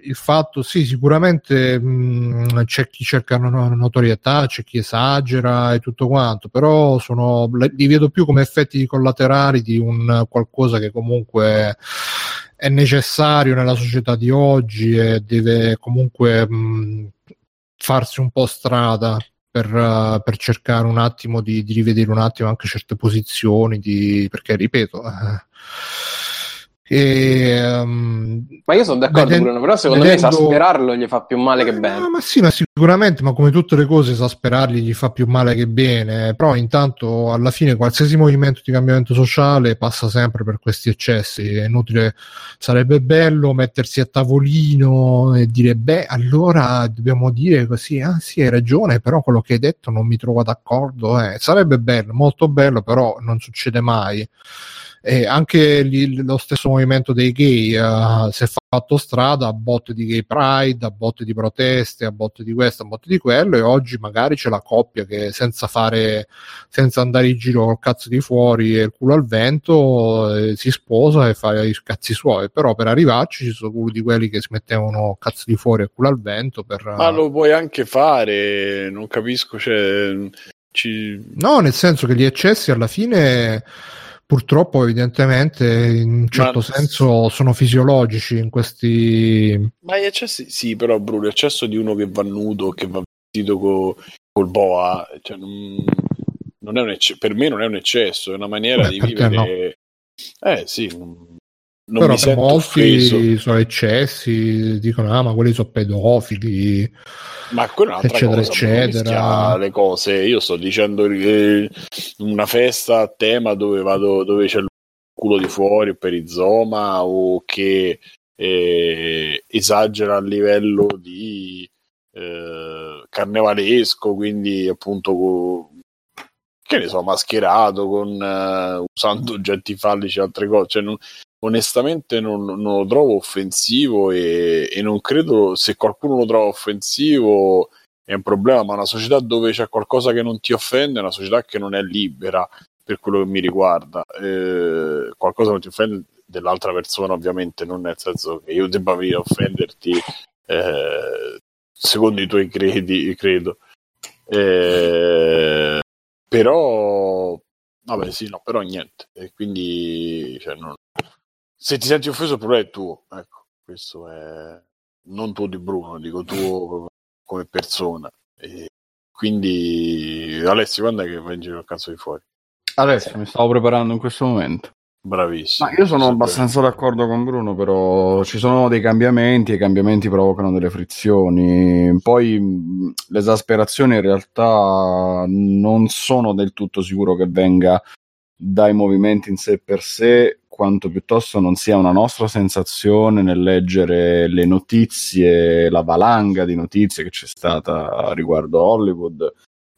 il fatto sì sicuramente mh, c'è chi cerca notorietà c'è chi esagera e tutto quanto però sono, li vedo più come effetti collaterali di un qualcosa che comunque è necessario nella società di oggi e deve comunque mh, farsi un po' strada per, uh, per, cercare un attimo di, di, rivedere un attimo anche certe posizioni di, perché ripeto eh, e, um, ma io sono d'accordo vedendo, Bruno, però secondo vedendo... me esasperarlo gli fa più male che bene. No, ma sì, ma sicuramente, ma come tutte le cose esasperargli gli fa più male che bene, però intanto alla fine qualsiasi movimento di cambiamento sociale passa sempre per questi eccessi, è inutile, sarebbe bello mettersi a tavolino e dire beh, allora dobbiamo dire così, ah sì hai ragione, però quello che hai detto non mi trovo d'accordo, eh. sarebbe bello, molto bello, però non succede mai. E anche lì, lo stesso movimento dei gay uh, si è fatto strada a botte di gay pride, a botte di proteste, a botte di questo, a botte di quello e oggi magari c'è la coppia che senza fare, senza andare in giro col cazzo di fuori e il culo al vento eh, si sposa e fa i cazzi suoi, però per arrivarci ci sono uno di quelli che si mettevano cazzo di fuori e culo al vento per... Ma lo puoi anche fare, non capisco, cioè... Ci... No, nel senso che gli eccessi alla fine purtroppo evidentemente in un certo ma... senso sono fisiologici in questi ma gli eccessi sì però Bruno l'eccesso di uno che va nudo che va vestito co... col boa cioè, non, non è un ecce... per me non è un eccesso è una maniera Beh, di vivere no? eh sì non però mi per molti sono eccessi dicono ah ma quelli sono pedofili ma quella è un'altra eccetera, cosa, eccetera. le cose. Io sto dicendo che una festa a tema dove vado dove c'è il culo di fuori o perizoma o che eh, esagera a livello di eh, carnevalesco, quindi appunto che ne so, mascherato con uh, usando oggetti fallici e altre cose. Cioè, non, onestamente non, non, lo trovo offensivo e, e, non credo se qualcuno lo trova offensivo è un problema, ma una società dove c'è qualcosa che non ti offende è una società che non è libera per quello che mi riguarda. Eh, qualcosa non ti offende dell'altra persona ovviamente, non nel senso che io debba venire a offenderti eh, secondo i tuoi credi, credo. Eh, però vabbè sì, no, però niente. E quindi cioè, non, se ti senti offeso il problema è tuo, ecco, questo è non tuo di Bruno, dico tuo come persona. E quindi Alessio, quando è che vai in giro il cazzo di fuori? Adesso mi stavo preparando in questo momento. Bravissimo. Ma io sono abbastanza d'accordo con Bruno, però ci sono dei cambiamenti e i cambiamenti provocano delle frizioni. Poi l'esasperazione in realtà non sono del tutto sicuro che venga dai movimenti in sé per sé, quanto piuttosto non sia una nostra sensazione nel leggere le notizie, la valanga di notizie che c'è stata riguardo Hollywood,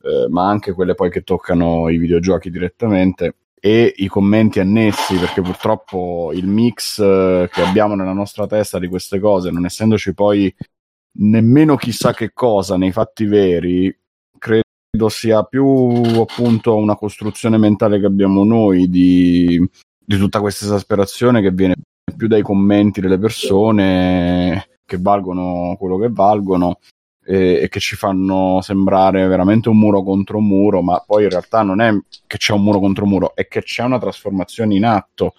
eh, ma anche quelle poi che toccano i videogiochi direttamente e i commenti annessi, perché purtroppo il mix eh, che abbiamo nella nostra testa di queste cose, non essendoci poi nemmeno chissà che cosa nei fatti veri, credo sia più appunto una costruzione mentale che abbiamo noi di di tutta questa esasperazione che viene più dai commenti delle persone che valgono quello che valgono e, e, che ci fanno sembrare veramente un muro contro un muro, ma poi in realtà non è che c'è un muro contro un muro, è che c'è una trasformazione in atto.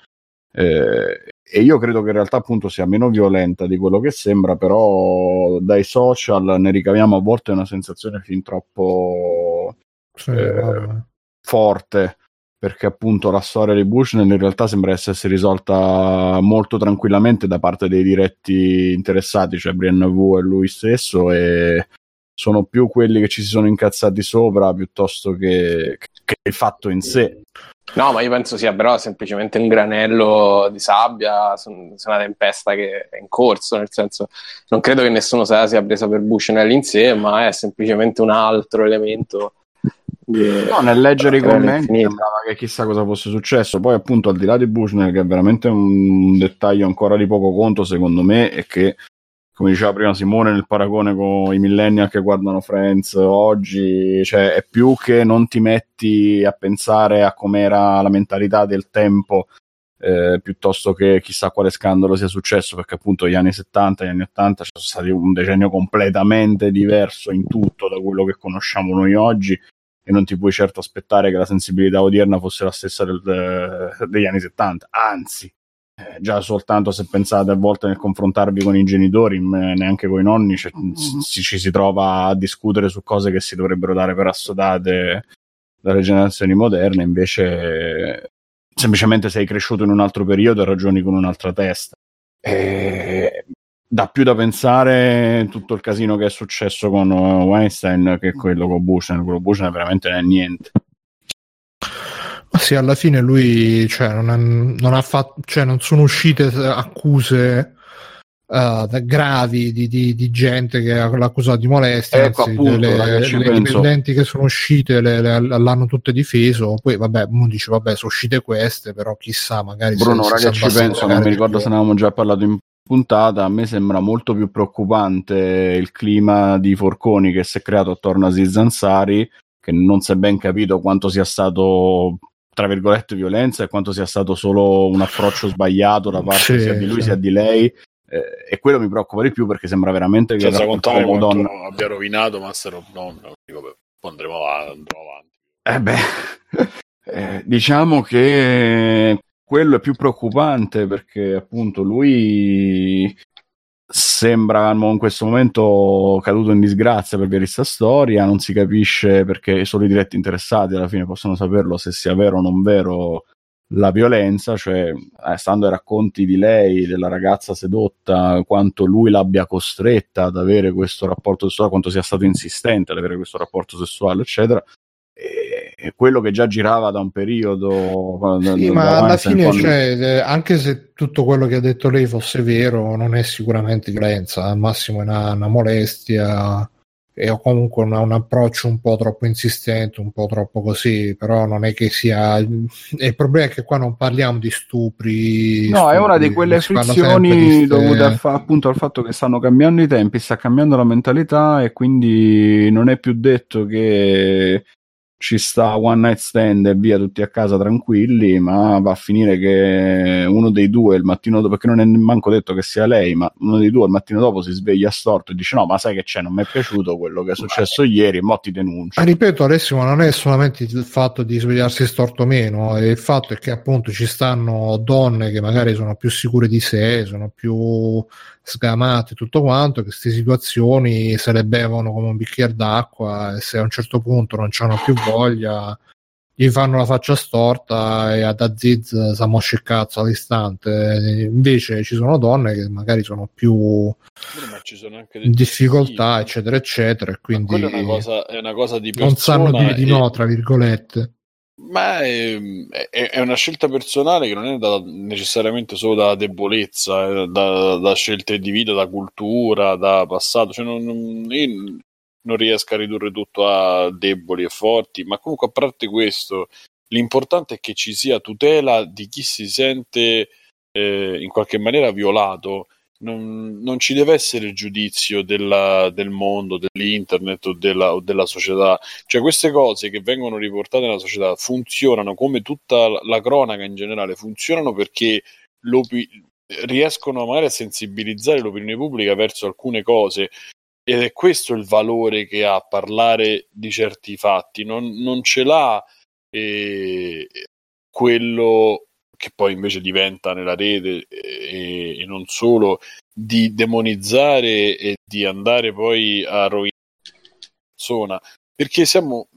Eh, e io credo che in realtà appunto sia meno violenta di quello che sembra, però dai social ne ricaviamo a volte una sensazione fin troppo sì, eh, forte perché appunto la storia di Bushnell in realtà sembra essersi risolta molto tranquillamente da parte dei diretti interessati, cioè Brian V e lui stesso, e sono più quelli che ci si sono incazzati sopra piuttosto che, che il fatto in sé. No, ma io penso sia però semplicemente un granello di sabbia su, una tempesta che è in corso, nel senso non credo che nessuno sia presa per Bushnell in sé, ma è semplicemente un altro elemento No, nel leggere i commenti sembrava che chissà cosa fosse successo. Poi, appunto, al di là di Bushnell, che è veramente un dettaglio ancora di poco conto, secondo me, è che, come diceva prima Simone, nel paragone con i millennial che guardano Friends oggi, cioè è più che non ti metti a pensare a com'era la mentalità del tempo. eh, piuttosto che chissà quale scandalo sia successo, perché appunto gli anni 70 e gli anni 80 sono stati un decennio completamente diverso in tutto da quello che conosciamo noi oggi e non ti puoi certo aspettare che la sensibilità odierna fosse la stessa del- de- degli anni 70, anzi, eh, già soltanto se pensate a volte nel confrontarvi con i genitori, m- neanche con i nonni, cioè, si- ci si trova a discutere su cose che si dovrebbero dare per assodate dalle generazioni moderne, invece semplicemente sei cresciuto in un altro periodo e ragioni con un'altra testa. E dà più da pensare tutto il casino che è successo con uh, Weinstein che quello con Bushnell. Quello Bushnell veramente non è niente. Ma sì, alla fine lui cioè, non, ha, non ha fatto, cioè, non sono uscite accuse eh, gravi di, di- di gente che ha l'accusato di molestia. Ecco, anzi, appunto, le, raga, ci le dipendenti che sono uscite le- le- l'hanno tutte difeso. Poi, vabbè, uno dice, vabbè, sono uscite queste, però chissà, magari. Bruno, se raga, si ci penso, non mi ricordo se ne avevamo già parlato in puntata. A me sembra molto più preoccupante il clima di Forconi che si è creato attorno a Aziz Ansari, che non si è ben capito quanto sia stato tra virgolette violenza e quanto sia stato solo un approccio sbagliato da parte Sì, sia di lui sì. sia di lei eh, e quello mi preoccupa di più perché sembra veramente che senza rapporto contare quanto uomo-donna abbia rovinato Master of None. Dico, poi andremo avanti. andremo avanti. Eh beh, eh, diciamo che quello è più preoccupante perché appunto lui sembra in questo momento caduto in disgrazia per via di sta storia, non si capisce perché solo i diretti interessati alla fine possono saperlo se sia vero o non vero la violenza, cioè eh, stando ai racconti di lei, della ragazza sedotta, quanto lui l'abbia costretta ad avere questo rapporto sessuale, quanto sia stato insistente ad avere questo rapporto sessuale, eccetera. Quello che già girava da un periodo. Sì, da- ma alla fine, quando- cioè, eh, anche se tutto quello che ha detto lei fosse vero, non è sicuramente violenza, al massimo è una, una molestia e o comunque una- un approccio un po' troppo insistente, un po' troppo così, però non è che sia... il problema è che qua non parliamo di stupri. No, è una di stupri, quelle frizioni dovute al fa- appunto al fatto che stanno cambiando i tempi, sta cambiando la mentalità e quindi non è più detto che ci sta one night stand e via tutti a casa tranquilli, ma va a finire che uno dei due il mattino dopo, perché non è manco detto che sia lei, ma uno dei due il mattino dopo si sveglia storto e dice no, ma sai che c'è, non mi è piaciuto quello che è successo ieri, mo ti denuncio. Ma ripeto Alessio, non è solamente il fatto di svegliarsi storto meno, è il fatto è che appunto ci stanno donne che magari sono più sicure di sé, sono più sgamate, tutto quanto, che queste situazioni se le bevono come un bicchiere d'acqua e se a un certo punto non hanno più voglia gli fanno la faccia storta e ad Aziz si mosce il cazzo all'istante. Invece ci sono donne che magari sono più in difficoltà, eccetera, eccetera, e quindi è una cosa, è una cosa di non sanno persona dire di no, tra virgolette. Ma è, è- è una scelta personale che non è data necessariamente solo da debolezza, da, da scelte di vita, da cultura, da passato. Cioè non, non- non riesco a ridurre tutto a deboli e forti, ma comunque a parte questo, l'importante è che ci sia tutela di chi si sente eh, in qualche maniera violato. Non, non ci deve essere giudizio della- del mondo, dell'internet o della, o della società. Cioè, queste cose che vengono riportate nella società funzionano come tutta la- cronaca in generale, funzionano perché riescono magari a sensibilizzare l'opinione pubblica verso alcune cose. Ed è questo il valore che ha parlare di certi fatti, non, non ce l'ha eh, quello che poi invece diventa nella rete eh, e, e non solo di demonizzare e di andare poi a rovinare la persona. Perché siamo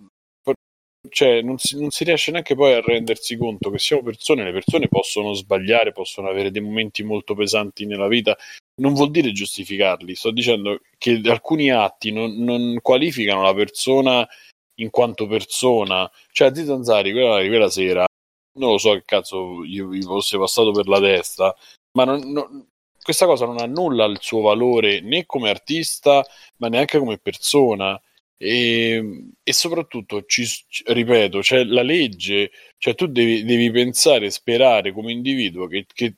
cioè non si, non si riesce neanche poi a rendersi conto che siamo persone, le persone possono sbagliare, possono avere dei momenti molto pesanti nella vita, non vuol dire giustificarli, sto dicendo che alcuni atti non, non qualificano la persona in quanto persona, cioè Zanzari quella, quella sera, non lo so che cazzo gli, gli fosse passato per la testa, ma non- non- questa cosa non annulla il suo valore né come artista, ma neanche come persona. e, e soprattutto, ci, ripeto, c'è la legge, cioè tu devi, devi pensare, sperare come individuo che, che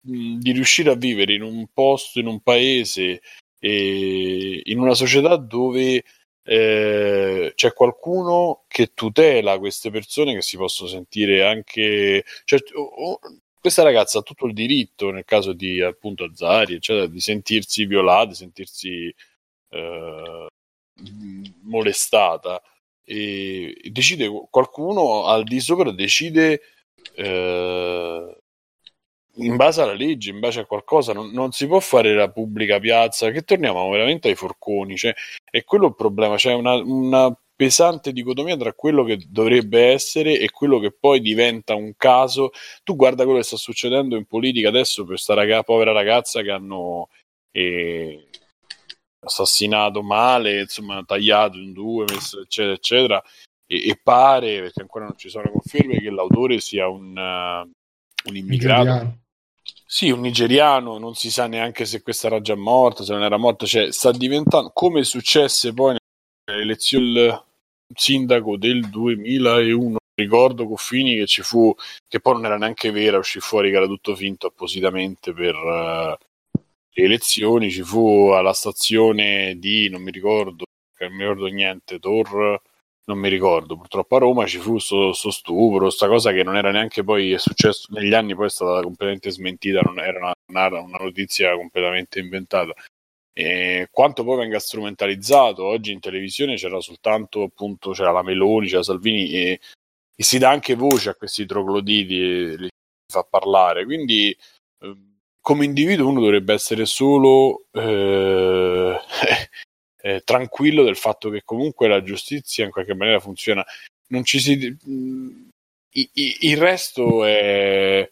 di riuscire a vivere in un posto, in un paese, in una società dove eh, c'è qualcuno che tutela queste persone che si possono sentire anche. Cioè, oh, questa ragazza ha tutto il diritto, nel caso di appunto Azzari, eccetera, di sentirsi violata, sentirsi eh, molestata. E decide qualcuno al di sopra decide eh, in base alla legge, in base a qualcosa, non, non, si può fare la pubblica piazza, che torniamo veramente ai forconi, cioè, è quello il problema, c'è cioè una, una, pesante dicotomia tra quello che dovrebbe essere e quello che poi diventa un caso. Tu guarda quello che sta succedendo in politica adesso per questa raga, povera ragazza che hanno eh, assassinato male, insomma, tagliato in due, messo, eccetera, eccetera. E, e, pare, perché ancora non ci sono conferme, che l'autore sia un, uh, un immigrato. Sì, un nigeriano, non si sa neanche se questa era già morta, se non era morta, cioè sta diventando come successe poi nelle del sindaco del 2001. Ricordo Coffini che ci fu, che poi non era neanche vera, uscì fuori che era tutto finto appositamente per uh, le elezioni. Ci fu alla stazione di, non mi ricordo, non mi ricordo niente, Tor non mi ricordo, purtroppo a Roma ci fu questo stupro, questa cosa che non era neanche poi successo negli anni, poi è stata completamente smentita, non era una, una notizia completamente inventata. E quanto poi venga strumentalizzato oggi in televisione c'era soltanto appunto c'era la Meloni, c'era Salvini e, e si dà anche voce a questi trogloditi e li fa parlare. Quindi eh, come individuo uno dovrebbe essere solo eh, eh, tranquillo del fatto che comunque la giustizia in qualche maniera funziona. Non ci si. Mh, i, i, il resto è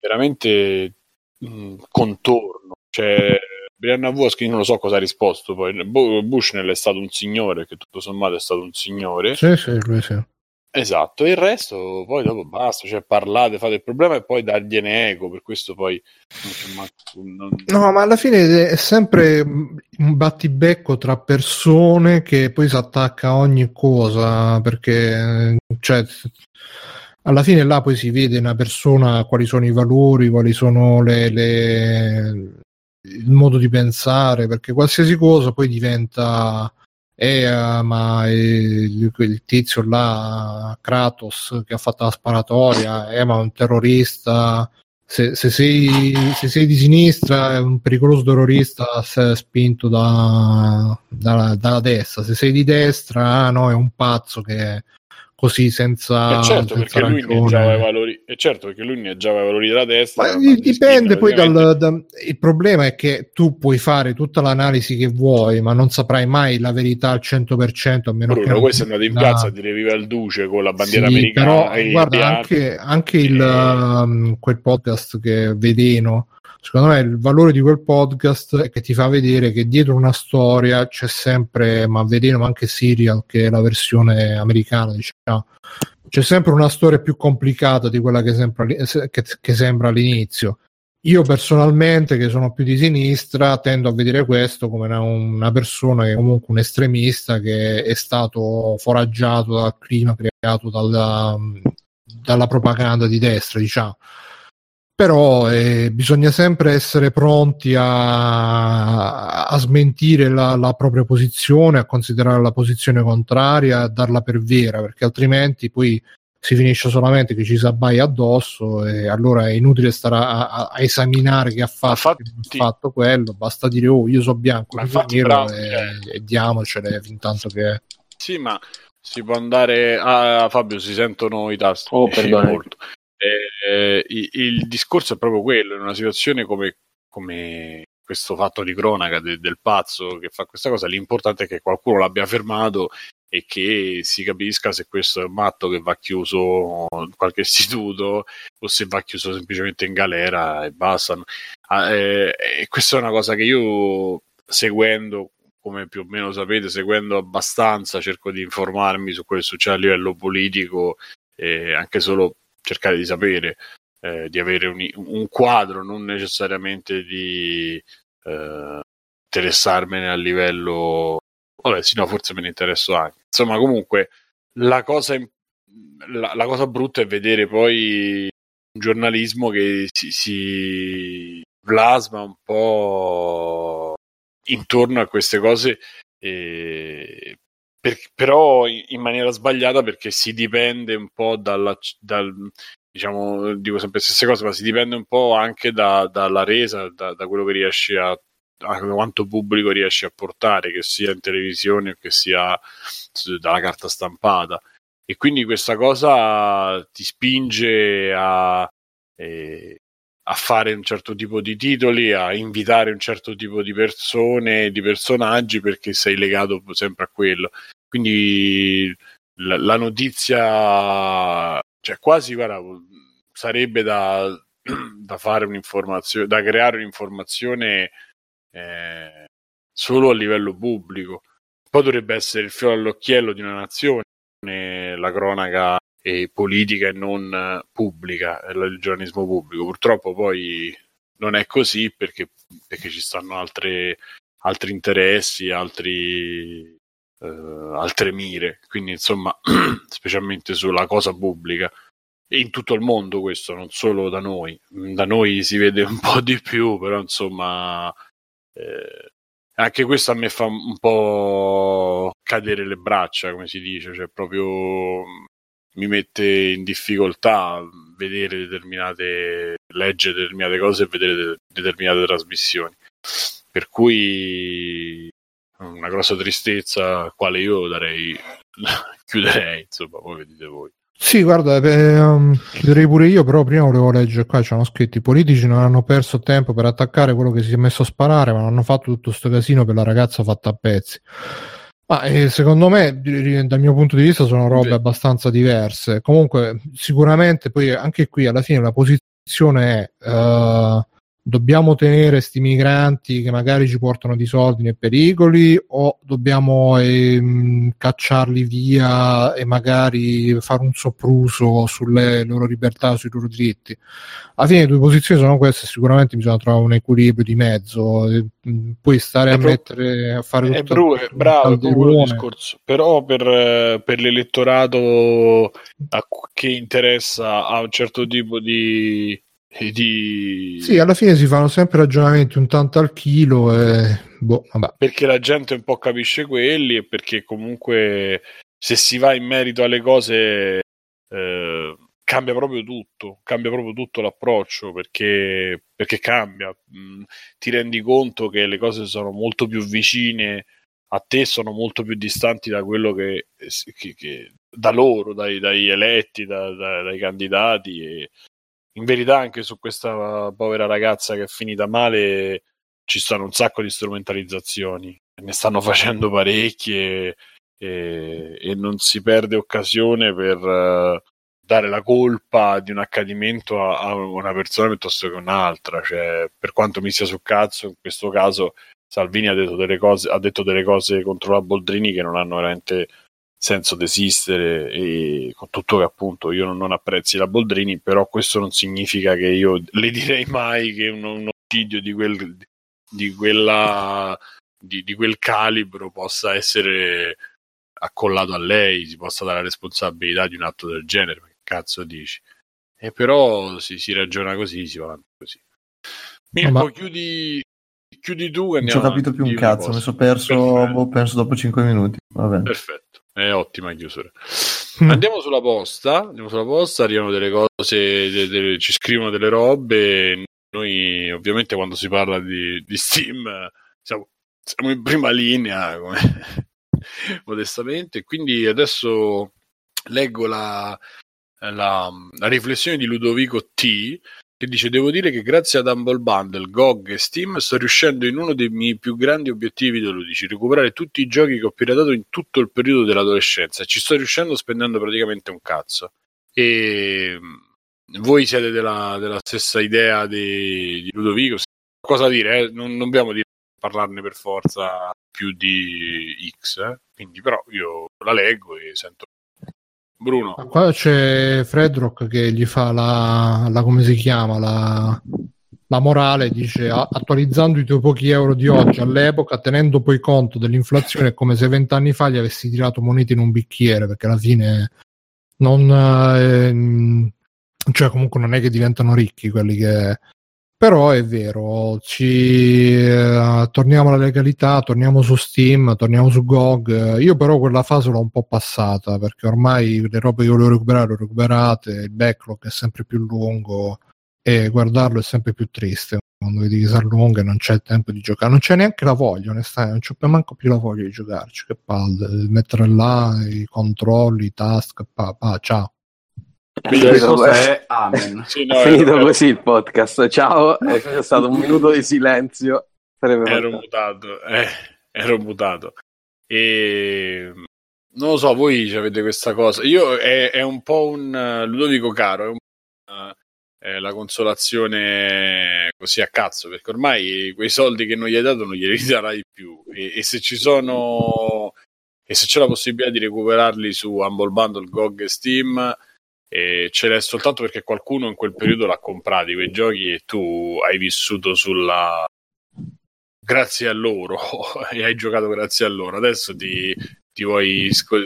veramente mh, contorno. Cioè, Brianna Vuoschi non lo so cosa ha risposto poi. Bushnell è stato un signore, che tutto sommato è stato un signore. Sì, sì, lui sì. Esatto, il resto poi dopo basta, cioè parlate, fate il problema e poi dargliene eco, per questo poi... No, ma alla fine è sempre un battibecco tra persone che poi si attacca a ogni cosa, perché cioè, alla fine là poi si vede una persona quali sono i valori, quali sono le, le... il modo di pensare, perché qualsiasi cosa poi diventa e uh, ma il, il, tizio là Kratos che ha fatto la sparatoria eh, ma è un terrorista. Se, se, sei, se, sei, di sinistra è un pericoloso terrorista spinto da, da, dalla destra. Se sei di destra ah, no, è un pazzo che così senza, e certo, senza perché lui neggiava i valori e certo perché lui neggiava i valori della destra ma ma dipende poi dal, da, il problema è che tu puoi fare tutta l'analisi che vuoi ma non saprai mai la verità al 100% a meno Bruno, che questo è andato in piazza a dire viva il duce con la bandiera sì, americana però guarda anche, anche il, e... um, quel podcast che Vedeno secondo me il valore di quel podcast è che ti fa vedere che dietro una storia c'è sempre, ma ma anche Serial, che è la versione americana, diciamo, c'è sempre una storia più complicata di quella che sembra, che, che sembra all'inizio. Io personalmente, che sono più di sinistra, tendo a vedere questo come una, una, persona che è comunque un estremista che è stato foraggiato dal clima creato dalla, dalla propaganda di destra, diciamo però eh, bisogna sempre essere pronti a, a smentire la, la, propria posizione, a considerare la posizione contraria, a darla per vera, perché altrimenti poi si finisce solamente che ci si abbaia addosso e allora è inutile stare a, a, a esaminare chi ha fatto, infatti, ha fatto quello, basta dire oh io so bianco, io nero e, eh. e diamocele fin tanto che... Sì, ma si può andare a ah, Fabio, si sentono i tasti. Oh, perdono. Eh, il, il, discorso è proprio quello, in una situazione come, come questo fatto di cronaca de, del pazzo che fa questa cosa, l'importante è che qualcuno l'abbia fermato e che si capisca se questo è un matto che va chiuso in qualche istituto o se va chiuso semplicemente in galera e basta. Ah, eh, e questa è una cosa che io seguendo come più o meno sapete, seguendo abbastanza, cerco di informarmi su quello che succede a livello politico, eh, anche solo cercare di sapere, eh, di avere un, un, quadro, non necessariamente di eh, interessarmene a livello vabbè, sì, no, forse me ne interesso anche. Insomma, comunque, la cosa, la, la cosa brutta è vedere poi un giornalismo che si, si plasma un po' intorno a queste cose, eh, per, però in maniera sbagliata perché si dipende un po' dalla, dal, diciamo, dico sempre le stesse cose, ma si dipende un po' anche da, dalla resa, da, da, quello che riesci a, a quanto pubblico riesci a portare, che sia in televisione o che sia dalla carta stampata. E quindi questa cosa ti spinge a, eh, a fare un certo tipo di titoli, a invitare un certo tipo di persone, di personaggi, perché sei legato sempre a quello. Quindi la, la notizia, cioè quasi guarda, sarebbe da, da fare un'informazione, da creare un'informazione eh, solo a livello pubblico. Poi dovrebbe essere il fiore all'occhiello di una nazione, la cronaca e politica e non pubblica, il giornalismo pubblico. Purtroppo poi non è così perché, perché ci stanno altre, altri interessi, altri, uh, altre mire, quindi insomma, specialmente sulla cosa pubblica. E in tutto il mondo questo, non solo da noi. Da noi si vede un po' di più, però insomma, eh, anche questo a me fa un po' cadere le braccia, come si dice, cioè proprio mi mette in difficoltà vedere determinate leggere determinate cose e vedere de- determinate trasmissioni. Per cui una grossa tristezza, quale io darei chiuderei, insomma, voi vedete voi. Sì, guarda, eh, um, chiuderei pure io, però prima volevo leggere qua, c'erano scritti, i politici non hanno perso tempo per attaccare quello che si è messo a sparare, ma hanno fatto tutto questo casino per la ragazza fatta a pezzi. Ma eh, secondo me, dal mio punto di vista, sono robe abbastanza diverse. Comunque, sicuramente poi anche qui alla fine la posizione è uh, dobbiamo tenere sti migranti che magari ci portano di soldi nei pericoli o dobbiamo ehm, cacciarli via e magari fare un sopruso sulle loro libertà, sui loro diritti. Alla fine le due posizioni sono queste, sicuramente bisogna trovare un equilibrio di mezzo, poi stare è a pro- mettere a fare tutto è bru- è bravo, quello discorso. Però per, per l'elettorato a, che interessa a un certo tipo di di... Sì, alla fine si fanno sempre ragionamenti un tanto al chilo e... boh, vabbè. Perché la gente un po' capisce quelli e perché comunque se si va in merito alle cose eh, cambia proprio tutto, cambia proprio tutto l'approccio perché, perché cambia. Mm, ti rendi conto che le cose sono molto più vicine a te, sono molto più distanti da quello che, che, che da loro, dai, dai eletti, da, da, dai candidati e, in verità anche su questa povera ragazza che è finita male ci stanno un sacco di strumentalizzazioni, ne stanno facendo parecchie e, e non si perde occasione per uh, dare la colpa di un accadimento a, a, una persona piuttosto che un'altra, cioè per quanto mi sia su cazzo in questo caso Salvini ha detto delle cose, ha detto delle cose contro la Boldrini che non hanno veramente senso desistere e con tutto che appunto io non, non, apprezzi la Boldrini però questo non significa che io le direi mai che un, un omicidio di quel, di, quella, di, di quel calibro possa essere accollato a lei si possa dare la responsabilità di un atto del genere che cazzo dici? E però si, si ragiona così si va avanti così. Mirko ma... chiudi chiudi tu non ci ho capito più un cazzo mi sono perso boh, penso dopo 5 minuti Vabbè. perfetto è ottima chiusura. Mm. Andiamo sulla posta, andiamo sulla posta, arrivano delle cose, de, de, ci scrivono delle robe. Noi ovviamente quando si parla di, di Steam siamo, siamo, in prima linea, come, modestamente. Quindi adesso leggo la, la, la riflessione di Ludovico T che dice devo dire che grazie ad Humble Bundle, GOG e Steam sto riuscendo in uno dei miei più grandi obiettivi videoludici, recuperare tutti i giochi che ho piratato in tutto il periodo dell'adolescenza. Ci sto riuscendo spendendo praticamente un cazzo. E mm, voi siete della, della stessa idea di, di Ludovico? Cosa dire? Eh? Non, non dobbiamo dire, parlarne per forza più di X, eh? quindi però io la leggo e sento Bruno. Qua c'è Fredrock che gli fa la, la come si chiama? La, la morale dice attualizzando i tuoi pochi euro di oggi all'epoca, tenendo poi conto dell'inflazione, è come se vent'anni fa gli avessi tirato monete in un bicchiere, perché alla fine non... ehm, cioè comunque non è che diventano ricchi quelli che... Però è vero, ci, eh, torniamo alla legalità, torniamo su Steam, torniamo su GOG. Io però quella fase l'ho un po' passata perché ormai le robe che volevo recuperare le ho recuperate, il backlog è sempre più lungo e guardarlo è sempre più triste quando vedi che si allunga e non c'è il tempo di giocare, non c'è neanche la voglia, onestamente, non c'è manco più la voglia di giocarci. Che palle, mettere là i controlli, i task, pa, pa, ciao. Questo vabbè. è Amen. Sì, no, È finito così il podcast. Ciao, è c'è stato un minuto di silenzio. Sarebbe ero fantastico. mutato, eh, ero mutato. E non lo so, voi avete questa cosa. Io è, è un po' un Ludovico Caro, è un po' eh, la consolazione così a cazzo, perché ormai quei soldi che non gli hai dato non glieli darai più. E, e se ci sono e se c'è la possibilità di recuperarli su Humble Bundle, GOG e Steam, eh, ce l'è soltanto perché qualcuno in quel periodo l'ha comprati quei giochi e tu hai vissuto sulla grazie a loro e hai giocato grazie a loro. Adesso ti, ti vuoi sco-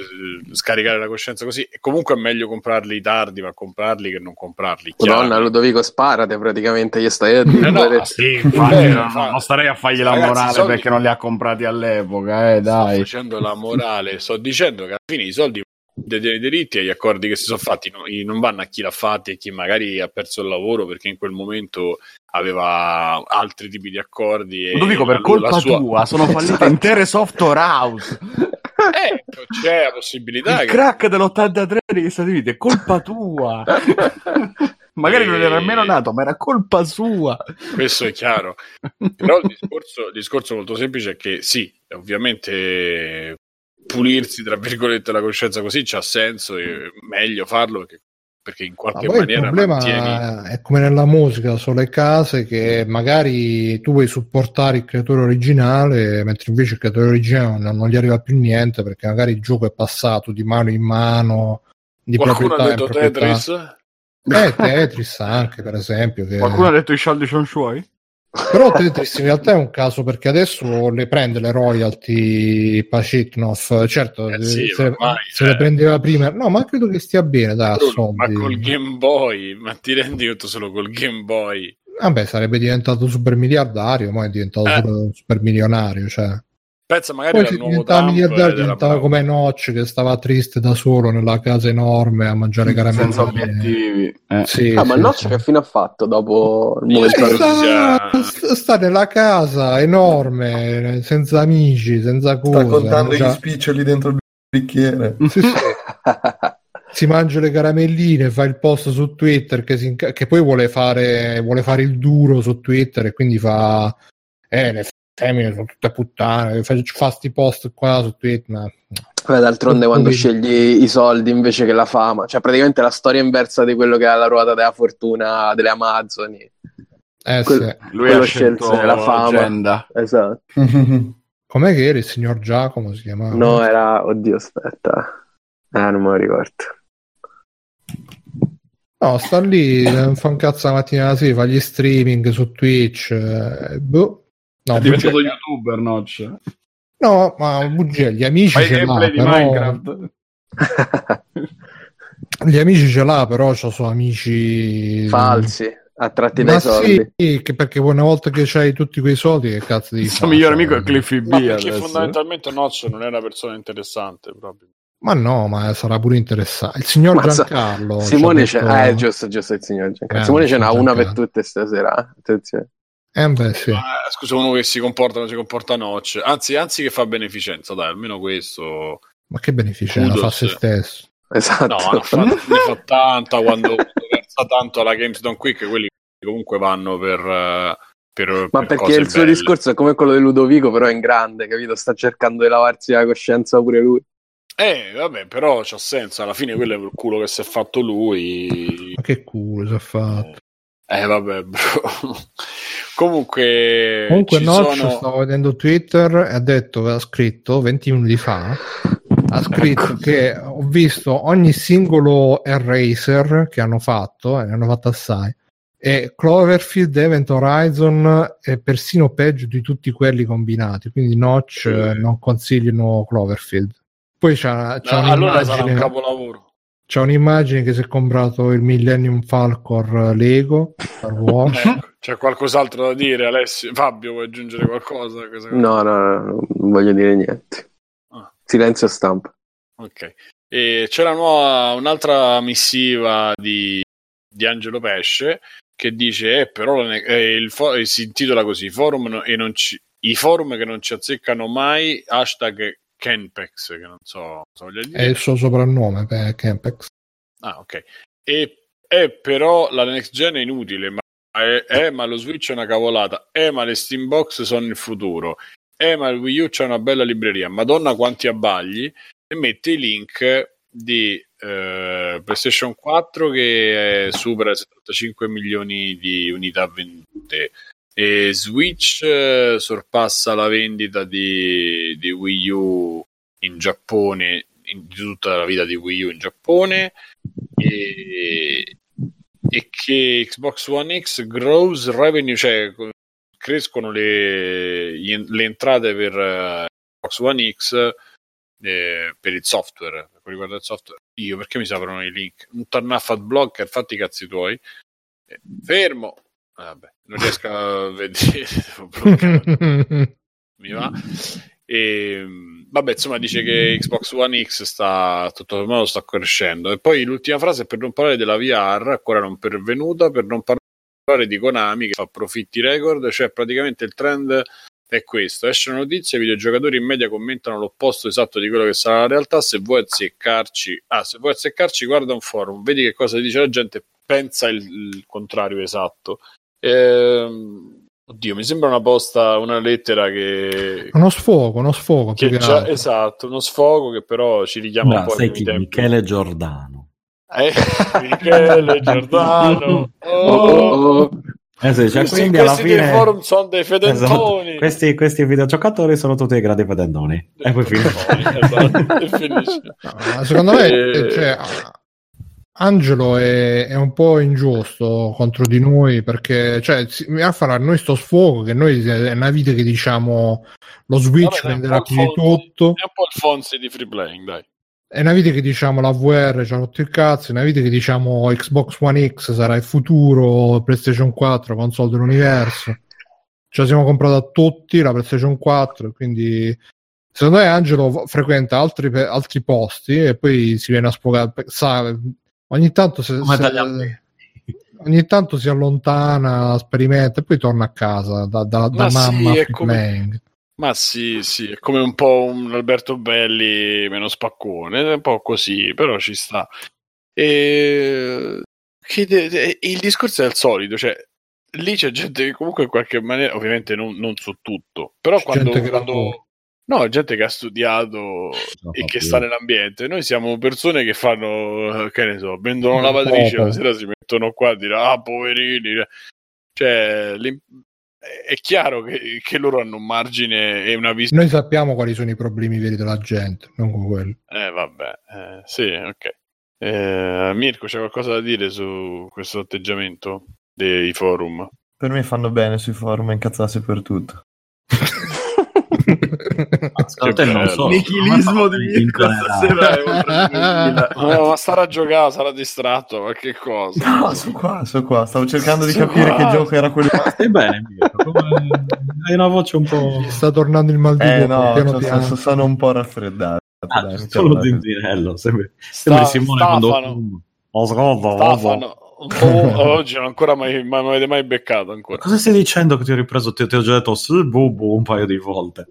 scaricare la coscienza così. E comunque è meglio comprarli tardi, ma comprarli che non comprarli. Madonna, chiaro. Ludovico, sparate praticamente. Io stai a dire. Eh no, sì, Infatti, eh, non, fa- non starei a fargli la morale soldi- perché non li ha comprati all'epoca, eh, Sto dai. facendo la morale, sto dicendo che alla fine i soldi dei diritti e gli accordi che si sono fatti no- non vanno a chi l'ha fatti e chi magari ha perso il lavoro perché in quel momento aveva altri tipi di accordi. E Ludovico, per la- colpa la sua- tua sono fallite intere software house. Eh, c'è la possibilità Il che crack dell'83 degli Stati Uniti è colpa tua. Magari non era E- nemmeno nato, ma era colpa sua. questo è chiaro. Però il discorso, il discorso molto semplice è che sì, ovviamente pulirsi tra virgolette la coscienza così c'ha senso e meglio farlo perché, perché in Ma qualche il maniera problema mantieni è come nella musica, sono le case che magari tu vuoi supportare il creatore originale, mentre invece il creatore originale non, non gli arriva più niente perché magari il gioco è passato di mano in mano, di qualcuno ha detto. Tetris Eh, Tetris anche, per esempio. Che... Qualcuno ha detto i soldi sono suoi? Però Tetris in realtà è un caso perché adesso le prende le royalty Pacitnov, certo, Eh sì, se, ormai, se eh. le prendeva prima, no, ma credo che stia bene, dai, a Bruno, ma col Game Boy ma ti rendi conto solo col Game Boy Vabbè, sarebbe diventato super miliardario, ma è diventato Eh. super, super milionario, cioè. Pensa magari Poi al nuovo diventava Trump miliardario ed era diventava come Notch che stava triste da solo nella casa enorme a mangiare Senza caramelline. obiettivi. Eh. Sì, Ah, ma sì, Notch sì. che fine ha fatto dopo il momento sta, sta nella casa enorme, senza amici, senza cose. Sta contando mangia- gli spiccioli dentro il bicchiere. Sì, sì. si mangia le caramelline, fa il post su Twitter che, si inca- che poi vuole fare, vuole fare il duro su Twitter e quindi fa eh, le femmine sono tutte puttane, fa, fa sti post qua su Twitter. Ma... Beh, d'altronde quando scegli i soldi invece che la fama, cioè praticamente la storia inversa di quello che ha la ruota della fortuna delle Amazzoni. Eh, Quel- sì. Lui ha scelto la fama. l'agenda. Esatto. Com'è che era il signor Giacomo? Si chiamava? No, era... Oddio, aspetta. Ah, non me lo ricordo. No, sta lì, eh, fa un cazzo la mattina alla sera, fa gli streaming su Twitch. eh, boh. No, È diventato bugia- youtuber, Notch. no, ma bugia, gli amici Fai ce l'ha, di però, Minecraft. gli amici ce l'ha, però c'ho sono amici Falsi, attratti Ma dai soldi. sì, perché una volta che c'hai tutti quei soldi, che cazzo di Il suo migliore amico è Cliffy B. Perché adesso. fondamentalmente Notch non è una persona interessante proprio. Ma no, ma sarà pure interessante. Il signor Mazza, Giancarlo. Simone c'è... detto- Ah, è giusto, giusto il signor Giancarlo. Eh, Simone ce n'ha una per tutte stasera. eh. Attenzione. Eh, beh, sì. Ma, scusa, uno che si comporta come si comporta Notch, anzi, anzi che fa beneficenza, dai, almeno questo. Ma che beneficenza fa se stesso. Esatto. No, ne fa, ne fa tanta quando versa tanto alla Games Done Quick, quelli comunque vanno per... eh, per Ma per perché cose il suo belle. discorso è come quello di Ludovico, però è in grande, capito? Sta cercando di lavarsi la coscienza pure lui. Eh, vabbè, però c'ha senso, alla fine quello è il culo che si è fatto lui. Ma che culo si è fatto. Eh, vabbè, bro. Comunque, Comunque, Notch sono... stavo vedendo Twitter e ha detto, ha scritto 20 minuti fa. Ha scritto che ho visto ogni singolo eraser che hanno fatto, e ne hanno fatto assai. e Cloverfield, Event Horizon è persino peggio di tutti quelli combinati, quindi Notch eh, non consigliano Cloverfield. Poi c'ha, c'ha No, allora sarà un capolavoro. C'ha un'immagine che si è comprato il Millennium Falcon Lego Star Wars. C'è qualcos'altro da dire, Alessio? Fabio, vuoi aggiungere qualcosa? No, no, no, non voglio dire niente. Ah. Silenzio stampa. Ok. E c'è la nuova, un'altra missiva di, di Angelo Pesce che dice: Eh, però la ne- eh, il fo- eh, si intitola così: forum no- e non ci- I forum che non ci azzeccano mai. Hashtag Kenpex, che non so dire. È il suo soprannome per Campex. Ah, ok. E, e però la next gen è inutile, ma, è, è, ma lo Switch è una cavolata. Eh, ma le Steam Box sono il futuro. Eh, ma il Wii U c'è una bella libreria. Madonna quanti abbagli. E mette i link di eh, PlayStation 4 che supera i 75 milioni di unità vendute. E Switch eh, sorpassa la vendita di, di Wii U in Giappone, in, di tutta la vita di Wii U in Giappone e, e che Xbox One X grows revenue, cioè co- crescono le, le entrate per eh, Xbox One X eh, per il software, per quanto riguarda il software. Io perché mi saprono i link? Un ad blocker, fatti i cazzi tuoi. Eh, fermo. Vabbè, non riesco a vedere. mi va. E, vabbè, insomma, dice che Xbox One X sta tutto sommato sta crescendo. E poi l'ultima frase per non parlare della VR, ancora non pervenuta, per non parlare di Konami che fa profitti record, cioè praticamente il trend è questo. Esce una notizia, i videogiocatori in media commentano l'opposto esatto di quello che sarà la realtà. Se vuoi azzeccarci, ah, se vuoi azzeccarci, guarda un forum, vedi che cosa dice la gente, pensa il, il contrario esatto. Ehm, oddio, mi sembra una posta, una lettera che, Uno sfogo, uno sfogo. che già, esatto, uno sfogo che però ci richiama un No, po' sai ai chi? tempi. Michele Giordano. Eh, Michele Giordano. Oh, Oh, oh. Eh sì, cioè, questi, quindi alla fine... forum sono dei fedentoni. Esatto. Questi, questi videogiocatori sono tutti dei grandi pedendoni. E poi finisce. Esatto, e finisce. No, secondo me Eh, cioè, Angelo è, è un po' ingiusto contro di noi perché cioè, si- a fare a noi sto sfogo che noi è una vita che diciamo lo Switch Vabbè, po' più di tutto È un po' il Fonzi di free playing, dai. è una vita che diciamo la VR ci ha rotto il cazzo è una vita che diciamo Xbox One X sarà il futuro PlayStation 4 console dell'universo ce la siamo comprata a tutti la PlayStation 4 quindi secondo me Angelo frequenta altri, altri posti e poi si viene a sfogare sa, ogni tanto se, se- ogni tanto si allontana sperimenta e poi torna a casa da, da- da Ma sì, mamma è free come-. Ma sì, sì, è come un po' un Alberto Belli meno spaccone, è un po' così, però ci sta. E... che de- de- il discorso è il solito, cioè lì c'è gente che comunque in qualche maniera, ovviamente non, non su tutto, però C'è quando... quando-. No, gente che ha studiato e che sta nell'ambiente. Noi siamo persone che fanno, che ne so, vendono la lavatrice, la sera si mettono qua a dire, ah, poverini. Cioè, è chiaro che, che loro hanno un margine e una visione. noi sappiamo quali sono i problemi veri della gente non come quelli Eh, vabbè, eh, sì, ok. Eh, Mirko, c'è qualcosa da dire su questo atteggiamento dei forum? Per me fanno bene sui forum a incazzarsi per tutto. Te non so. Nichilismo di Mirko stasera. No, ma starà a giocare, sarà distratto, qualche cosa. No, sono qua, sono qua. Stavo cercando di Sono capire qua. che gioco era quello. Stai bene, Mirko? Come- Hai una voce un po'... Gli sta tornando il mal di Eh no, piano piano. so- sono un po' raffreddato. Ah, dai, solo. Sembri, Sta- sembri Simone quando... Stafano. Oh, secondo, Stefano, oh, oggi non ancora mai, mai, non avete mai beccato ancora. Cosa stai dicendo che ti ho ripreso? Ti, ti ho già detto sì, bubu un paio di volte.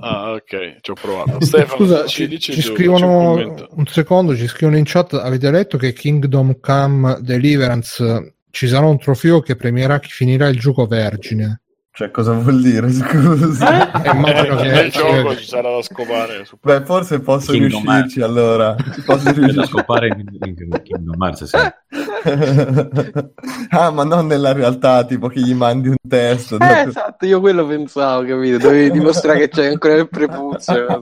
Ah, ok, ci ho provato. Stefano, Scusa, ci, dici ci scrivono un un secondo, ci scrivono in chat, avete letto che Kingdom Come Deliverance ci sarà un trofeo che premierà chi finirà il gioco vergine. Cioè, cosa vuol dire? Scusa. Eh, immagino Eh, che- nel gioco ci sarà da scopare. su- Beh, forse posso Kingdom riuscirci allora. Posso riuscirci. scopare in, in, in Kingdom Hearts, sì. ah, ma non nella realtà, tipo che gli mandi un testo. Eh, esatto, io quello pensavo, capito? Dovevi dimostrare che c'è ancora il prepuzio.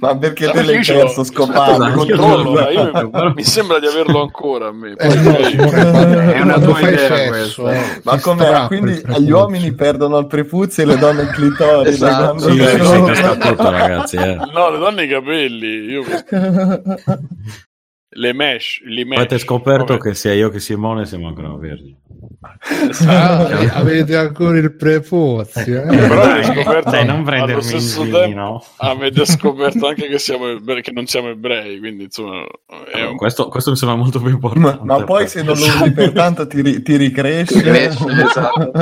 ma perché No, te l'hai perso scopato? Io Controllo, io- mi sembra di averlo ancora a me. Eh, no, quando- È una tua idea eh, Ma com'è? Quindi il gli prepuzio. uomini perdono il prepuzio e le donne il clitoride. Esatto. Sì, Sì, si tutto, ragazzi. Eh. No, le donne i capelli. Io... Le mesh, li mesh. Avete scoperto Vabbè. che sia io che Simone siamo ancora vergini. Ah, eh, avete ancora il prepuzio. eh? Però avete scoperto dai, non prendermi in tempo giro. avete scoperto anche che, siamo, che non siamo ebrei, quindi insomma è un Questo, questo mi sembra molto più Ma, importante. ma poi se non lo usi per tanto ti, ri- ti ricresce. Cresce, esatto.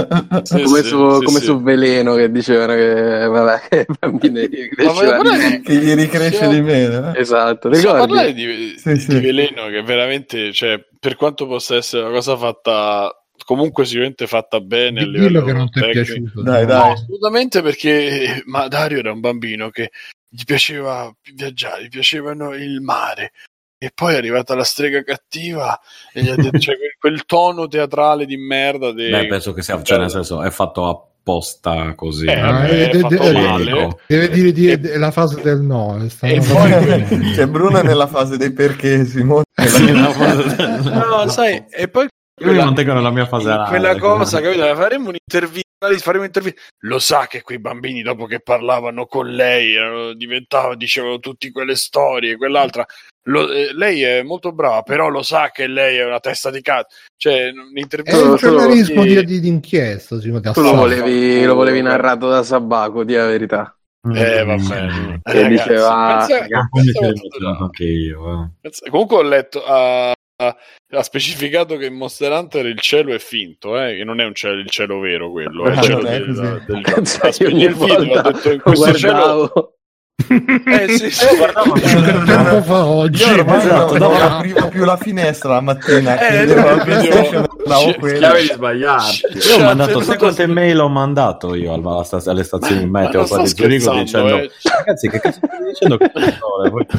Sì, come sì, su, sì, come sì. su Veleno che dicevano che vabbè, che i bambini Ma crescevano parlare che gli ricresce Siamo- di meno. eh? Esatto, ricordi? di, Sì, di sì. veleno che veramente, cioè, per quanto possa essere una cosa fatta, comunque sicuramente fatta bene. a Dillo livello che non ti è tecnico. piaciuto. Dai, no? dai. No, assolutamente perché ma Dario era un bambino che gli piaceva viaggiare, gli piacevano il mare. E poi è arrivata la strega cattiva e gli ha detto cioè, quel, quel tono teatrale di merda. De... Beh, penso che sia, cioè, nel senso, è fatto apposta così. Eh, eh, eh. Ecco. Deve dire la fase del no. eh, E poi- Cioè, Bruno nella fase dei perché, Simone. No, sai, e poi Io mi mantengo nella mia fase anale, quella cosa, capito? Faremo un'intervista, faremo un'intervista. Lo sa che quei bambini, dopo che parlavano con lei, diventavano, dicevano tutte quelle storie, quell'altra. Lo- eh, lei è molto brava, però lo sa che lei è una testa di cazzo. Cioè, È un'intervista. un Solo- giornalismo che- di, di, di inchiesta. Tu lo volevi, lo volevi narrato da Sabaco, di la verità. Eh, Mm. vabbè. Che diceva- ce l'ho quanto- immaginato anche io. eh. Comunque ho letto. ha- ha- specificato che in Monster Hunter il cielo è finto, eh, che non è un cielo, il cielo vero quello, è il Ah, cielo del, del il video, ha volta detto in questo cielo guardavo Eh sì, sì. Tempo fa oggi. Io ormai Esatto, non, non no. aprivo più la finestra la mattina. Eh, la no, PlayStation e guardavo Ci- quello. Chiave di sbagliarti. Io ho mandato, sai quante mail ho mandato io alla- alle stazioni Ma meteo qua di Zurigo dicendo eh. ragazzi che cazzo state dicendo che parole voi no?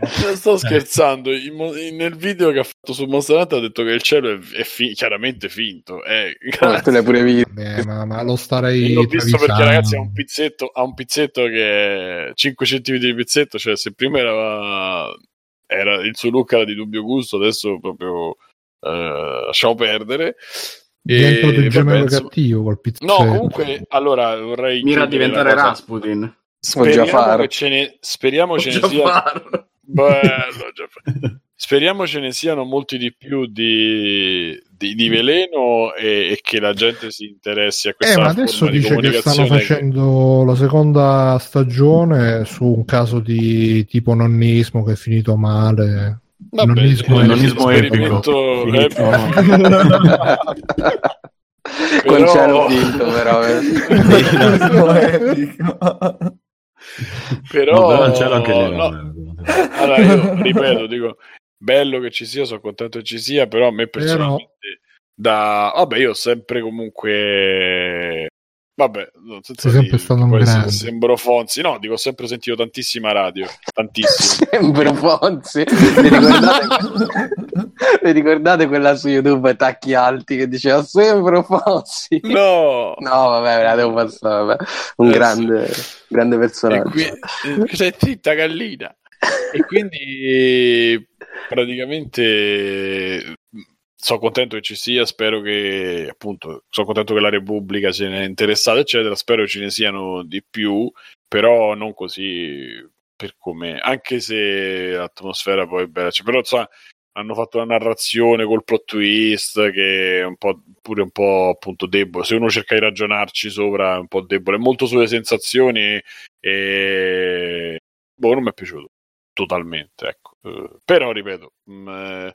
Non sto scherzando, in mo- in- nel video che ha fatto su Monster Hunter ha detto che il cielo è, è fi- chiaramente finto. Eh, te l'hai pure visto. Beh, ma, ma lo starei Io l'ho visto perché ragazzi ha un pizzetto, ha un pizzetto che è 5 cm di pizzetto, cioè se prima era, era il suo look era di dubbio gusto, adesso proprio eh, lasciamo perdere. Dentro E, del gemello insomma- cattivo col No, pizzetto. comunque, allora vorrei Mira a diventare. Rasputin. Speriamo che ce ne, speriamo ce ne sia. Bello. Speriamo ce ne siano molti di più di, di, di veleno e, e che la gente si interessi a Eh, questa ma forma adesso di dice che stanno facendo la seconda stagione su un caso di tipo nonnismo che è finito male. Vabbè, nonnismo eh, nonnismo epico. epico. Con Però- cielo finto, però. eh. Però, No, però no. allora io ripeto dico bello che ci sia sono contento che ci sia però a me personalmente da vabbè io ho sempre comunque vabbè senza Sei sempre dire, stato un grande. sembro Fonzi no dico ho sempre sentito tantissima radio tantissimo Sembra Fonzi. Vi ricordate, vi ricordate quella su YouTube Tacchi Alti che diceva Sembro Fonzi? no No, vabbè, me la devo passare. Vabbè. Un Eh, grande, grande e personaggio. qui eh, stai zitta gallina e quindi praticamente sono contento che ci sia spero che appunto sono contento che la Repubblica se ne è interessata eccetera spero ce ne siano di più però non così per come anche se l'atmosfera poi è bella cioè, però insomma hanno fatto una narrazione col plot twist che è un po' pure un po' appunto debole. Se uno cerca di ragionarci sopra è un po' debole. Molto sulle sensazioni e boh non mi è piaciuto totalmente ecco. Eh, però ripeto mh, eh,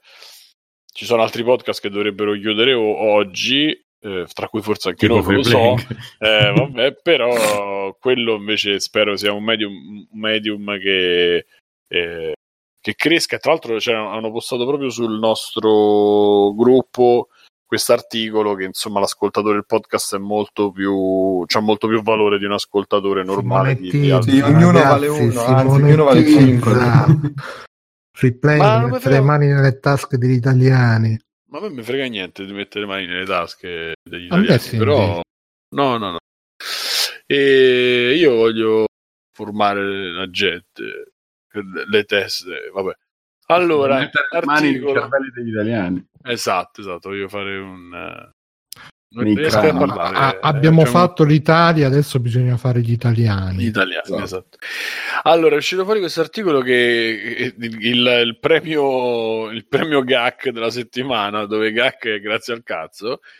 ci sono altri podcast che dovrebbero chiudere o- oggi eh, tra cui forse anche Tipo noi non lo so. Eh, vabbè, però quello invece spero sia un medium, un medium che, eh, che cresca. Tra l'altro cioè, hanno postato proprio sul nostro gruppo quest'articolo che insomma l'ascoltatore del podcast è molto più c'ha molto più valore di un ascoltatore normale di, di altri. Sì, ognuno vale uno, anzi, ognuno vale cinque. Free play, Ma mettere le frega- mani nelle tasche degli italiani. Ma a me mi frega niente di mettere le mani nelle tasche degli italiani, sì, però no, no, no. E io voglio formare la gente, le teste, vabbè. Allora, le mani articolo- cervelli degli italiani. Esatto, esatto, voglio fare un... eh, Non riesco a parlare. Ah, eh, abbiamo facciamo- fatto l'Italia, adesso bisogna fare gli italiani. Gli italiani, Esatto. esatto. Allora, è uscito fuori questo articolo che il, il- il premio, il premio GAC della settimana, dove GAC è grazie al cazzo,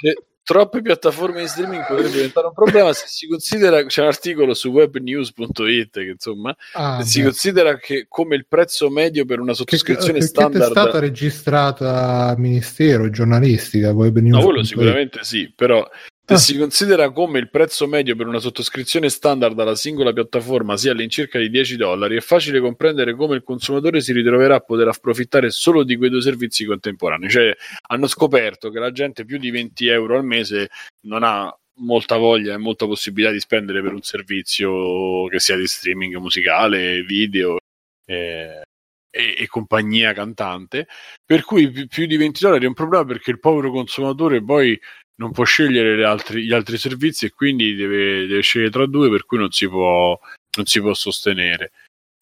e troppe piattaforme di streaming potrebbe diventare un problema se si considera, c'è un articolo su webnews.it che insomma, Ah, si considera che come il prezzo medio per una che, sottoscrizione che standard... è stata registrata al ministero giornalistica web No, quello sicuramente sì, però se Ah. si considera come il prezzo medio per una sottoscrizione standard alla singola piattaforma sia all'incirca di 10 dollari, è facile comprendere come il consumatore si ritroverà a poter approfittare solo di quei due servizi contemporanei. Cioè, hanno scoperto che la gente più di 20 euro al mese non ha molta voglia e molta possibilità di spendere per un servizio che sia di streaming musicale, video eh, e, e compagnia cantante. Per cui pi- più di 20 dollari è un problema perché il povero consumatore poi non può scegliere altri- gli altri servizi e quindi deve, deve scegliere tra due, per cui non si può, non si può sostenere.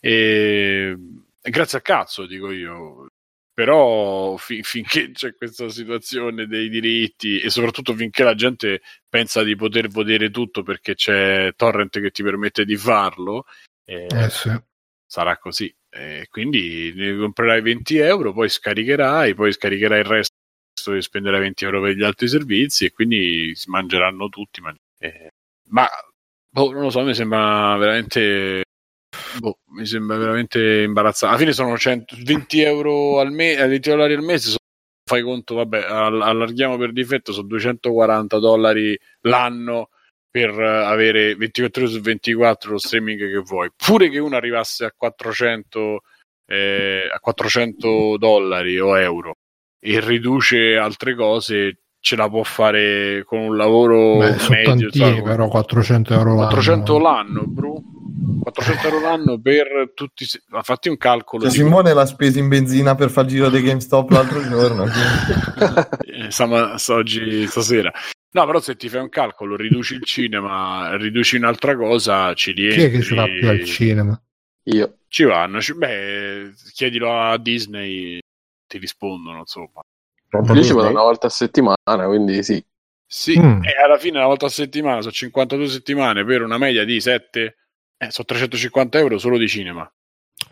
E, grazie a cazzo, dico io. Però fi- finché c'è questa situazione dei diritti e soprattutto finché la gente pensa di poter vedere tutto perché c'è Torrent che ti permette di farlo, eh, Eh sì. sarà così. E quindi ne comprerai 20 euro, poi scaricherai, poi scaricherai il resto e spenderai 20 euro per gli altri servizi e quindi si mangeranno tutti. ma- eh, ma boh, non lo so, mi sembra veramente. boh, mi sembra veramente imbarazzante. Alla fine sono 100 20 euro al mese, 20 dollari al mese. so- fai conto, vabbè, all- allarghiamo per difetto, sono 240 dollari l'anno per eh, avere 24 ore su 24 lo streaming che vuoi. Pure che uno arrivasse a 400, eh, a 400 dollari o euro e riduce altre cose, ce la può fare con un lavoro Beh, medio. insomma, però 400 euro l'anno. 400 l'anno, bro. 400 euro l'anno per tutti. i se- Ma fatti un calcolo. Cioè, Simone l'ha spesa in benzina per far giro dei GameStop l'altro giorno. Eh, st- oggi, stasera. No, però se ti fai un calcolo, riduci il cinema, riduci un'altra cosa, ci Chi rientri. è che ce l'ha più al cinema? Io. Ci vanno. ci- beh, chiedilo a Disney, ti rispondono, insomma. Io ci vado una volta a settimana, quindi sì. Sì, Mm. e alla fine una volta a settimana, sono 52 settimane per una media di 7, eh, sono 350 euro solo di cinema.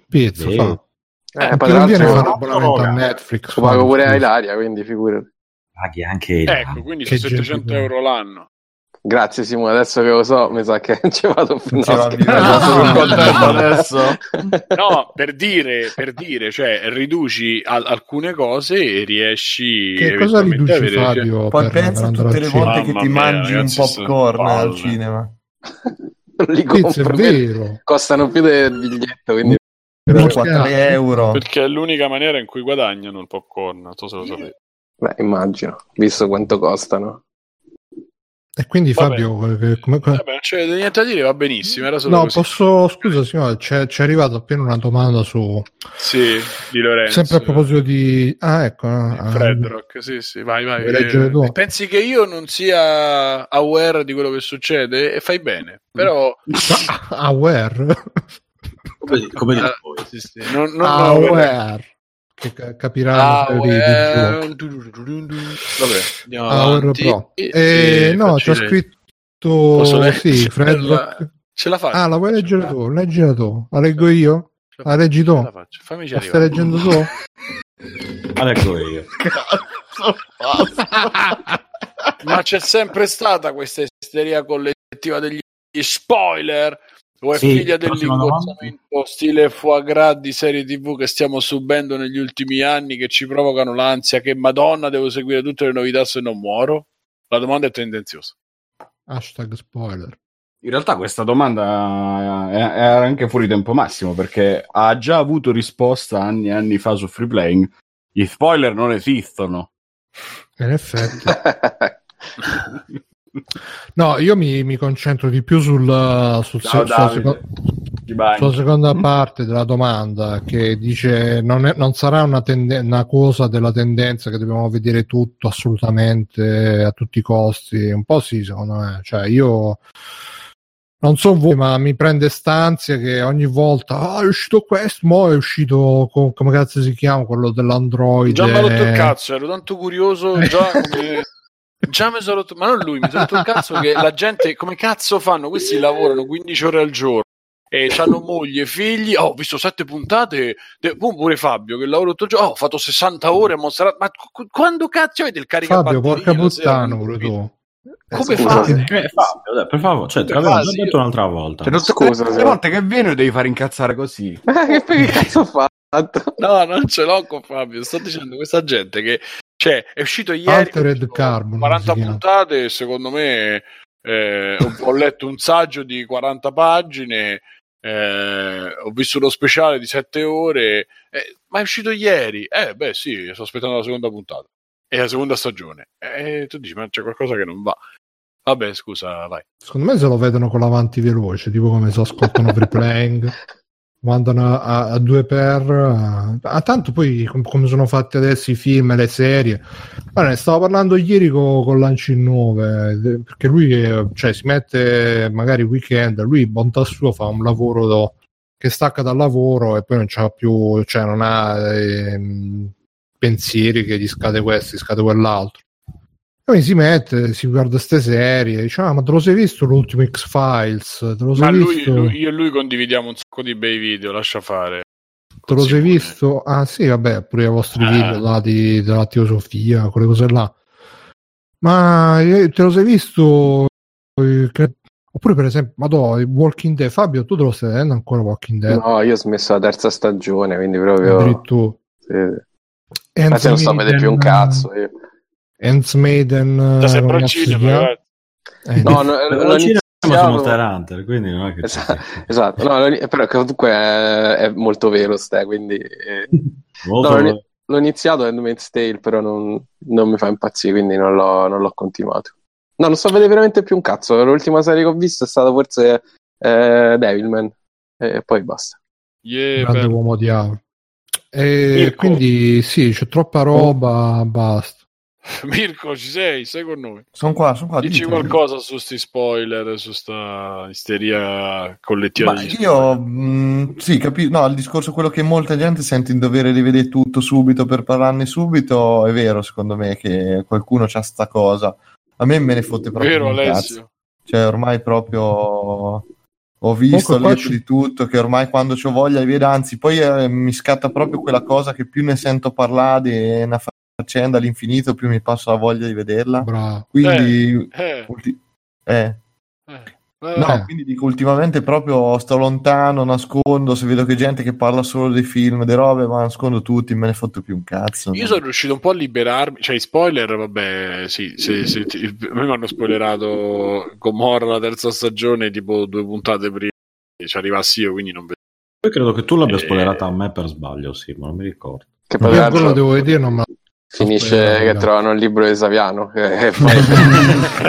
Pizzo, Sì. fa. Eh, Che poi non tra l'altro abbonamento a no, Netflix. lo pago pure a. Ilaria, quindi figurati. Paghi anche il... Ecco, quindi Che sono 700 gente- euro l'anno. Grazie Simone, adesso che lo so, mi sa che non ci vado più. Non ci va no, adesso. No, per dire, per dire, cioè riduci al- alcune cose e riesci Che cosa eventualmente a riduci avere- Fabio? Poi pensa a tutte le volte che ti mia, mangi ragazzi, un popcorn al cinema. Li è compro, vero. costano più del biglietto, quindi Per Non 4 scherzo. euro. Perché è l'unica maniera in cui guadagnano il popcorn, non so se lo sapete. beh, immagino, visto quanto costano. E quindi. Fabio, che- come- come- Vabbè, non c'è niente da dire, va benissimo, era solo no, così. posso, scusa signore, c'è, c'è arrivata appena una domanda su, Sì, di Lorenzo. sempre a proposito di, ah ecco, ah, Fred Rock, sì, sì, vai, vai. Eh, tu? pensi che io non sia aware di quello che succede? E fai bene, però... ah, aware, Come, come dire Eh, voi? sì, sì, non, non Ah, aware. Che ca- capiranno giù. Aware. Vabbè, andiamo avanti. Pro. E- Eh, e no, c'è le- scritto, sì, Fred La-. Ce la faccio. Ah, la vuoi leggere tu? Leggila tu. La leggo io? La leggi tu? La La stai leggendo tu? Ah, ecco io. Ma c'è sempre stata questa isteria collettiva degli spoiler? O è Sì, figlia dell'ingozzamento stile foie gras di serie tv che stiamo subendo negli ultimi anni che ci provocano l'ansia che madonna devo seguire tutte le novità se non muoro? La domanda è tendenziosa. Hashtag spoiler. In realtà questa domanda è, è anche fuori tempo massimo perché ha già avuto risposta anni e anni fa su Free Playing. Gli spoiler non esistono. In effetti. No, io mi, mi concentro di più sul, sul, Ciao, sulla seconda, sulla seconda parte della domanda che dice non, è- non sarà una, tende- una cosa della tendenza che dobbiamo vedere tutto assolutamente a tutti i costi? Un po' sì secondo me. Cioè io non so voi ma mi prende stanze che ogni volta ah è uscito questo mo è uscito co- come cazzo si chiama quello dell'android Già mi ha rotto il cazzo, ero tanto curioso. Già, come- già mi sono rotto, ma non lui, mi sono rotto il cazzo che la gente, come cazzo fanno? Questi lavorano 15 ore al giorno e hanno moglie, figli. Oh, ho visto sette puntate. de- oh, pure Fabio che lavora tutto il giorno. Oh, ho fatto 60 ore a Monserrat. Ma qu- quando cazzo avete il Fabio caricabatterie? porca la sera? puttana pure tu Come scusa, fate? Eh, Fabio, dai, per favore, cioè, te l'avevo già detto io- un'altra volta. Cioè, non Scusa, le volte che viene lo devi fare incazzare così. Ma che che cazzo ho fatto? No, non ce l'ho con Fabio. Sto dicendo questa gente che cioè, è uscito ieri. Altered è uscito Carbon, 40 si chiama. puntate. Secondo me, eh, ho, ho letto un saggio di 40 pagine. eh, ho visto uno speciale di 7 ore. eh, ma è uscito ieri. Eh, beh, sì, sto aspettando la seconda puntata. E la seconda stagione. E tu dici, ma c'è qualcosa che non va. Vabbè, scusa, vai. Secondo me se lo vedono con l'avanti veloce, tipo come si ascoltano free playing, mandano a, a due per. A, a tanto poi com- come sono fatti adesso i film e le serie. Guarda, ne stavo parlando ieri con, con Lancin 9, de- perché lui eh, cioè, si mette magari weekend, lui bontà sua fa un lavoro do- che stacca dal lavoro e poi non c'ha più, cioè non ha ehm, pensieri che gli scade questo, gli scade quell'altro. Poi si mette, si guarda queste serie, dice: Ah, ma te lo sei visto l'ultimo X-Files? Te lo Ma sei lui, visto? lui- io e lui condividiamo un sacco di bei video, lascia fare. te lo sei visto? Ah, sì, vabbè, pure i vostri Ah. video là di, della teosofia, quelle cose là. Ma eh, te lo sei visto? eh, Oppure, per esempio, il Walking Dead. Fabio, tu te lo stai vedendo ancora Walking Dead? No, io ho smesso la terza stagione, quindi proprio... Addirittura. Sì. Infatti non sto a vedere più un cazzo. Io. Ants Maiden. Da eh, sempre al cinema. Eh, No, no, Però l'ho al cinema su Hunter, quindi non è che... Esatto, esatto. No, però comunque è, è molto vero, ste, quindi... eh, Molto- No, l'ho- iniziato Handmaid's Tale, però non, non mi fa impazzire, quindi non l'ho, non l'ho continuato. No, non sto a vedere veramente più un cazzo. L'ultima serie che ho visto è stata forse eh, Devilman, e poi basta. Yeah, grande bello. uomo diavolo. E Mirko. quindi sì, c'è troppa roba, basta. Mirko, ci sei? Sei con noi? Sono qua, sono qua. Dici dite. qualcosa su sti spoiler, su sta isteria collettiva Ma io mh, sì, capisco. No, il discorso quello che molta gente sente in dovere di vedere tutto subito per parlarne subito è vero, secondo me, che qualcuno c'ha sta cosa. A me me ne fotte proprio Vero un cazzo. Alessio? Cioè, ormai proprio ho visto, ho letto ci- di tutto, che ormai quando ho voglia di vedere, anzi, poi eh, mi scatta proprio quella cosa che più ne sento parlare di una faccenda all'infinito, più mi passa la voglia di vederla. Bravo. Quindi, Eh, ulti- eh, eh, eh. No, Eh. quindi dico ultimamente proprio sto lontano, nascondo, se vedo che gente che parla solo dei film, delle robe, ma nascondo tutti, me ne fotto più un cazzo. Io sono riuscito un po' a liberarmi, cioè i spoiler, vabbè, sì, se, se ti- a me mi hanno spoilerato Gomorra la terza stagione, tipo due puntate prima che ci arrivassi io, quindi non vedo. Poi credo che tu l'abbia Eh. spoilerata a me per sbaglio, sì, ma non mi ricordo. Che poi Io l'altro devo vedere, non me finisce che trovano il libro di Saviano. E poi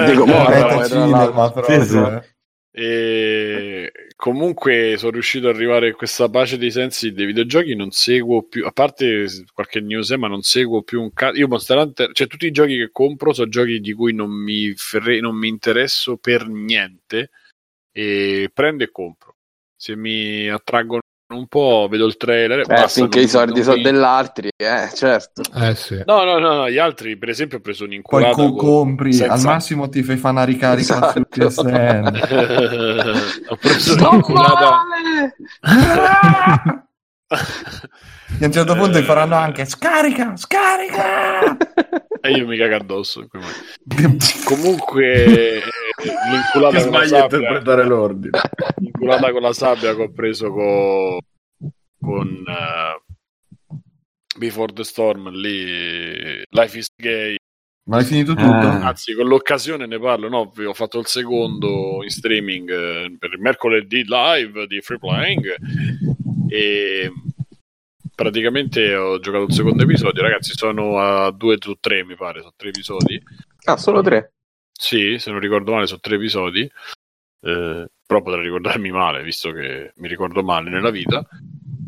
dico, Meta morra, poi tra cinema l'altro. proprio, Sì, sì. eh. E comunque sono riuscito ad arrivare a questa pace dei sensi dei videogiochi. Non seguo più, a parte qualche news, eh, ma non seguo più un cazzo. Io Monster Hunter, cioè tutti i giochi che compro sono giochi di cui non mi, fre- non mi interesso per niente. E prendo e compro. Se mi attraggono un po', vedo il trailer. Eh, basta, finché non- i soldi sono dell'altri, eh, certo. Eh sì. No, no, no, no, gli altri, per esempio, ho preso Poi un'inculata. co- con- compri, senza- al massimo ti fai fare una ricarica sul Esatto. PSN. ho preso un'inculata. E a un certo punto ti faranno anche scarica, scarica! E io mi cago addosso. Comunque, eh, l'inculata Che con, la sabbia, l'inculata con la sabbia che ho preso co- con eh, Before the Storm lì, Life is Gay. Ma hai finito tutto? Ah. Anzi, con l'occasione ne parlo. No, ho fatto il secondo in streaming eh, per il mercoledì live di Free Playing. E praticamente ho giocato il secondo episodio. Ragazzi, sono a due su tre, mi pare. Sono tre episodi. Ah, solo tre. Sì, se non ricordo male, sono tre episodi. Eh, però potrei ricordarmi male, visto che mi ricordo male nella vita.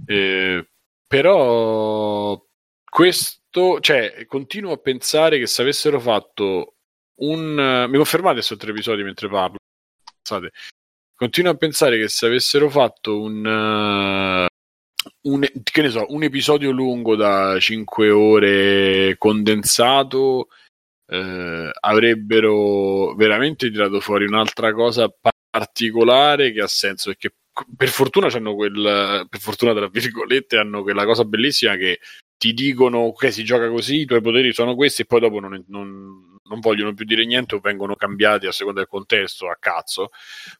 Eh, però questo, cioè, continuo a pensare che se avessero fatto un... Mi confermate su tre episodi mentre parlo? Pensate. Continuo a pensare che se avessero fatto un... Uh, un, so, un episodio lungo da 5 ore condensato eh, avrebbero veramente tirato fuori un'altra cosa particolare che ha senso perché per fortuna hanno quel per fortuna tra virgolette hanno quella cosa bellissima che ti dicono che si gioca così, i tuoi poteri sono questi e poi dopo non, non, non vogliono più dire niente o vengono cambiati a seconda del contesto a cazzo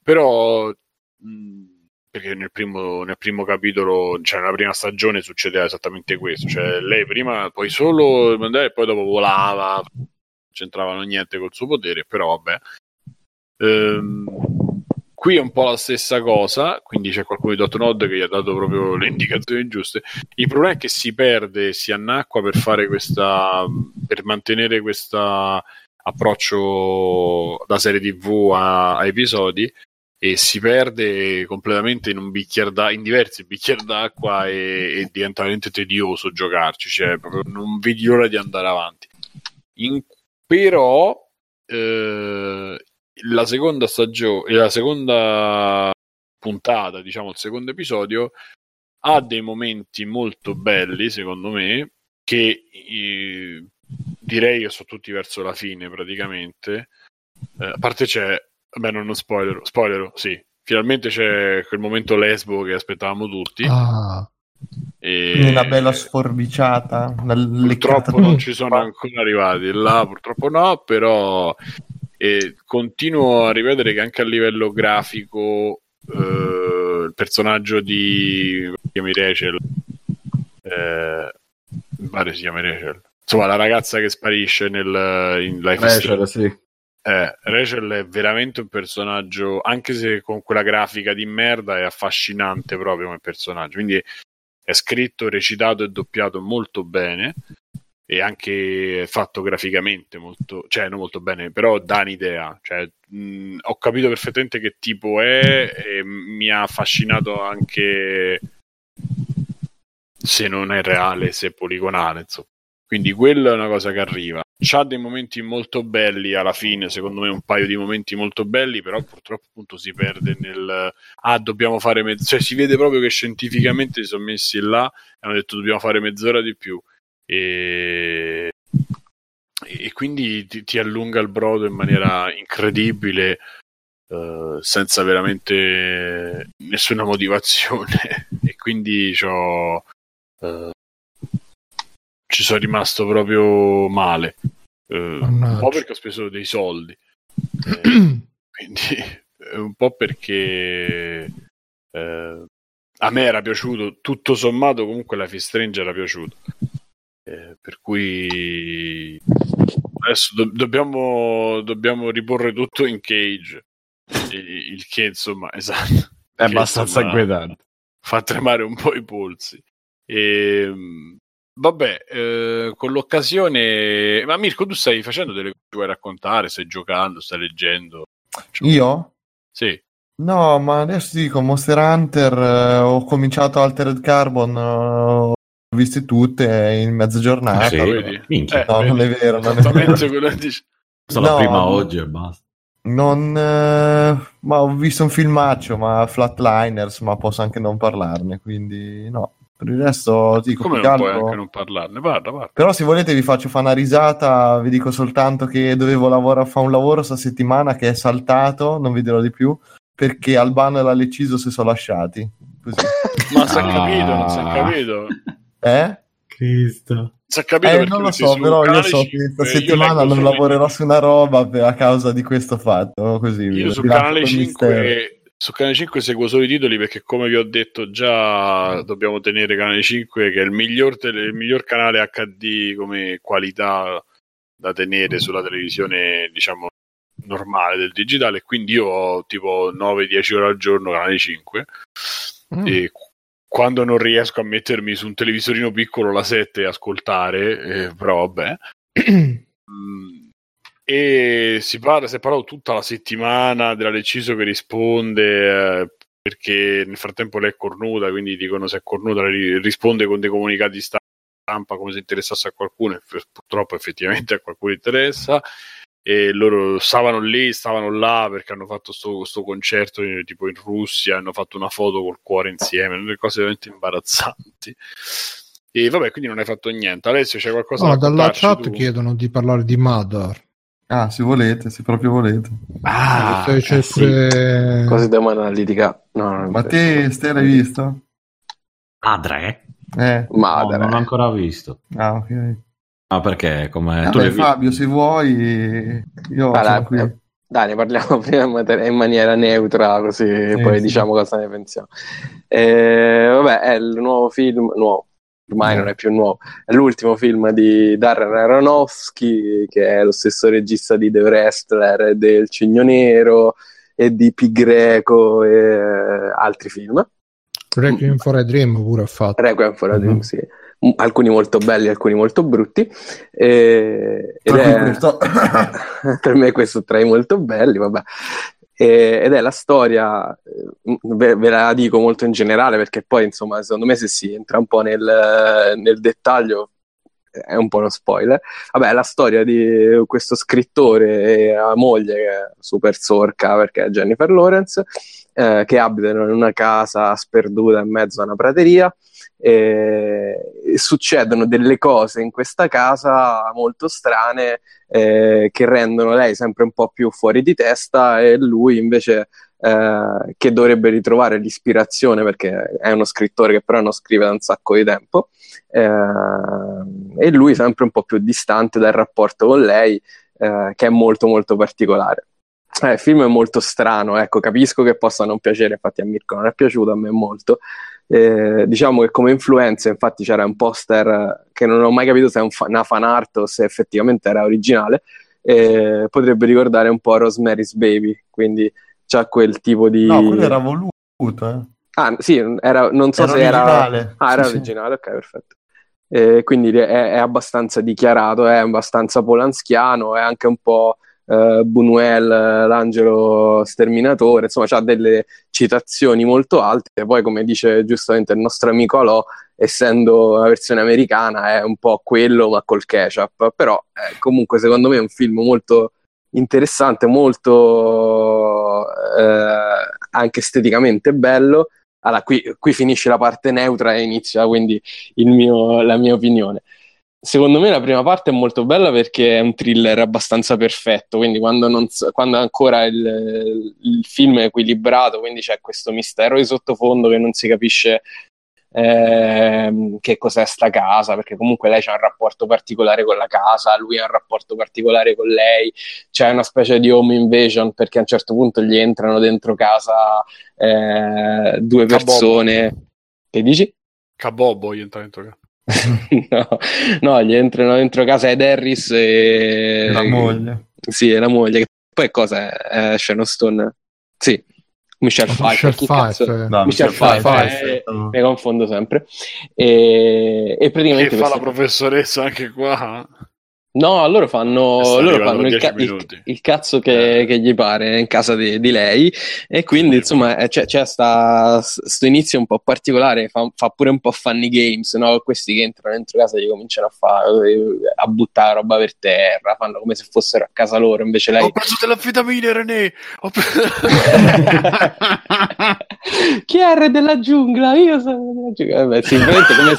però mh, perché nel primo, nel primo capitolo, cioè nella prima stagione succedeva esattamente questo, cioè lei prima poi solo e poi dopo volava, non c'entravano niente col suo potere, però vabbè. Ehm, Qui è un po' la stessa cosa, quindi c'è qualcuno di Dotnod che gli ha dato proprio le indicazioni giuste. Il problema è che si perde, si annacqua per fare questa per mantenere questo approccio da serie TV a, a, episodi e si perde completamente in in diversi bicchieri d'acqua e, e diventa veramente tedioso giocarci, cioè proprio non vedi l'ora di andare avanti. In, però eh, la seconda stagione, la seconda puntata, diciamo il secondo episodio, ha dei momenti molto belli, secondo me, che eh, direi che sono tutti verso la fine praticamente. Eh, a parte c'è, beh, non, non spoiler, spoiler, sì, finalmente c'è quel momento lesbo che aspettavamo tutti. Ah. E... Una bella sforbiciata. Purtroppo non ci sono ancora arrivati là, purtroppo no, però e continuo a rivedere che anche a livello grafico eh, il personaggio di chiami Rachel eh, pare si chiama Rachel. Insomma la ragazza che sparisce nel, in Life Rachel, sì. eh, Rachel è veramente un personaggio anche se con quella grafica di merda è affascinante proprio come personaggio. Quindi è scritto, recitato e doppiato molto bene e anche fatto graficamente molto, cioè non molto bene, però dà un'idea. Cioè, mh, ho capito perfettamente che tipo è e mi ha affascinato anche se non è reale, se è poligonale, insomma. Quindi quella è una cosa che arriva. C'ha dei momenti molto belli alla fine, secondo me un paio di momenti molto belli, però purtroppo appunto si perde nel ah, dobbiamo fare mezz'ora, cioè si vede proprio che scientificamente si sono messi là e hanno detto dobbiamo fare mezz'ora di più e, e quindi ti, ti, allunga il brodo in maniera incredibile uh, senza veramente nessuna motivazione. E quindi uh, ci sono rimasto proprio male. Uh, un po' perché ho speso dei soldi. Eh, quindi un po' perché eh, a me era piaciuto tutto sommato comunque la Strange era piaciuto eh, per cui adesso do- dobbiamo, dobbiamo, riporre tutto in cage, il, il che insomma, esatto. È abbastanza inquietante. Fa tremare un po' i polsi. E, ehm, vabbè, eh, con l'occasione... Ma Mirko, tu stai facendo delle cose che vuoi raccontare? Stai giocando, stai leggendo? Cioè, Io? Sì. No, ma adesso ti dico Monster Hunter, eh, ho cominciato Altered Carbon, eh, viste tutte in mezza giornata. Ah, sì, eh, no, vedi. non è vero. Non è vero. quello dice. Sono no, la prima oggi e basta. Non, eh, ma ho visto un filmaccio, ma Flatliners, ma posso anche non parlarne, quindi no. Per il resto dico Come non puoi anche non parlarne? Parla, parla. Però se volete vi faccio fare una risata, vi dico soltanto che dovevo lavorare, fare un lavoro sta settimana che è saltato, non vi dirò di più, perché Albano e la Leciso si sono lasciati. Così. ma si è capito, non si è capito. Eh? Cristo. Si è capito eh, non lo so, però io so che questa settimana non lavorerò su una roba per, a causa di questo fatto. Così, io sul canale, 5, su canale 5 seguo solo i titoli perché, come vi ho detto già, dobbiamo tenere canale 5 che è il miglior, tele, il miglior canale HD come qualità da tenere sulla televisione, diciamo, normale del digitale. Quindi io ho tipo 9-10 ore al giorno canale 5 mm. e quando non riesco a mettermi su un televisorino piccolo la 7 e ascoltare, eh, però vabbè. mm, e si parla, si è parlato tutta la settimana della Deciso che risponde eh, perché nel frattempo lei è cornuta, quindi dicono se è cornuta ri- risponde con dei comunicati stampa come se interessasse a qualcuno e f- purtroppo effettivamente a qualcuno interessa e loro stavano lì, stavano là perché hanno fatto questo concerto in, tipo in Russia, hanno fatto una foto col cuore insieme, delle cose veramente imbarazzanti. E vabbè, quindi non hai fatto niente. Alessio, c'è qualcosa No, da dalla chat tu? chiedono di parlare di Mother. Ah, se volete, se proprio volete. Ah, Se c'è eh sì. se- Cose da analitica. No, no, Ma te, Ste, l'hai visto? Adre? Eh, Ma No, dai. non l'ho ancora visto. ah, ok. Ah, perché come tu Vabbè, l'hai visto? Fabio, se vuoi, io Allora, sono qui. eh, Dai, ne parliamo prima in mater- in maniera neutra, così poi sì. diciamo cosa ne pensiamo. Eh, vabbè, è il nuovo film, nuovo, ormai No. non è più nuovo, è l'ultimo film di Darren Aronofsky, che è lo stesso regista di The Wrestler e del Cigno Nero e di Pi Greco e eh, altri film. Requiem for a Dream pure ha fatto. Requiem for a Dream, Mhm. sì. Alcuni molto belli, alcuni molto brutti. Eh, è- per me questo tra i molto belli, vabbè. E- ed è la storia, eh, ve, ve la dico molto in generale perché poi insomma secondo me se si entra un po' nel, nel dettaglio è un po' uno spoiler. Vabbè, è la storia di questo scrittore e la moglie che è super sorca perché è Jennifer Lawrence eh, che abitano in una casa sperduta in mezzo a una prateria e, e succedono delle cose in questa casa molto strane eh, che rendono lei sempre un po' più fuori di testa e lui invece eh, che dovrebbe ritrovare l'ispirazione perché è uno scrittore che però non scrive da un sacco di tempo eh, e lui sempre un po' più distante dal rapporto con lei eh, che è molto molto particolare. Eh, il film è molto strano, ecco, capisco che possa non piacere, infatti a Mirko non è piaciuto, a me molto. Eh, diciamo che come influenza, infatti, c'era un poster che non ho mai capito se è un fa- una fan art o se effettivamente era originale. eh, potrebbe ricordare un po' Rosemary's Baby, quindi c'ha quel tipo di. No, quello era voluto, eh. Ah, sì, era, non so Era se era. originale. Ah, era Sì, sì. originale, ok, perfetto. Eh, quindi è, è abbastanza dichiarato, è abbastanza polanskiano, è anche un po' eh, Buñuel, eh, l'angelo sterminatore, insomma, ha delle citazioni molto alte. Poi, come dice giustamente il nostro amico Alò, essendo una versione americana, è un po' quello, ma col ketchup. Però, eh, comunque, secondo me è un film molto interessante, molto eh, anche esteticamente bello. Allora, qui, qui finisce la parte neutra e inizia quindi mio- la mia opinione. Secondo me la prima parte è molto bella perché è un thriller abbastanza perfetto, quindi quando, non quando ancora il, il film è equilibrato, quindi c'è questo mistero di sottofondo che non si capisce ehm, che cos'è sta casa, perché comunque lei ha un rapporto particolare con la casa, lui ha un rapporto particolare con lei, c'è una specie di home invasion perché a un certo punto gli entrano dentro casa eh, due persone. Che dici? Cabobbo gli entra dentro casa. no, no, gli entrano dentro casa Ed Harris e La moglie. Sì, è la moglie. Poi cosa è? È Sharon Stone? Sì, Michelle Pfeiffer. Michelle chi cazzo- Pfeiffer. No, Michelle Pfeiffer, Pfeiffer. eh, mi confondo sempre. E, e Che praticamente fa la professoressa anche qua? No, loro fanno, loro fanno il, 10 ca- il- il cazzo che, Eh. che gli pare in casa di, di lei e quindi Sì, insomma eh, c'è, c'è sta, sto inizio un po' particolare, fa, fa pure un po' funny games, no? Questi che entrano dentro casa e gli cominciano a fare a buttare roba per terra, fanno come se fossero a casa loro, invece lei Ho preso delle vitamine, René! Ho pre- Chi è il re della giungla? Io sono della giungla. Vabbè, sì, veramente come,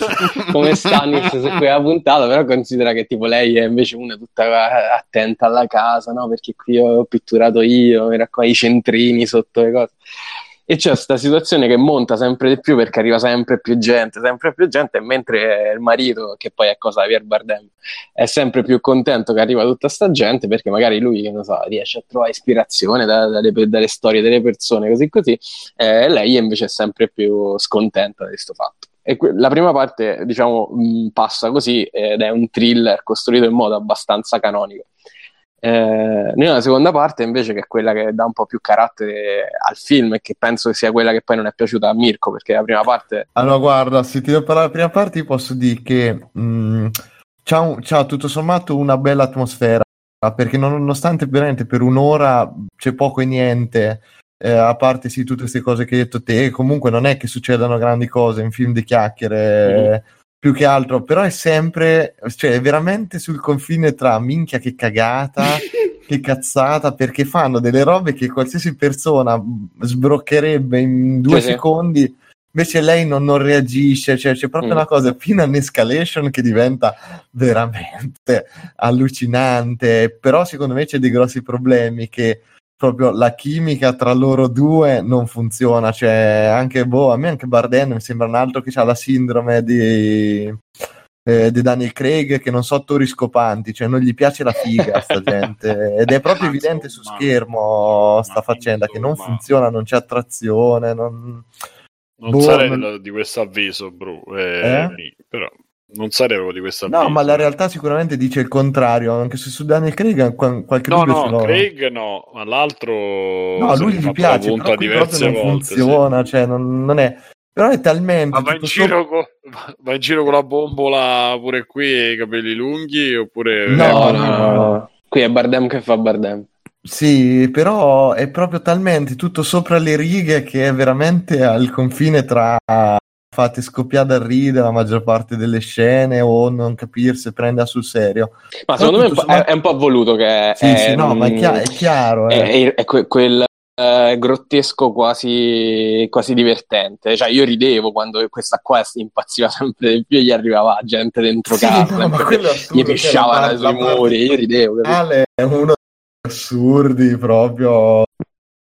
come Stannis su quella puntata, però considera che tipo lei è invece una tutta attenta alla casa, no? Perché qui ho pitturato io, mi raccoglie i centrini sotto le cose. E c'è questa situazione che monta sempre di più perché arriva sempre più gente, sempre più gente, e mentre il marito, che poi è cosa Pierre Bardem, è sempre più contento che arriva tutta sta gente perché magari lui, che non so, riesce a trovare ispirazione da- dalle, dalle storie delle persone, così così, eh, lei invece è sempre più scontenta di questo fatto. E que- la prima parte, diciamo, mh, passa così ed è un thriller costruito in modo abbastanza canonico. Eh, nella seconda parte, invece, che è quella che dà un po' più carattere al film e che penso che sia quella che poi non è piaciuta a Mirko, perché la prima parte Allora, guarda, se ti devo parlare della prima parte, posso dire che mh, c'ha, un- c'ha tutto sommato una bella atmosfera perché nonostante veramente per un'ora c'è poco e niente, eh, a parte sì tutte queste cose che hai detto te, comunque non è che succedano grandi cose in film di chiacchiere, mm. più che altro, però è sempre, cioè è veramente sul confine tra minchia che cagata, che cazzata, perché fanno delle robe che qualsiasi persona sbroccherebbe in due Sì, sì. secondi. Invece lei non, non reagisce, cioè c'è proprio Mm. una cosa fino all'escalation che diventa veramente allucinante. Però secondo me c'è dei grossi problemi che proprio la chimica tra loro due non funziona. Cioè, anche boh, a me anche Bardem mi sembra un altro che ha la sindrome di, eh, di Daniel Craig che non so attori scopanti, cioè non gli piace la figa a sta gente. Ed è proprio evidente su schermo sta faccenda che non funziona, non c'è attrazione, non... Non Boh, sarei non- di questo avviso, bro. Eh, Eh? però non sarei proprio di questo avviso. No, ma la realtà sicuramente dice il contrario, anche se su Daniel Craig qual- qualche No, dubbio no. Craig no, ma l'altro No, lui gli piace, però diverse non volte. sì. funziona, cioè non, non è... Però è talmente... Ma va in, tutto giro co- va in giro con la bombola pure qui e i capelli lunghi oppure No, No, no, no, no. Qui è Bardem che fa Bardem. Sì, però è proprio talmente tutto sopra le righe che è veramente al confine tra fate scoppiare dal ridere la maggior parte delle scene o non capirsi, prenda sul serio. Ma Però secondo me è un, tutto po', è, sommato- è un po' voluto che Sì, è, sì, no, ma è, chia- è chiaro. eh. è- è que- quel eh, grottesco quasi, quasi divertente. Cioè, io ridevo quando questa qua si impazziva sempre di più e gli arrivava gente dentro Sì, casa, no, gli cioè, pisciavano sui muri. Io ridevo. finale è uno degli assurdi proprio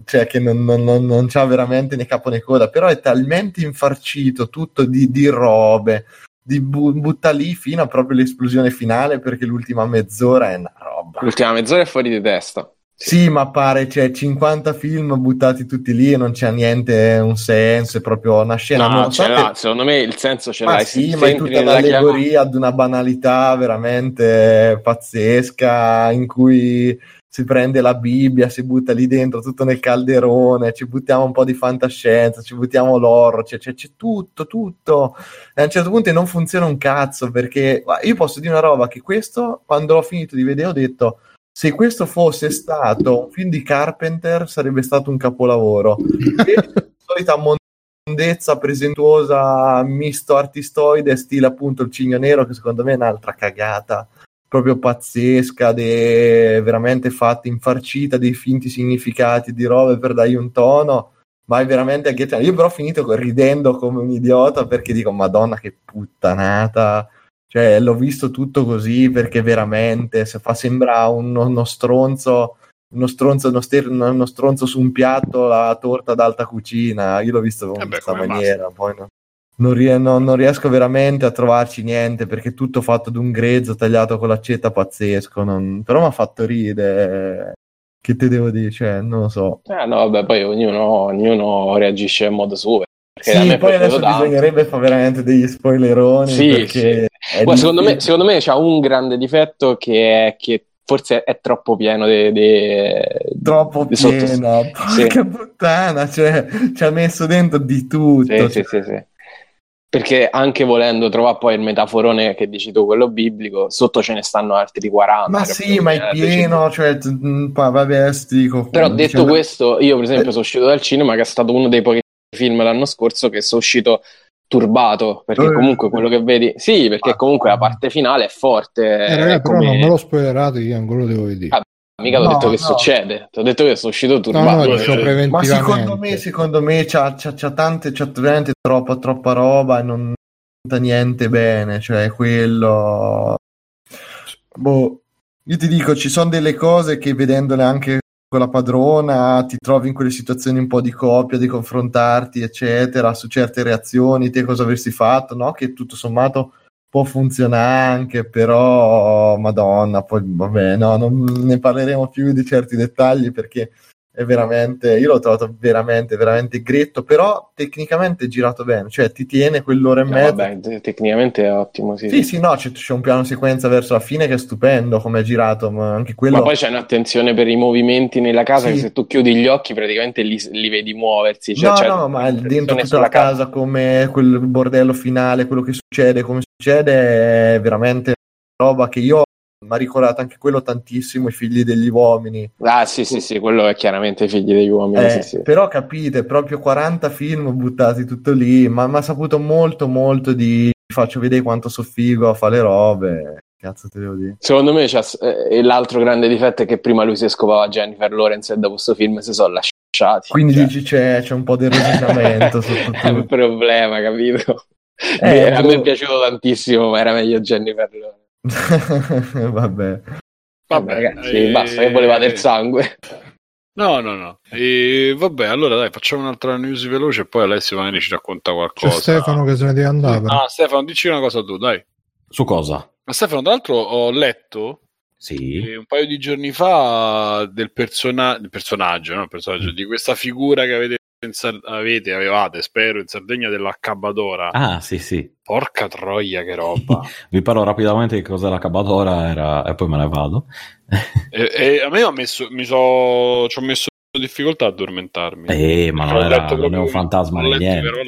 cioè che non, non, non, non c'ha veramente né capo né coda però è talmente infarcito tutto di, di robe di bu- butta lì fino a proprio l'esplosione finale perché l'ultima mezz'ora è una roba L'ultima mezz'ora è fuori di testa. sì ma pare c'è 50 film buttati tutti lì e non c'è niente un senso è proprio una scena No, ce l'ha, secondo me il senso ce ma l'hai. sì, ma è tutta nella chiama- ad una banalità veramente pazzesca in cui si prende la Bibbia, si butta lì dentro tutto nel calderone, ci buttiamo un po' di fantascienza, ci buttiamo l'oro, c'è, c'è- c'è tutto, tutto. E a un certo punto non funziona un cazzo perché io posso dire una roba che questo, quando l'ho finito di vedere, ho detto se questo fosse stato un film di Carpenter sarebbe stato un capolavoro. Invece, la solita mondezza presentuosa misto artistoide stile appunto il cigno nero che secondo me è un'altra cagata proprio pazzesca de... veramente fatta infarcita dei finti significati di robe per dargli un tono ma è veramente agghiacciante. Io però ho finito ridendo come un idiota perché dico madonna che puttanata. Cioè l'ho visto tutto così perché veramente se fa sembra uno, uno stronzo uno stronzo, uno, ster- uno stronzo su un piatto la torta d'alta cucina. Io l'ho visto in Eh questa maniera poi no- non, rie- no- non riesco veramente a trovarci niente perché è tutto fatto d'un grezzo tagliato con l'accetta pazzesco non- però mi ha fatto ridere che te devo dire cioè non lo so Eh, no, vabbè, poi ognuno, ognuno reagisce in modo suo. Sì, poi adesso tanto. bisognerebbe fare veramente degli spoileroni Sì, è Guarda, secondo, me, secondo me c'ha un grande difetto che è che forse è troppo pieno di... di- troppo di pieno Sì. porca puttana cioè ci ha messo dentro di tutto Sì, cioè, sì, sì, sì. Perché anche volendo trovare poi il metaforone che dici tu, quello biblico, sotto ce ne stanno altri 40. ma capito? sì ma è pieno cioè mh, poi vabbè dico Però detto dicendo- questo, io per esempio Eh. sono uscito dal cinema che è stato uno dei pochi film l'anno scorso che sono uscito turbato, perché Eh. comunque quello che vedi... Sì, perché comunque la parte finale è forte. Eh, ragazzi, però non me lo spoilerate, io ancora lo devo vedere. Ah, Mica ho No, detto che no. succede, ti ho detto che sono uscito no, turbato. no, dicevo eh, ma secondo me secondo me c'ha, c'ha, c'ha tante c'ha veramente troppa troppa roba e non fa niente bene cioè quello boh io ti dico ci sono delle cose che vedendole anche con la padrona ti trovi in quelle situazioni un po' di coppia di confrontarti eccetera su certe reazioni te cosa avresti fatto no che tutto sommato può funzionare anche però madonna poi vabbè no non ne parleremo più di certi dettagli perché è veramente io l'ho trovato veramente veramente gretto però tecnicamente è girato bene cioè ti tiene quell'ora e No, mezza vabbè, te- tecnicamente è ottimo, sì. sì sì no c'è, c'è un piano sequenza verso la fine che è stupendo come è girato ma anche quello Ma poi c'è un'attenzione per i movimenti nella casa Sì. che se tu chiudi gli occhi praticamente li, li vedi muoversi. Cioè, no, c'è no, ma dentro tutta la casa, come quel bordello finale, quello che succede, come succede, è veramente roba che io mi ha ricordato anche quello tantissimo, i figli degli uomini. Ah, sì, sì, sì, quello è chiaramente figli degli uomini. Eh, sì, sì. Però capite, proprio 40 film buttati tutto lì, ma mi ha saputo molto molto di faccio vedere quanto so figo a fare le robe. Cazzo te devo dire. Secondo me eh, l'altro grande difetto è che prima lui si scopava Jennifer Lawrence e dopo questo film si sono lasciati. Quindi Cioè, dici c'è, c'è un po' di rovinamento sotto è un tutto. problema, capito? Eh, a me è boh. piaciuto tantissimo, ma era meglio Jennifer Lawrence. Vabbè. Vabbè, ragazzi, eh, basta che volevate il sangue. No, no, no. E vabbè, allora dai, facciamo un'altra news veloce e poi Alessio magari ci racconta C'è qualcosa. Stefano che se ne deve andare. Ah, Stefano, dici una cosa tu, dai. Su cosa? Ma Stefano, tra l'altro ho letto Sì. un paio di giorni fa del, persona- del personaggio, no? Il personaggio di questa figura che avete, Sar- avete, avevate, spero, in Sardegna dell'Accabadora. Ah, sì, sì. Porca troia, che roba. Vi parlo rapidamente di cos'è la cabadora era... e poi me ne vado. e, e a me ha messo, mi so, ci ho messo difficoltà a addormentarmi. Eh, ma non, Ho era, non è un fantasma ho né niente. ho.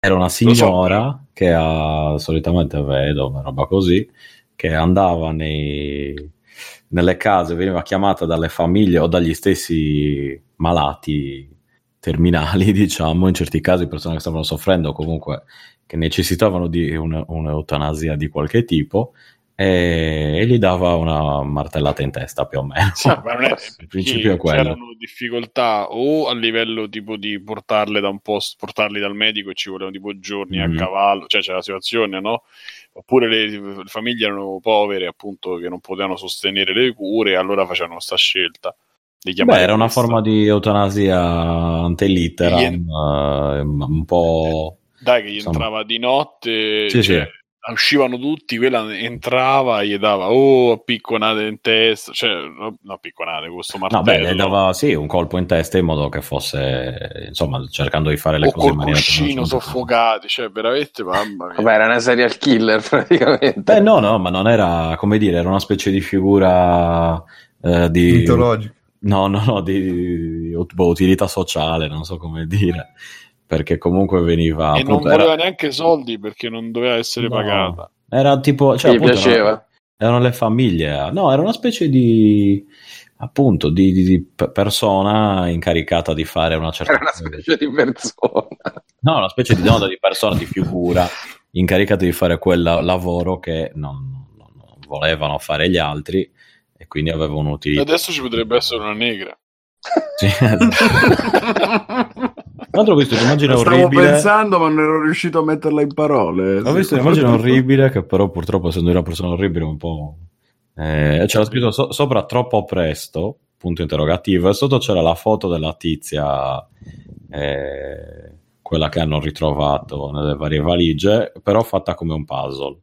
Era una so, signora che ha, solitamente vedo, una roba così, che andava nei, nelle case, veniva chiamata dalle famiglie o dagli stessi malati terminali, diciamo, in certi casi persone che stavano soffrendo o comunque che necessitavano di un- un'eutanasia di qualche tipo e, e gli dava una martellata in testa più o meno. Sì, ma non è- Il principio è quello. C'erano difficoltà o a livello tipo di portarle da un posto, portarli dal medico e ci volevano tipo giorni Mhm. a cavallo, cioè c'è la situazione, no? Oppure le, le famiglie erano povere, appunto, che non potevano sostenere le cure, e allora facevano sta scelta. Di Beh, era una forma di eutanasia antelitteram, Ieri- eh, un po'... Dai, che gli insomma. entrava di notte, Sì, cioè, sì. uscivano tutti, quella entrava e gli dava, oh, picconate in testa, cioè, no, no picconate, questo No, martello. beh, le dava sì un colpo in testa in modo che fosse, insomma, cercando di fare le o cose in maniera cuscino soffocati, cioè, veramente, mamma mia. Vabbè, era una serial killer praticamente. Beh, no, no, ma non era, come dire, era una specie di figura eh, di... Mitologico. No, no, no, di, di boh, utilità sociale, non so come dire, perché comunque veniva... e non appunto, voleva era, neanche soldi perché non doveva essere No. pagata. era tipo... Cioè, appunto, erano- piaceva. erano le famiglie, no, era una specie di appunto di, di- di pe- persona incaricata di fare una certa Era una specie di persona. no, una specie di, no, di persona, di figura incaricata di fare quel la- lavoro che non, non- non volevano fare gli altri e quindi aveva E un'utilità. adesso ci potrebbe essere una negra. Sì, esatto. Tra l'altro ho visto un'immagine Stavo orribile. pensando, ma non ero riuscito a metterla in parole. Ho visto un'immagine orribile che però purtroppo essendo una persona orribile un po'... Eh, c'era scritto so- sopra troppo presto, punto interrogativo, e sotto c'era la foto della tizia, eh, quella che hanno ritrovato nelle varie valigie, però fatta come un puzzle.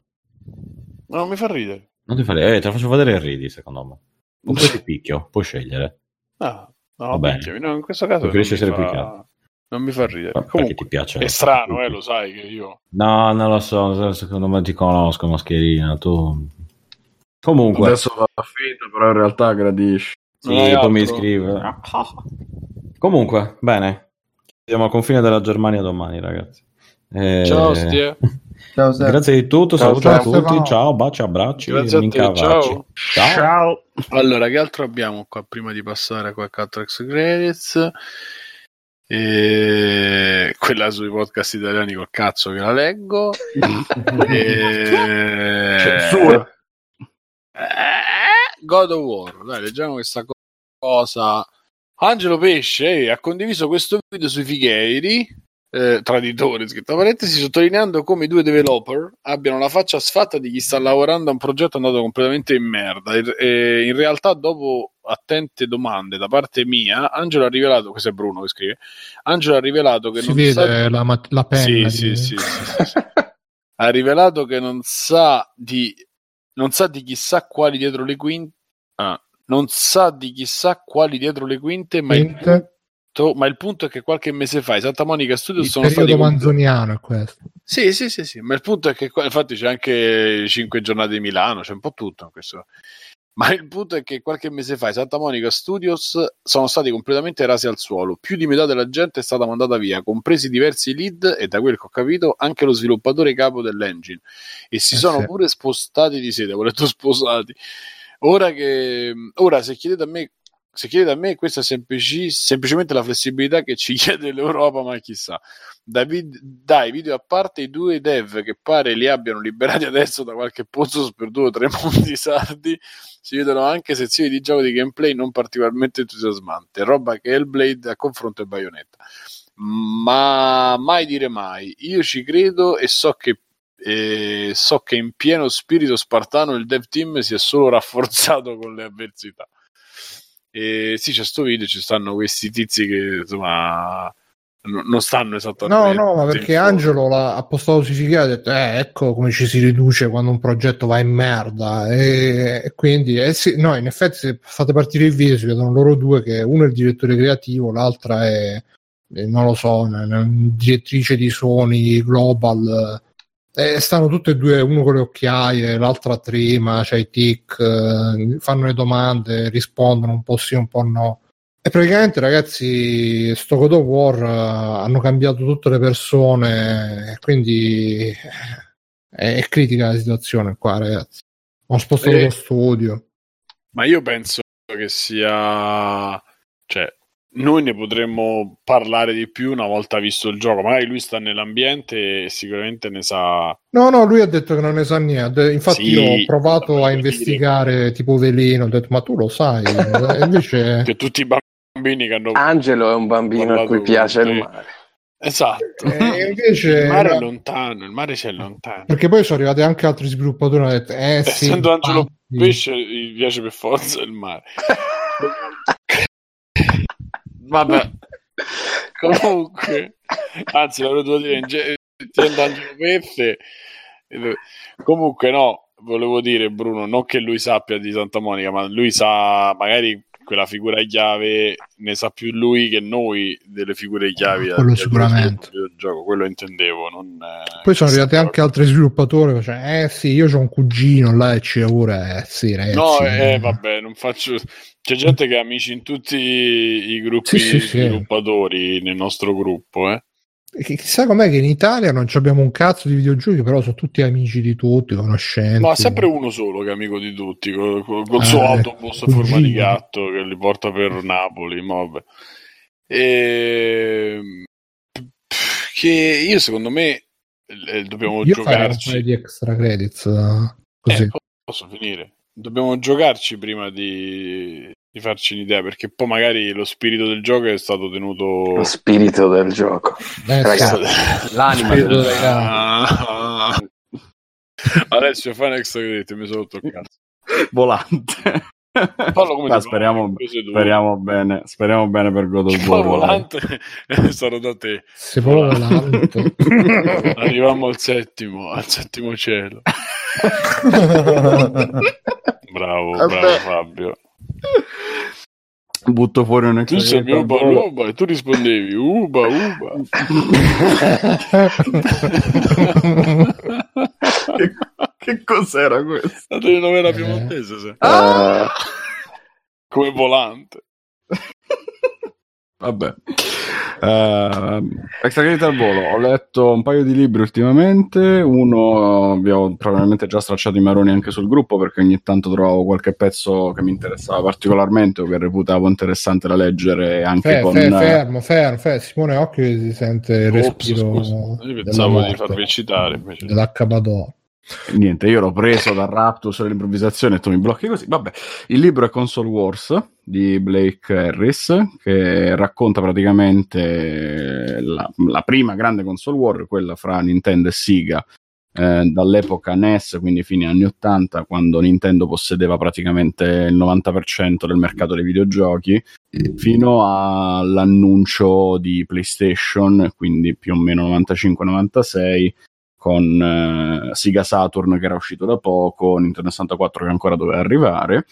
Ma non mi fa ridere. Non ti fa eh, te la faccio vedere e ridi, secondo me. Oppure ti picchio, puoi scegliere. Ah, no, Va bene. picchiami. no, in questo caso non mi, Preferisci essere fa... picchiato? non mi fa ridere. Perché Comunque, ti piace. è strano, eh, lo sai che io... No, non lo so, secondo me ti conosco, mascherina, tu... Comunque... Adesso va finta, però in realtà gradisci. Sì, poi mi altro? scrive. Comunque, bene. Siamo al confine della Germania domani, ragazzi. Eh, Ciao, Stie. Ciao, Seth. Grazie di tutto, Ciao, saluto a ciao, tutti. Stefano. Ciao, baci, abbracci. Grazie a te, ciao. Ciao. Allora, che altro abbiamo qua prima di passare a qualche altro ex credits? E... Quella sui podcast italiani col cazzo che la leggo. e... Censura. Eh, God of War, dai, leggiamo questa co- cosa. Angelo Pesce eh, ha condiviso questo video sui Figheiri, eh, traditore, scritto parentesi, sottolineando come i due developer abbiano la faccia sfatta di chi sta lavorando a un progetto andato completamente in merda. E, in realtà, dopo attente domande da parte mia, Angelo ha rivelato, questo è Bruno che scrive, Angelo ha rivelato che Si non vede sa... la, la penna. Sì, di- sì, sì, sì, ha rivelato che non sa di non sa di chissà quali dietro le quinte ah, non sa di chissà quali dietro le quinte ma Quinte. Punto, ma il punto è che qualche mese fa i Santa Monica Studios Il sono stati periodo comp- manzoniano è questo. sì, sì, sì, sì, ma il punto è che qua- infatti c'è anche 5 giornate di Milano, c'è un po' tutto in questo. Ma il punto è che qualche mese fa i Santa Monica Studios sono stati completamente rasi al suolo. Più di metà della gente è stata mandata via, compresi diversi lead e da quel che ho capito anche lo sviluppatore capo dell'engine. E si Eh sono sì. pure spostati di sede, ho letto sposati. ora che ora se chiedete a me se chiedete a me questa è semplici- semplicemente la flessibilità che ci chiede l'Europa ma chissà dai, dai video a parte i due dev che pare li abbiano liberati adesso da qualche pozzo sperduto tra i mondi sardi si vedono anche sezioni di gioco di gameplay non particolarmente entusiasmante roba che Hellblade a confronto e Bayonetta ma mai dire mai io ci credo e so che e so che in pieno spirito spartano il dev team si è solo rafforzato con le avversità. E sì, c'è sto video, ci stanno questi tizi che insomma non stanno No, esattamente. no, ma perché Angelo l'ha, ha postato sui siti e ha detto, eh, ecco come ci si riduce quando un progetto va in merda. E, e quindi, eh, sì, no, in effetti, se fate partire il video, si vedono loro due, che uno è il direttore creativo, l'altra è, eh, non lo so, una, una direttrice di Sony Global. Eh, stanno tutte e due, uno con le occhiaie, l'altra trema, c'è i tic, eh, fanno le domande, rispondono un po' sì, un po' no. E praticamente, ragazzi, sto God of War eh, hanno cambiato tutte le persone, quindi eh, è, è critica la situazione qua, ragazzi. Ho spostato Eh. lo studio. Ma io penso che sia. Cioè, noi ne potremmo parlare di più una volta visto il gioco. Magari lui sta nell'ambiente e sicuramente ne sa. No, no, lui ha detto che non ne sa niente. Infatti, Sì, io ho provato a dire. investigare tipo veleno. Ho detto, ma tu lo sai? E invece, Che tutti i bambini che hanno. Angelo è un bambino a cui piace il mare. Esatto. e invece il mare è no, lontano, il mare c'è lontano. perché poi sono arrivati anche altri sviluppatori. Hanno detto, eh sì, Essendo Angelo infatti. Pesce, gli piace per forza il mare. Vabbè, Comunque, anzi, l'avrei dovuto dire in ge-. Comunque, no, volevo dire, Bruno, non che lui sappia di Santa Monica, ma lui sa magari quella figura chiave ne sa più lui che noi delle figure chiavi Quello del- sicuramente. del gioco, quello intendevo non, eh, Poi sono arrivati anche altri sviluppatori. Cioè, eh sì, io ho un cugino là e ci pure. Eh sì, ragazzi. No, eh, vabbè, non faccio. C'è gente che ha amici in tutti i gruppi Sì, sì, sì. sviluppatori nel nostro gruppo, eh. Chi- Chissà com'è che in Italia non abbiamo un cazzo di videogiochi, però sono tutti amici di tutti, conoscenti. No, è sempre uno solo che è amico di tutti, col, col- col Ah, suo eh, autobus a forma di gatto che li porta per Napoli. ma vabbè. E... Che io secondo me eh, dobbiamo Io giocarci. di extra credits eh, così. Eh, po- posso finire? Dobbiamo giocarci prima di, di farci un'idea, perché poi magari lo spirito del gioco è stato tenuto. Lo spirito del gioco. Eh, ragazzi, l'anima del... del- Ah. Alessio, fai un extra credit, mi sono cazzo. volante. Parlo come ti speriamo, speriamo bene, speriamo bene per God Che of poi War. volante stato da te. Se proprio volante. Arriviamo al settimo, al settimo cielo. Bravo, bravo Fabio. Butto fuori un Tu uba uba e tu rispondevi uba uba. che, che cos'era questo? La telenovela piemontese, se. Eh, come volante. Vabbè. Uh, extra credit al volo. Ho letto un paio di libri ultimamente. Uno vi ho probabilmente già stracciato i maroni anche sul gruppo perché ogni tanto trovavo qualche pezzo che mi interessava particolarmente o che reputavo interessante da leggere anche Fe- con. fe- fermo, fermo, fermo. Simone Occhio che si sente il Ops, respiro scusa. Pensavo di morte, farvi eccitare. Invece. dell'H Niente, io l'ho preso dal Raptus all'improvvisazione e tu mi blocchi così. Vabbè, il libro è Console Wars di Blake Harris che racconta praticamente la, la prima grande console war, quella fra Nintendo e Sega. eh, dall'epoca NES, quindi fine anni 80, quando Nintendo possedeva praticamente il 90% del mercato dei videogiochi, fino all'annuncio di PlayStation, quindi più o meno 95-96, con eh, Sega Saturn che era uscito da poco, Nintendo 64 che ancora doveva arrivare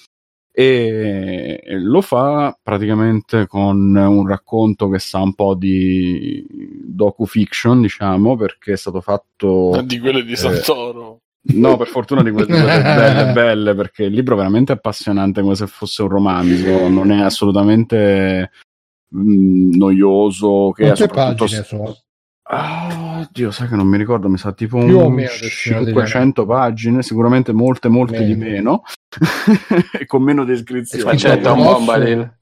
e lo fa praticamente con un racconto che sa un po' di docu-fiction, diciamo, perché è stato fatto Di quelle di Santoro. No, per fortuna di quelle, di quelle belle, belle, perché il libro è veramente appassionante come se fosse un romanzo, non è assolutamente mh, noioso. Che Quante soprattutto pagine sono? Ah, Dio, sai che non mi ricordo, mi sa tipo o un meno decina di 500 pagine, sicuramente molte, molte di Meno. meno, e con meno descrizioni. Ma c'è Tom grosso. Bombadil.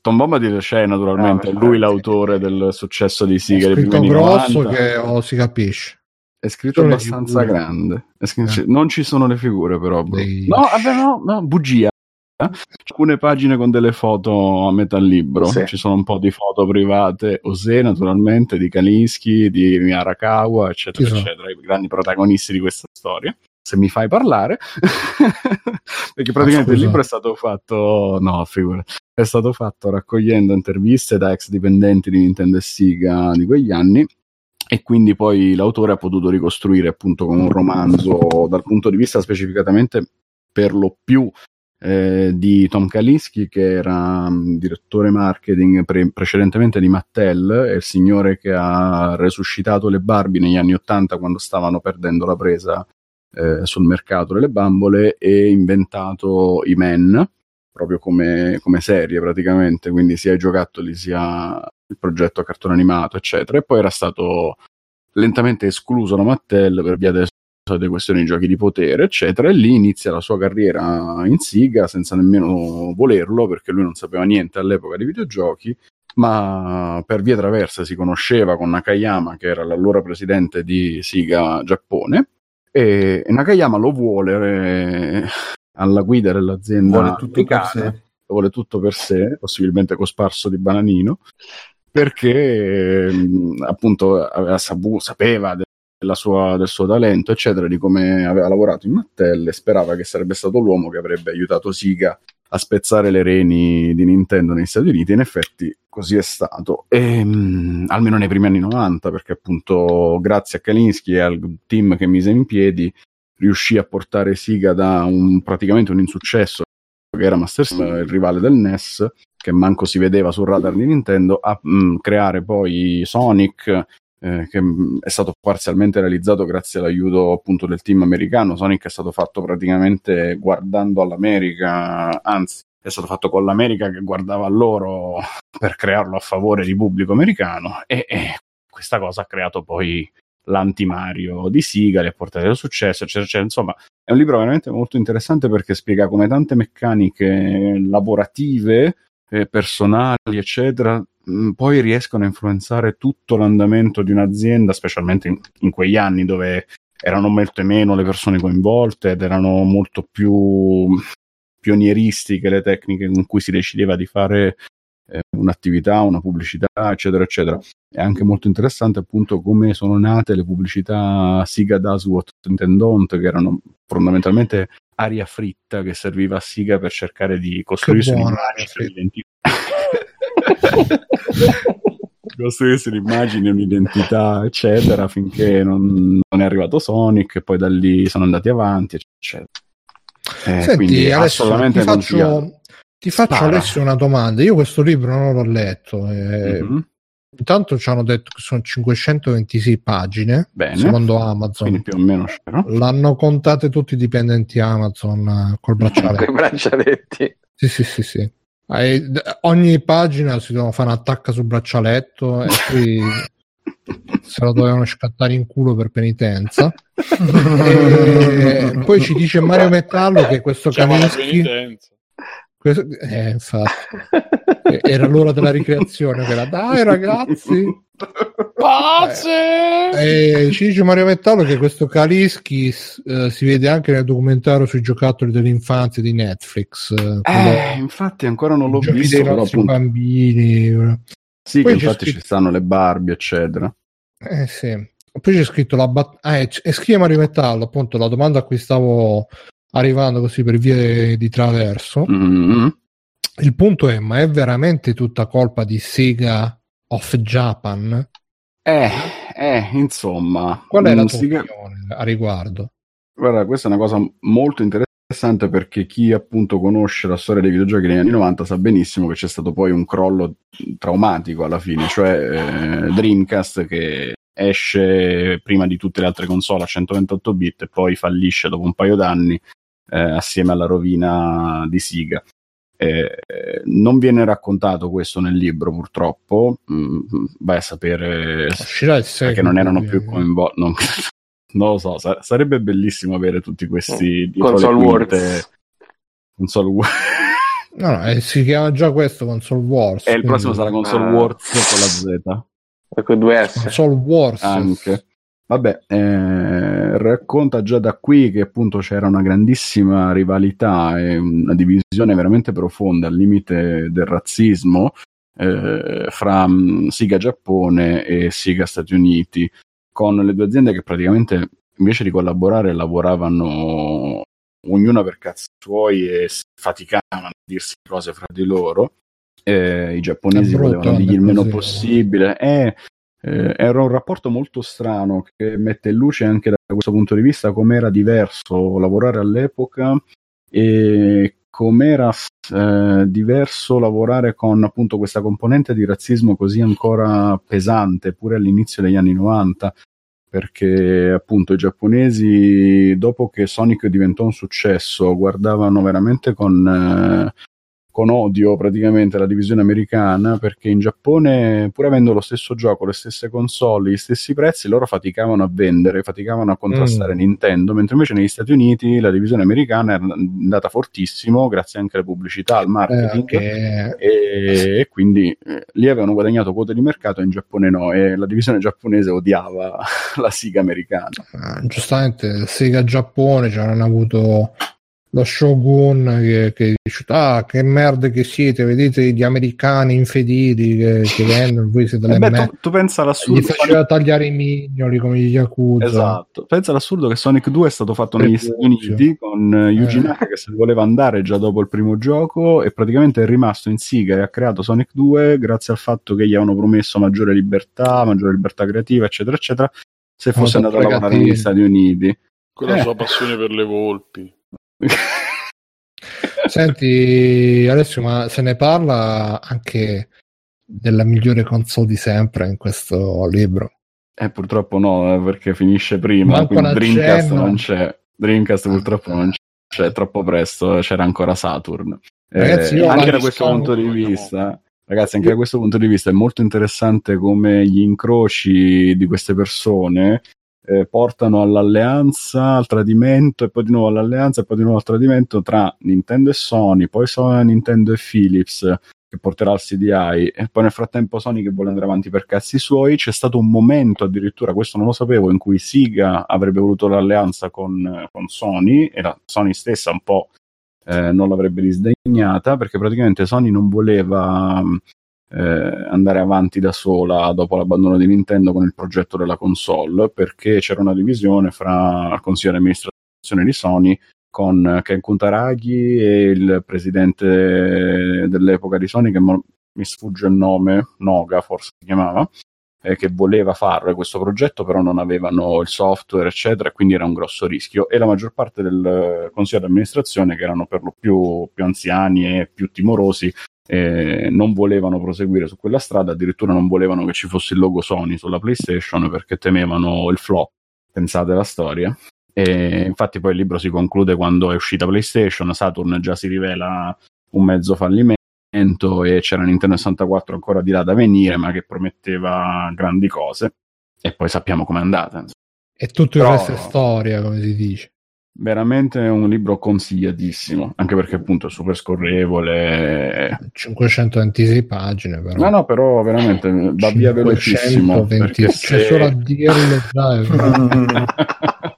Tom Bombadil c'è naturalmente, Ah, è lui l'autore del successo di È Siga dei scritto primi anni grosso 90. che oh, si capisce. È scritto Sono abbastanza grande. È scritto- Eh. Non ci sono le figure, però. bro. Dei- No, vabbè, no, no, bugia. Alcune pagine con delle foto a metà libro. Sì. Ci sono un po' di foto private. Ose, naturalmente, di Kalinsky, di Arakawa, eccetera, sono? eccetera. I grandi protagonisti di questa storia. Se mi fai parlare, perché praticamente il libro è stato fatto, no, figura, è stato fatto raccogliendo interviste da ex dipendenti di Nintendo e Sega di quegli anni e quindi poi l'autore ha potuto ricostruire appunto con un romanzo dal punto di vista specificatamente per lo più eh, di Tom Kalinski che era mm, direttore marketing pre- precedentemente di Mattel è il signore che ha resuscitato le Barbie negli anni 80 quando stavano perdendo la presa eh, sul mercato delle bambole e inventato i Men proprio come, come serie praticamente. Quindi sia i giocattoli sia il progetto cartone animato eccetera. E poi era stato lentamente escluso da Mattel per via delle solite questioni di giochi di potere, eccetera, e lì inizia la sua carriera in Siga senza nemmeno volerlo, perché lui non sapeva niente all'epoca di videogiochi, ma per vie traverse si conosceva con Nakayama, che era l'allora presidente di Siga Giappone, e, Nakayama lo vuole eh, alla guida dell'azienda Vuole tutto per sé. vuole tutto per sé, possibilmente cosparso di bananino, perché ehm, appunto aveva sapu- sapeva sua- del suo talento, eccetera, di come aveva lavorato in Mattel e sperava che sarebbe stato l'uomo che avrebbe aiutato Siga a spezzare le reni di Nintendo negli Stati Uniti. In effetti così è stato, e, mh, almeno nei primi anni 90, perché appunto grazie a Kalinski e al team che mise in piedi riuscì a portare Siga da un, praticamente un insuccesso che era Master System, il rivale del NES, che manco si vedeva sul radar di Nintendo, a mh, creare poi Sonic, eh, che mh, è stato parzialmente realizzato grazie all'aiuto appunto del team americano. Sonic è stato fatto praticamente guardando all'America, anzi è stato fatto con l'America che guardava loro per crearlo a favore di pubblico americano e, e questa cosa ha creato poi l'anti-Mario di Siga, li ha portati al successo, eccetera, eccetera. Insomma, è un libro veramente molto interessante perché spiega come tante meccaniche lavorative, eh, personali, eccetera, poi riescono a influenzare tutto l'andamento di un'azienda, specialmente in, in quegli anni dove erano molte meno le persone coinvolte ed erano molto più pionieristiche le tecniche con cui si decideva di fare eh, un'attività, una pubblicità, eccetera, eccetera. È anche molto interessante appunto come sono nate le pubblicità Siga Does What Nintendo Don't, che erano fondamentalmente aria fritta che serviva a Siga per cercare di costruirsi buona un'immagine. costruirsi un'immagine, un'identità, eccetera, finché non, non è arrivato Sonic e poi da lì sono andati avanti, eccetera. Eh, Senti, quindi assolutamente ti faccio, ti faccio. Alessio una domanda. Io questo libro non l'ho letto. eh, Mhm. Intanto ci hanno detto che sono 526 pagine, Bene. secondo Amazon. Quindi più o meno c'era. L'hanno contate tutti i dipendenti Amazon eh, col bracciale. Con i braccialetti. sì, sì, sì, sì. Eh, ogni pagina si doveva fare un'attacca sul braccialetto e poi se lo dovevano scattare in culo per penitenza. E poi ci dice Mario Metallo che questo la Kaminsky penitenza. Questo- eh, infatti, eh, era l'ora della ricreazione era dai ragazzi Pazze! Eh, ci dice Mario Metallo che questo Kaliski eh, si vede anche nel documentario sui giocattoli dell'infanzia di Netflix eh, Eh, infatti ancora non l'ho visto, dei però appunto, bambini sì, Poi che infatti scritto- ci stanno le Barbie, eccetera. eh sì. Poi c'è scritto la bat- ah, e, e scrive Mario Metallo appunto la domanda a cui stavo arrivando così per vie di traverso. Mm. il punto è ma è veramente tutta colpa di Sega of Japan? Eh, eh, insomma, qual è la mm, tua opinione a riguardo? Guarda, questa è una cosa molto interessante perché chi appunto conosce la storia dei videogiochi negli anni 90 sa benissimo che c'è stato poi un crollo traumatico alla fine, cioè eh, Dreamcast che esce prima di tutte le altre console a 128 bit e poi fallisce dopo un paio d'anni eh, assieme alla rovina di Sega. Eh, non viene raccontato questo nel libro, purtroppo. Mm, vai a sapere il seguito, non erano più coinvolti. Non, non lo so, sa- sarebbe bellissimo avere tutti questi dietro le Console quinte. Wars. Console Wars. No, no, eh, si chiama già questo Console Wars. e il quindi- prossimo sarà Console Ah. Wars con la Z. Con due S. Console Wars. anche. Vabbè, eh, racconta già da qui che appunto c'era una grandissima rivalità e una divisione veramente profonda al limite del razzismo eh, fra mh, Siga Giappone e Siga Stati Uniti, con le due aziende che praticamente invece di collaborare lavoravano ognuna per cazzi suoi e si faticavano a dirsi cose fra di loro. Eh, I giapponesi volevano dirgli il meno possibile. Eh, eh, era un rapporto molto strano che mette in luce anche da questo punto di vista com'era diverso lavorare all'epoca e com'era eh, diverso lavorare con appunto questa componente di razzismo così ancora pesante pure all'inizio degli anni 90 perché appunto i giapponesi dopo che Sonic diventò un successo guardavano veramente con, eh, con odio praticamente la divisione americana perché in Giappone pur avendo lo stesso gioco, le stesse console, gli stessi prezzi loro faticavano a vendere, faticavano a contrastare Mm. Nintendo mentre invece negli Stati Uniti la divisione americana era andata fortissimo grazie anche alle pubblicità, al Eh, marketing che- e, e quindi eh, lì avevano guadagnato quote di mercato e in Giappone no e la divisione giapponese odiava la siga americana ah, giustamente Sega Giappone ci hanno avuto lo Shogun che, che dice ah che merda che siete vedete gli americani infedeli che, che vendono voi siete Eh le beh, me- tu, tu pensa gli all'assurdo faceva tagliare i mignoli come gli Yakuza esatto pensa all'assurdo che Sonic 2 è stato fatto negli Stati. Uniti con eh, Yuji Eh. Naka che se ne voleva andare già dopo il primo gioco e praticamente è rimasto in Siga e ha creato Sonic 2 grazie al fatto che gli avevano promesso maggiore libertà maggiore libertà creativa eccetera eccetera se fosse Hanno andato a lavorare negli Stati Uniti Con la Eh. sua passione per le volpi. Senti Alessio, ma se ne parla anche della migliore console di sempre in questo libro. Eh, purtroppo no, eh, perché finisce prima, Manco quindi Dreamcast accenno. non c'è. Dreamcast purtroppo non c'è, è troppo presto, c'era ancora Saturn. Eh, Ragazzi, io anche da questo punto di vista, ragazzi, anche da questo punto di vista è molto interessante come gli incroci di queste persone eh, portano all'alleanza, al tradimento e poi di nuovo all'alleanza e poi di nuovo al tradimento tra Nintendo e Sony, poi Sony, Nintendo e Philips che porterà al CDI e poi nel frattempo Sony che vuole andare avanti per cazzi suoi. C'è stato un momento addirittura questo non lo sapevo in cui Sega avrebbe voluto l'alleanza con, con Sony e la Sony stessa un po' eh, non l'avrebbe disdegnata perché praticamente Sony non voleva eh, andare avanti da sola dopo l'abbandono di Nintendo con il progetto della console perché c'era una divisione fra il consiglio di amministrazione di Sony con Ken Kutaragi e il presidente dell'epoca di Sony che mi sfugge il nome, Noga forse si chiamava, eh, che voleva fare questo progetto però non avevano il software eccetera e quindi era un grosso rischio. E la maggior parte del consiglio di amministrazione che erano per lo più, più anziani e più timorosi eh, non volevano proseguire su quella strada, addirittura non volevano che ci fosse il logo Sony sulla PlayStation perché temevano il flop, pensate la storia. E infatti poi il libro si conclude quando è uscita PlayStation, Saturn già si rivela un mezzo fallimento e c'era Nintendo 64 ancora di là da venire, ma che prometteva grandi cose. E poi sappiamo com'è andata. E tutto il Però- resto è storia, come si dice. Veramente un libro consigliatissimo, anche perché appunto è super scorrevole. 526 pagine, però. No, no, però veramente va via velocissimo. 520 perché C'è se- solo a dirlo già.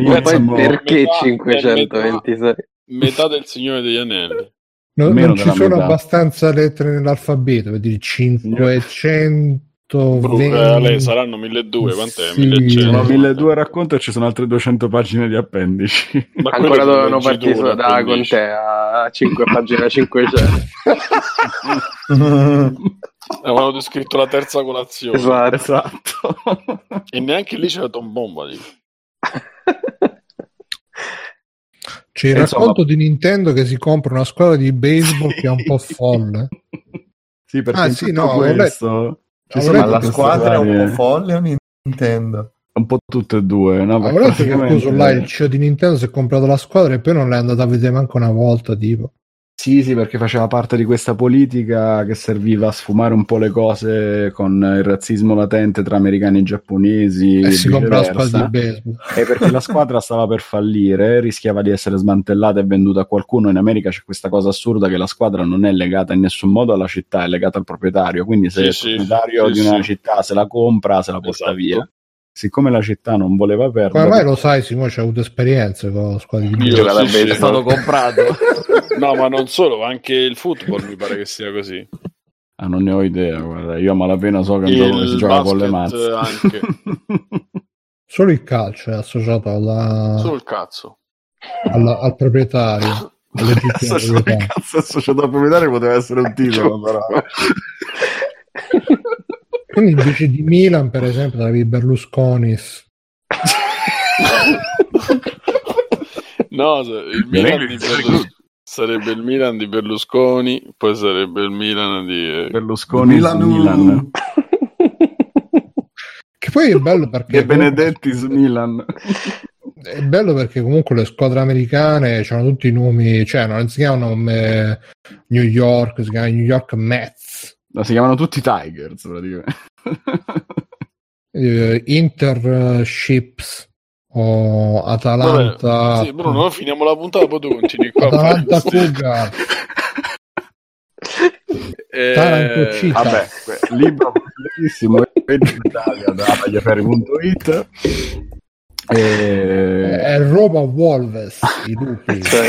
Ma poi perché metà- 526? Metà del Signore degli Anelli. Non, Meno non ci sono metà. abbastanza lettere nell'alfabeto, per dire 520. Bru- eh, lei saranno 1200, quant'è? Sì. 1100. Sono 1200 racconti e ci sono altre 200 pagine di appendici. Ma Ancora dovevano partire lo da con te a 5 pagine 500. Avevano descritto la terza colazione. esatto. esatto. E neanche lì c'era Tom Bomba. dico. C'è il Insomma- racconto di Nintendo che si compra una squadra di baseball che è un po' folle. Sì, perché Ah, sì, no, questo Ma la squadra è un po' folle o Nintendo? Un po' tutte e due, no? Che praticamente- coso là, il CEO di Nintendo si è comprato la squadra e poi non l'è andato a vedere manco una volta, tipo. Sì, sì, perché faceva parte di questa politica che serviva a sfumare un po' le cose con il razzismo latente tra americani e giapponesi. E si compra la squadra di baseball. E perché la squadra stava per fallire, rischiava di essere smantellata e venduta a qualcuno. In America c'è questa cosa assurda che la squadra non è legata in nessun modo alla città, è legata al proprietario. Quindi se Sì, il sì, proprietario sì, di una sì. città se la compra, se la porta Esatto. via. Siccome la città non voleva perdere, mai lo sai, Simone, c'ha avuto esperienze con la squadra di Io, baseball. sì, sì, È stato comprato. No, ma non solo, anche il football mi pare che sia così. Ah, non ne ho idea, guarda, io a malapena so che che si Il gioca con le mazze. anche. Solo il calcio è associato alla- Solo il cazzo. alla- al proprietario. Associato al proprietario. cazzo associato al proprietario poteva essere un titolo, però. Quindi invece di Milan, per esempio, avevi Berlusconis. No, il Milan di Berlusconi sarebbe il Milan di Berlusconi, poi sarebbe il Milan di eh, Berlusconi Milano. Milan. Che poi è bello perché E Benedettis Milan. è bello perché comunque le squadre americane hanno tutti i nomi, cioè non si chiamano eh, New York, si chiamano New York Mets, No, si chiamano tutti Tigers, praticamente. eh, Interships o Atalanta. Vabbè, sì, Bruno, finiamo la puntata, poi tu continui qua. Atalanta Cougar. Eh. Vabbè, libro bellissimo, Italia da tagliaferri.it. E... È Roma Wolves, i lupi. Cioè,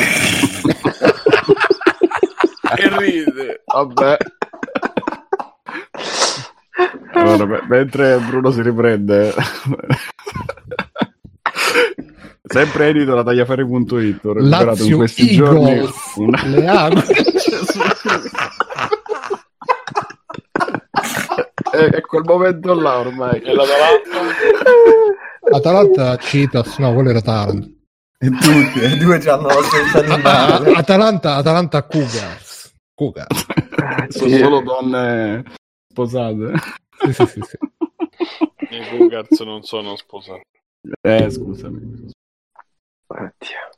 che ride. Vabbè. Allora, me- mentre Bruno si riprende, sempre edito da tagliaferri.it. Ho recuperato in questi giorni Eagles. una... Le Aghe. è, è quel momento là ormai. E l'Atalanta? Atalanta Citas, no, quello era Taranto. E tutti, e due già hanno la stessa Atalanta, Atalanta Cougars. Cougars. Sono Sì. solo donne sposate. Sì, sì, sì, sì. I Cougars non sono sposati. Eh, scusami. Oddio.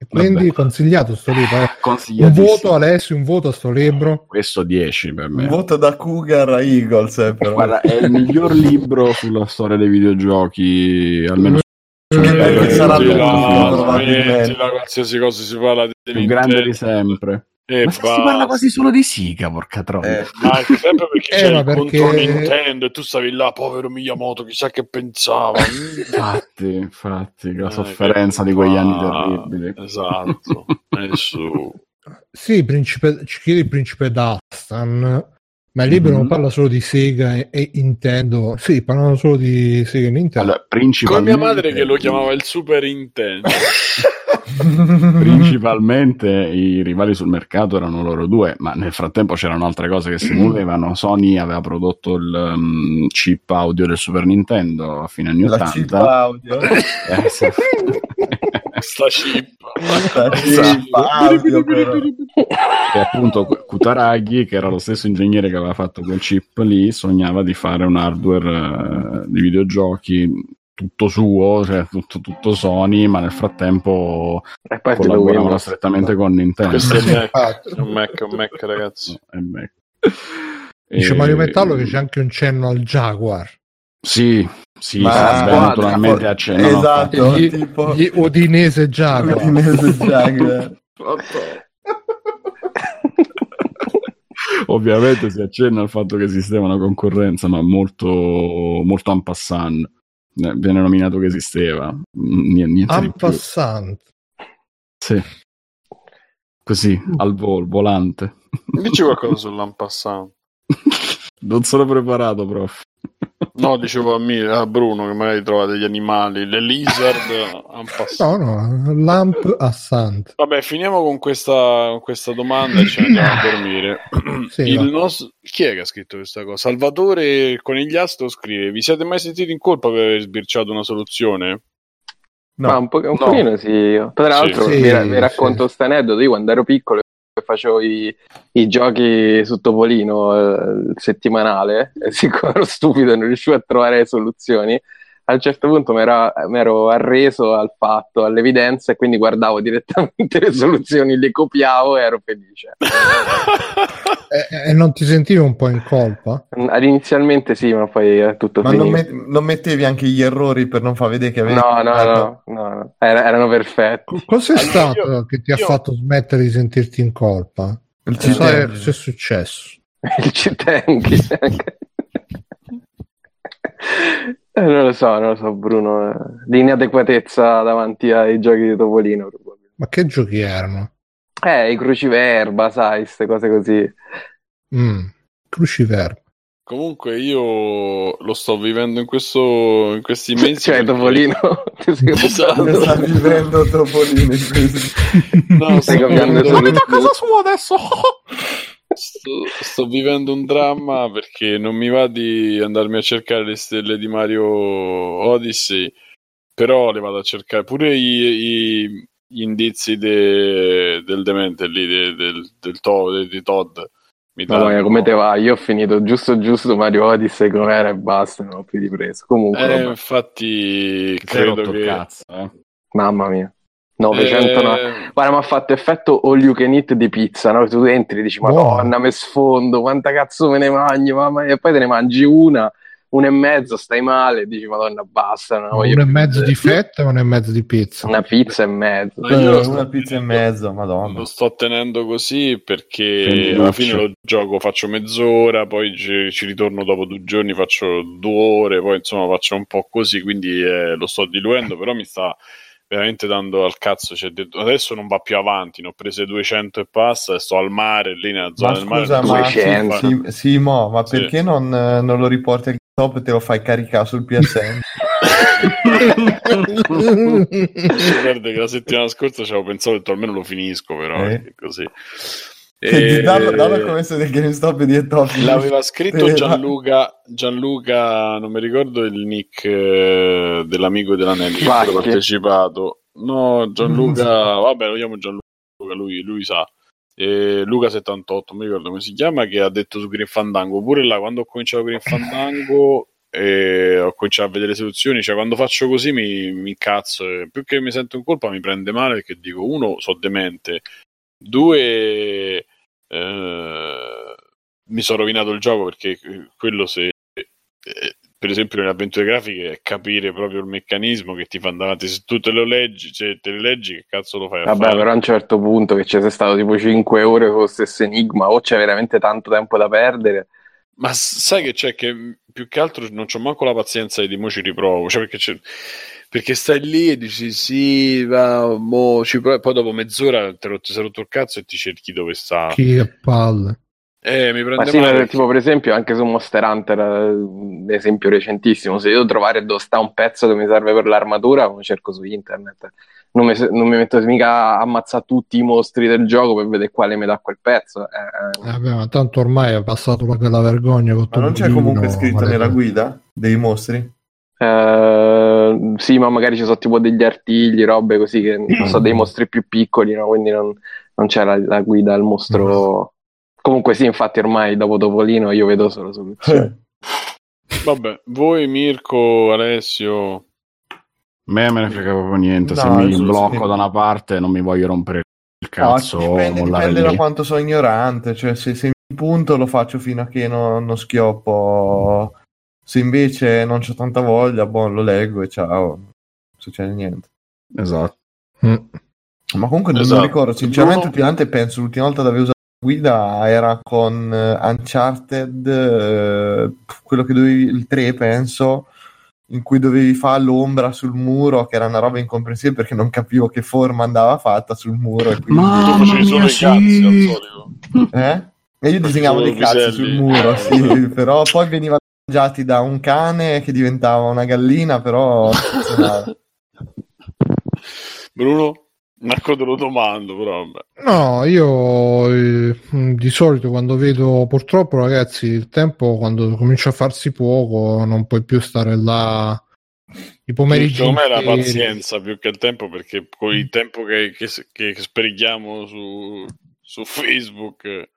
E Quindi Vabbè. consigliato sto libro. eh. Un voto Alessio, un voto a sto libro. Questo 10 per me. Un voto da Cougar a Eagles, eh, però. Guarda, è il miglior libro sulla storia dei videogiochi, almeno Eh, che sarà là, probabilmente. smettila, qualsiasi cosa si parla di più grande di sempre. E Ma si parla quasi solo di Siga, porca troia. Eh, Ma è sempre perché Eh, il perché- contro Nintendo e tu stavi là, povero Miyamoto, chissà che pensava. Infatti, infatti, la Eh, sofferenza di quegli anni fa- terribili. Esatto. E su. Sì, principe, ci chiede il principe Dastan. Ma il libro Mhm. non parla solo di Sega e, e Nintendo. Sì, parlano solo di Sega e Nintendo. Allora, Come principalmente, mia madre che lo chiamava il Super Nintendo. principalmente i rivali sul mercato erano loro due, ma nel frattempo c'erano altre cose che si muovevano. Sony aveva prodotto il um, chip audio del Super Nintendo a fine anni la chip 80. audio. Eh, sì. Sta chip. La chip audio. E appunto Kutaragi, che era lo stesso ingegnere che aveva fatto quel chip lì, sognava di fare un hardware eh, di videogiochi tutto suo, cioè tutto, tutto Sony, ma nel frattempo collaborava strettamente con Nintendo. Questo è Mac. Infatti. È un Mac, è un Mac, ragazzi. È Mac. Dice E- Mario Metallo che c'è anche un cenno al Jaguar. Sì, sì, Ma- sì, beh, guarda, naturalmente a cena. no, Esatto, Gli, tipo gli Udinese Jaguar. Udinese Jaguar. Ovviamente si accenna al fatto che esisteva una concorrenza, ma molto, molto en passant. Eh, Viene nominato che esisteva. Niente, niente En passant. Sì. Così, al volo, volante. Dici qualcosa sull'Ampassant. Non sono preparato, prof. No, dicevo a, me, a Bruno che magari trova degli animali, le lizard. No, no, Lamp Assant. Vabbè, finiamo con questa, con questa domanda e ne andiamo a dormire. Sì, nostro... Chi è che ha scritto questa cosa? Salvatore Conigliastro scrive: Vi siete mai sentiti in colpa per aver sbirciato una soluzione? No. Ma un, po- un No. pochino sì. Tra l'altro Sì. vi, Sì, vi racconto sì. questo aneddoto. Io quando ero piccolo e facevo i, i giochi su Topolino eh, settimanale, siccome ero stupido e non riuscivo a trovare soluzioni, a un certo punto mi ero arreso al fatto, all'evidenza, e quindi guardavo direttamente le soluzioni, le copiavo e ero felice. e, e, non ti sentivi un po' in colpa? Inizialmente sì, ma poi è tutto ma finito. Ma non, non, mettevi anche gli errori per non far vedere che avevi... No, no, no, no, no. Er- erano perfetti. Cos'è allora, stato io, che ti io... ha fatto smettere di sentirti in colpa? Il Cosa è successo? Il Citenchi. Eh, non lo so, non lo so, Bruno. Eh, di inadeguatezza davanti ai giochi di Topolino. Ma che giochi erano? Eh, i cruciverba, sai, queste cose così. Mm, cruciverba. Comunque io lo sto vivendo in, questo, in questi mesi. Cioè, perché... Topolino. Sei esatto. sta vivendo Topolino in questi... No, stai cambiando cosa sua adesso? Sto, sto, vivendo un dramma perché non mi va di andarmi a cercare le stelle di Mario Odyssey, però le vado a cercare pure i, i, gli indizi de, del demente lì, de, del, del to, di Todd. Mi Mamma mia, come te va? Io ho finito giusto giusto Mario Odyssey com'era e basta, non ho più ripreso. Comunque, eh, infatti, credo che... Cazzo, eh. Mamma mia. 900 eh... guarda mi ha fatto effetto all you can eat di pizza no? tu entri e dici madonna me sfondo quanta cazzo me ne mangi mamma e poi te ne mangi una una e mezzo stai male dici madonna basta no, una e mezzo di fetta e una e mezzo di pizza. Una pizza e mezzo. No, io una pizza e mezzo madonna. lo sto tenendo così perché alla fine lo gioco faccio mezz'ora poi ci, ci, ritorno dopo due giorni faccio due ore poi insomma faccio un po' così quindi eh, lo sto diluendo però mi sta veramente dando al cazzo. Cioè, adesso non va più avanti, ne ho prese 200 e passa e sto al mare, lì nella zona ma del mare. Scusa, ma sì, sì, sì, mo, ma sì. perché non, non, lo riporti al top e te lo fai caricare sul PSN? Guarda che la settimana scorsa ci avevo pensato che almeno lo finisco, però eh. così. E... Dallo, dallo come se del GameStop di Etopi. L'aveva scritto Gianluca, Gianluca, non mi ricordo il nick eh, dell'amico dell'anello che ha partecipato. No, Gianluca, vabbè, lo chiamo Gianluca, lui, lui sa. E Luca78, non mi ricordo come si chiama, che ha detto su Green Fandango. Pure là, quando ho cominciato Green Fandango e ho cominciato a vedere le soluzioni, cioè quando faccio così mi, mi incazzo. Più che mi sento in colpa mi prende male perché dico, uno, so demente Due, eh, mi sono rovinato il gioco perché quello se, eh, per esempio nelle avventure grafiche, è capire proprio il meccanismo che ti fa davanti. Se tu te lo leggi, cioè, te le leggi, che cazzo lo fai? Vabbè, fare? però a un certo punto che ci sei stato tipo 5 ore con lo stesso enigma, o c'è veramente tanto tempo da perdere. Ma sai che c'è che più che altro non c'ho manco la pazienza di mo ci riprovo, cioè perché perché stai lì e dici sì, va, mo, ci pro-", poi dopo mezz'ora te lo, ti sei rotto il cazzo e ti cerchi dove sta. Che palle. Eh, mi prende ma sì, male. tipo per esempio anche su Monster Hunter, un esempio recentissimo, se io devo trovare dove sta un pezzo che mi serve per l'armatura, lo cerco su internet. Non mi, non mi metto mica a ammazzare tutti i mostri del gioco per vedere quale mi dà quel pezzo. Eh, eh. eh, beh, ma tanto ormai è passato quella vergogna. Ma non c'è comunque scritto nella guida dei mostri? Uh, sì, ma magari ci sono tipo degli artigli, robe così che non so, dei mostri più piccoli, no? quindi non, non c'è la, la, guida al mostro. Comunque, sì, infatti, ormai dopo Topolino io vedo solo soluzioni. Vabbè, voi, Mirko, Alessio. A me me ne frega proprio niente. No, Se mi blocco da una parte, non mi voglio rompere il cazzo. No, dipende, dipende da quanto sono ignorante. Cioè, se, se mi punto, lo faccio fino a che non, non schioppo se invece non c'ho tanta voglia, boh, lo leggo e ciao, non succede niente. Esatto. Mm. Ma comunque non esatto. mi ricordo, sinceramente Bruno... ultimamente penso l'ultima volta che avevo usato guida era con uh, Uncharted, uh, quello che dovevi, il 3 penso, in cui dovevi fare l'ombra sul muro, che era una roba incomprensibile perché non capivo che forma andava fatta sul muro. E quindi... Mamma mia, solo sì. cazzi al solito. Eh? E io disegnavo dei cazzi sul muro, sì, però poi veniva mangiati da un cane che diventava una gallina, però... Bruno? Marco te lo domando, però vabbè. No, io eh, di solito quando vedo, purtroppo ragazzi, il tempo quando comincia a farsi poco non puoi più stare là i pomeriggi. Secondo me la pazienza più che il tempo, perché con il tempo che, che, che sprechiamo su, su Facebook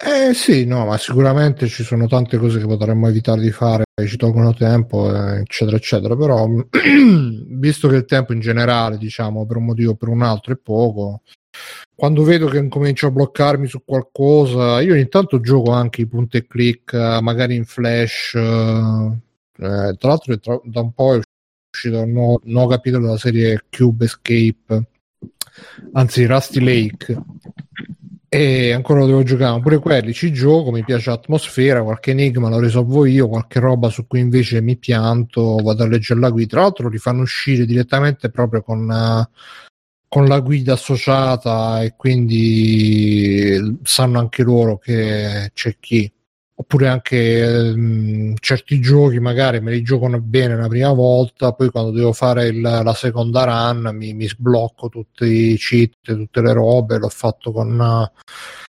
Eh sì, no, ma sicuramente ci sono tante cose che potremmo evitare di fare, ci tolgono tempo, eh, eccetera, eccetera. Però, visto che il tempo in generale, diciamo, per un motivo o per un altro è poco, quando vedo che incomincio a bloccarmi su qualcosa, io ogni tanto gioco anche i punti e click, eh, magari in flash. eh, eh, tra l'altro, tra- da un po' è uscito un nuovo capitolo della serie Cube Escape, anzi Rusty Lake. E ancora lo devo giocare, pure quelli ci gioco, mi piace l'atmosfera, qualche enigma lo risolvo io, qualche roba su cui invece mi pianto, vado a leggere la guida. Tra l'altro li fanno uscire direttamente proprio con, eh, con la guida associata e quindi sanno anche loro che c'è chi. Oppure anche ehm, certi giochi magari me li giocano bene la prima volta, poi quando devo fare il- la seconda run mi, mi sblocco tutti i cheat, tutte le robe. L'ho fatto con eh,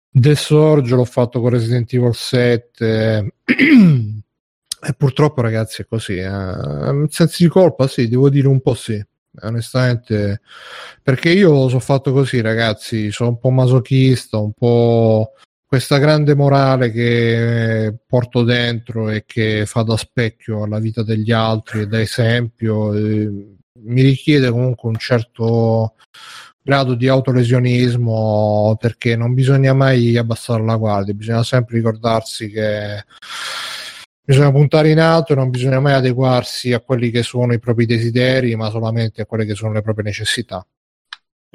The Surge, l'ho fatto con Resident Evil 7. e purtroppo, ragazzi, è così. Eh. Sensi di colpa, sì, devo dire un po' sì. Onestamente, perché io sono fatto così, ragazzi. Sono un po' masochista, un po' questa grande morale che porto dentro e che fa da specchio alla vita degli altri e da esempio. eh, mi richiede comunque un certo grado di autolesionismo perché non bisogna mai abbassare la guardia, bisogna sempre ricordarsi che bisogna puntare in alto e non bisogna mai adeguarsi a quelli che sono i propri desideri, ma solamente a quelle che sono le proprie necessità.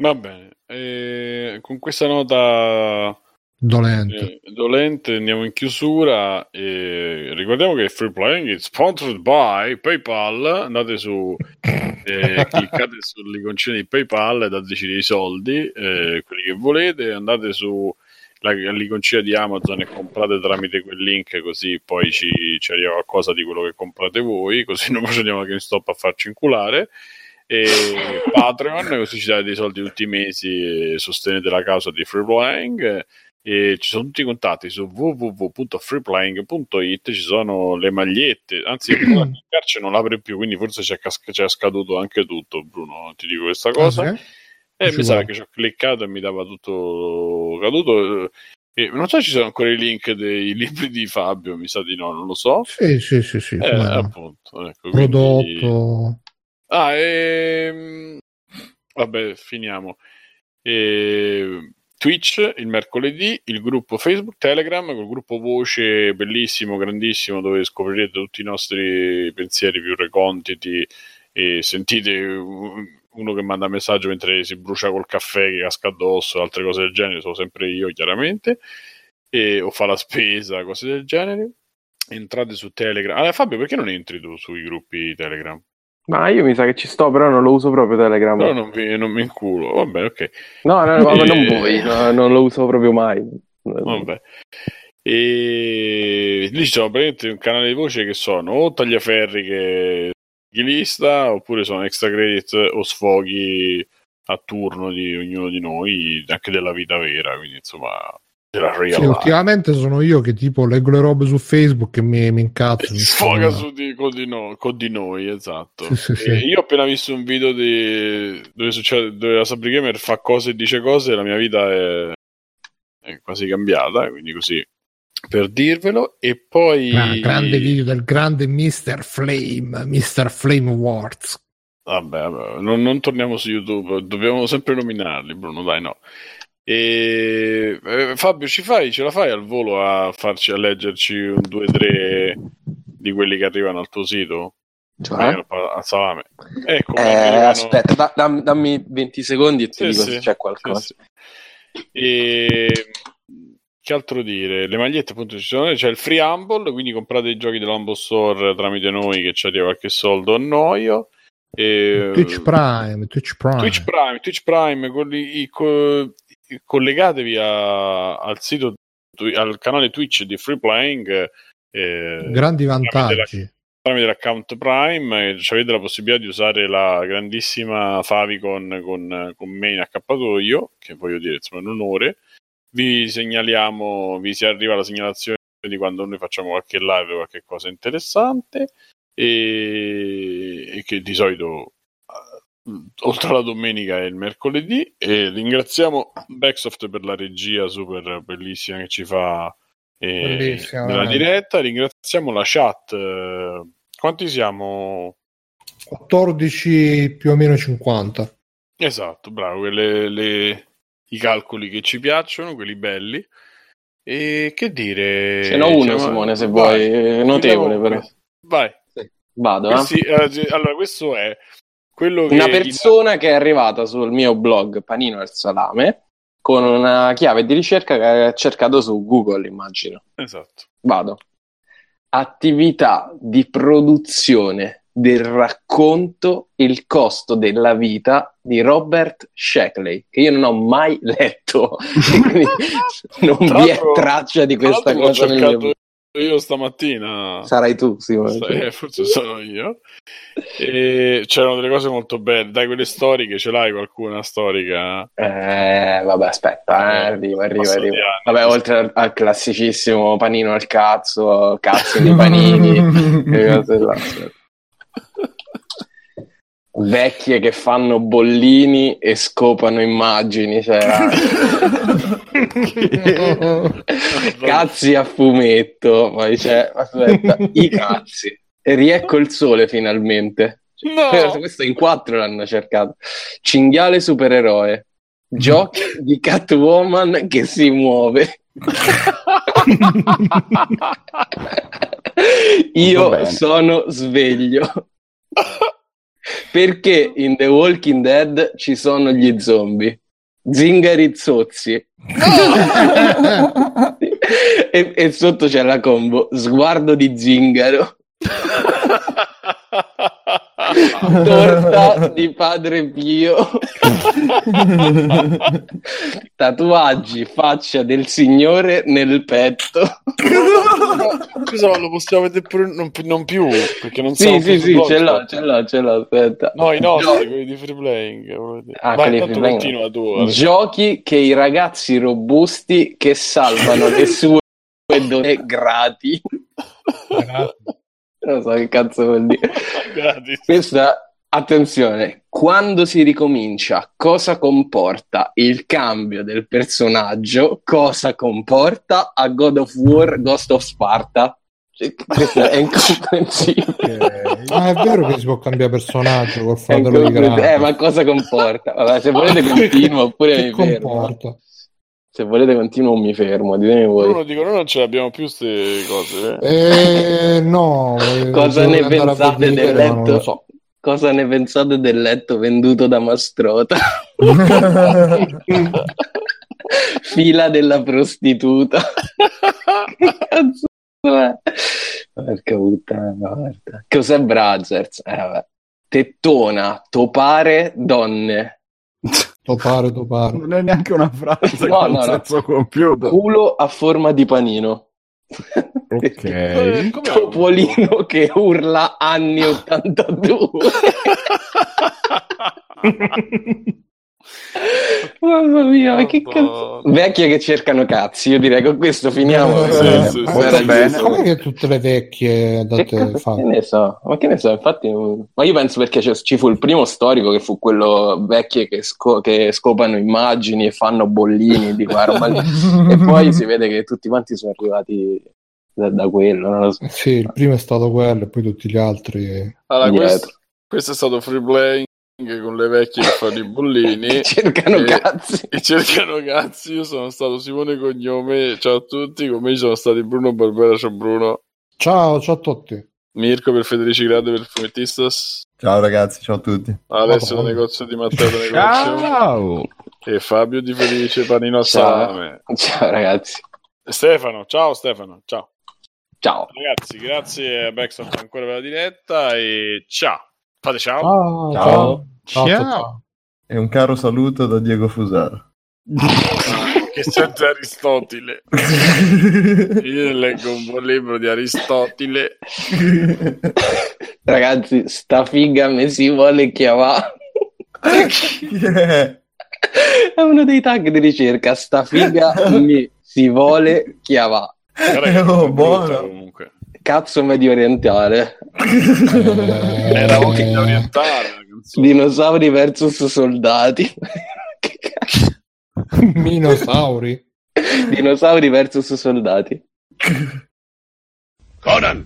Va bene, e con questa nota Dolente. eh, dolente andiamo in chiusura. E ricordiamo che Free Playing è sponsored by PayPal. Andate su, eh, cliccate sull'iconcina di PayPal e dateci dei soldi, eh, quelli che volete. Andate su la- l'iconcina di Amazon e comprate tramite quel link, così poi ci, ci arriva qualcosa di quello che comprate voi. Così non facciamo che stop a farci inculare e Patreon, così ci date dei soldi tutti i mesi e sostenete la causa di Free Playing. E ci sono tutti i contatti su www.freeplaying.it, ci sono le magliette, anzi il carcere non l'apre più, quindi forse c'è, cas- c'è scaduto anche tutto, Bruno, ti dico questa cosa. Ah, sì? E Ci mi sa che ci ho cliccato e mi dava tutto caduto. E non so se ci sono ancora i link dei libri di Fabio, mi sa di no, non lo so. Sì, sì, sì, sì. Eh, appunto, ecco, quindi- Prodotto. Ah, ehm... vabbè, finiamo. E... Twitch il mercoledì, il gruppo Facebook, Telegram, col gruppo voce bellissimo, grandissimo, dove scoprirete tutti i nostri pensieri più reconditi e sentite un- uno che manda messaggio mentre si brucia col caffè che casca addosso, altre cose del genere, sono sempre io chiaramente, e, o fa la spesa, cose del genere. Entrate su Telegram. Allora, Fabio, perché non entri tu sui gruppi Telegram? Ma io mi sa che ci sto, però non lo uso proprio Telegram. Però non, vi, non mi inculo. Va bene, ok. No, no, no, ma non voi, no, non lo uso proprio mai. Vabbè. E lì sono praticamente un canale di voce che sono o Tagliaferri che lista oppure sono extra credit o sfoghi a turno di ognuno di noi, anche della vita vera, quindi insomma Sì, ultimamente sono io che tipo leggo le robe su Facebook e mi, mi incazzo. mi sfoga su di, con, di no- con di noi, esatto. Sì, sì, io ho appena visto un video di, dove, succede, dove la Sabri Gamer fa cose e dice cose e la mia vita è, è quasi cambiata, quindi così per dirvelo. E poi... Ah, grande video del grande Mr. Flame, Mr. Flame Awards. Vabbè, vabbè, non, non torniamo su YouTube, dobbiamo sempre nominarli, Bruno, dai no. E, eh, Fabio, ci fai, ce la fai al volo a farci a leggerci un 2-3 di quelli che arrivano al tuo sito? Cioè? Eh, a salame. Ecco, Eh, arrivano- aspetta, da- dam- dammi 20 secondi e ti Sì, dico sì, se c'è qualcosa. sì, sì. E che altro dire? Le magliette appunto ci sono, c'è il free Humble, quindi comprate i giochi dell'Humble Store tramite noi che ci arriva qualche soldo a noio. E, Twitch Prime, Twitch Prime. Twitch Prime, Twitch Prime, con i- i- co- collegatevi a- al sito, al canale Twitch di Free Playing. eh, Grandi tramite la- vantaggi. tramite l'account Prime e avete la possibilità di usare la grandissima Favicon con, con me in accappatoio, che voglio dire, insomma, è un onore. Vi segnaliamo, vi si arriva la segnalazione di quando noi facciamo qualche live o qualche cosa interessante e, e che di solito eh, oltre alla domenica è il mercoledì e ringraziamo Backsoft per la regia super bellissima che ci fa eh, veramente. diretta. Ringraziamo la chat. eh, Quanti siamo? 14 più o meno 50. Esatto, bravo, quelle, le- i calcoli che ci piacciono, quelli belli. E che dire? Ce n'ho uno, Siamo- Simone, se Vai, vuoi, eh, notevole chiudiamo però. Vai. Vado, eh? Questi- eh, allora, questo è quello che... Una persona che è arrivata sul mio blog Panino al Salame con una chiave di ricerca che ha cercato su Google, immagino. Esatto. Vado. Attività di produzione del racconto Il costo della vita di Robert Sheckley, che io non ho mai letto, non vi è traccia di questa cosa nel mio blog. Io stamattina. Sarai tu, Simone. Eh, forse sono io. E c'erano delle cose molto belle. Dai, quelle storiche, ce l'hai qualcuna storica? Eh, vabbè, aspetta, eh, arriva, arriva, arriva. anni. Vabbè, oltre al, al classicissimo panino al cazzo, cazzo nei panini, che cose là. Vecchie che fanno bollini e scopano immagini, cioè, cazzi a fumetto, poi c'è, aspetta, i cazzi. E riecco il sole finalmente. No! Questo in quattro l'hanno cercato. Cinghiale supereroe. Giochi di Catwoman che si muove. Io sono sveglio. Perché in The Walking Dead ci sono gli zombie? Zingari zozzi. e, e sotto c'è la combo sguardo di zingaro. Torta di Padre Pio. Tatuaggi faccia del Signore nel petto. Scusa, ma lo possiamo vedere pure non, non più perché non Sì, siamo sì, più sì, ce l'ho, ce l'ho, ce l'ho, aspetta. No, i nostri, quelli di free playing. dire. Ah, Vai, quelli free playing. continua tu. Giochi che i ragazzi robusti che salvano le sue donne grati. Non so che cazzo vuol dire. Questa, attenzione, quando si ricomincia, cosa comporta il cambio del personaggio? Cosa comporta a God of War Ghost of Sparta? Cioè, Questo è incomprensibile. Ah, è vero che si può cambiare personaggio col fratello di. Grande. Eh, ma cosa comporta? Vabbè, se volete continuo oppure che mi fermo. comporta? Se volete continuo mi fermo, ditemi voi. Bruno dico, noi non ce l'abbiamo più queste cose. eh. Eh, no, eh, Cosa ne pensate del letto? so. Cosa ne pensate del letto venduto da Mastrota? Fila della prostituta. che cazzo è? Porca puttana, guarda. Cos'è Brazzers? Eh, vabbè. Tettona, topare, donne. Topare, topare. Non è neanche una frase No, con no, no. senso compiuto. Culo a forma di panino. Ok. Topolino che urla anni 82. Mamma mia, ma che cazzo. Vecchie che cercano cazzi, io direi con questo finiamo. Eh, Sì, sì, molto sì, bene. sì. Com'è che tutte le vecchie Che date cazzo- che ne so, ma che ne so, infatti, ma io penso perché ci fu il primo storico che fu quello vecchie che, sco- che scopano immagini e fanno bollini di qua, roba lì. e poi si vede che tutti quanti sono arrivati da, da quello, non lo so. Sì, il primo è stato quello e poi tutti gli altri. Allora, questo, questo è stato free playing con le vecchie che fanno i bollini Cercano e- cazzi. e cercano cazzi. Io sono stato Simone Cognome. Ciao a tutti. Con me sono stati Bruno Barbera. Ciao Bruno. Ciao, ciao a tutti. Mirko per Federici Grande per Fumettistas. Ciao ragazzi, ciao a tutti. Alessio del negozio di Matteo del negozio. Ciao! E Fabio di Felice Panino. Salame. Ciao ragazzi. Stefano. Ciao Stefano. Ciao. Ciao. Ragazzi, grazie a Backstop ancora per la diretta e ciao. Fate ciao. Ciao, Ciao. ciao. Ciao, Ciao. E un caro saluto da Diego Fusaro. Che sente Aristotele. Io leggo un buon libro di Aristotele. Ragazzi, sta figa me si vuole chiamare. Yeah. È uno dei tag di ricerca. Sta figa mi si vuole chiamare. Oh, buono. comunque. Cazzo medio orientale. Eh, Era anche orientale la canzone. Dinosauri versus soldati. Che cazzo? Minosauri. Dinosauri versus soldati. Conan,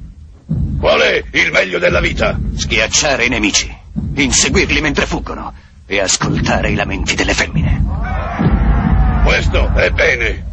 qual è il meglio della vita? Schiacciare i nemici, inseguirli mentre fuggono e ascoltare i lamenti delle femmine. Questo è bene.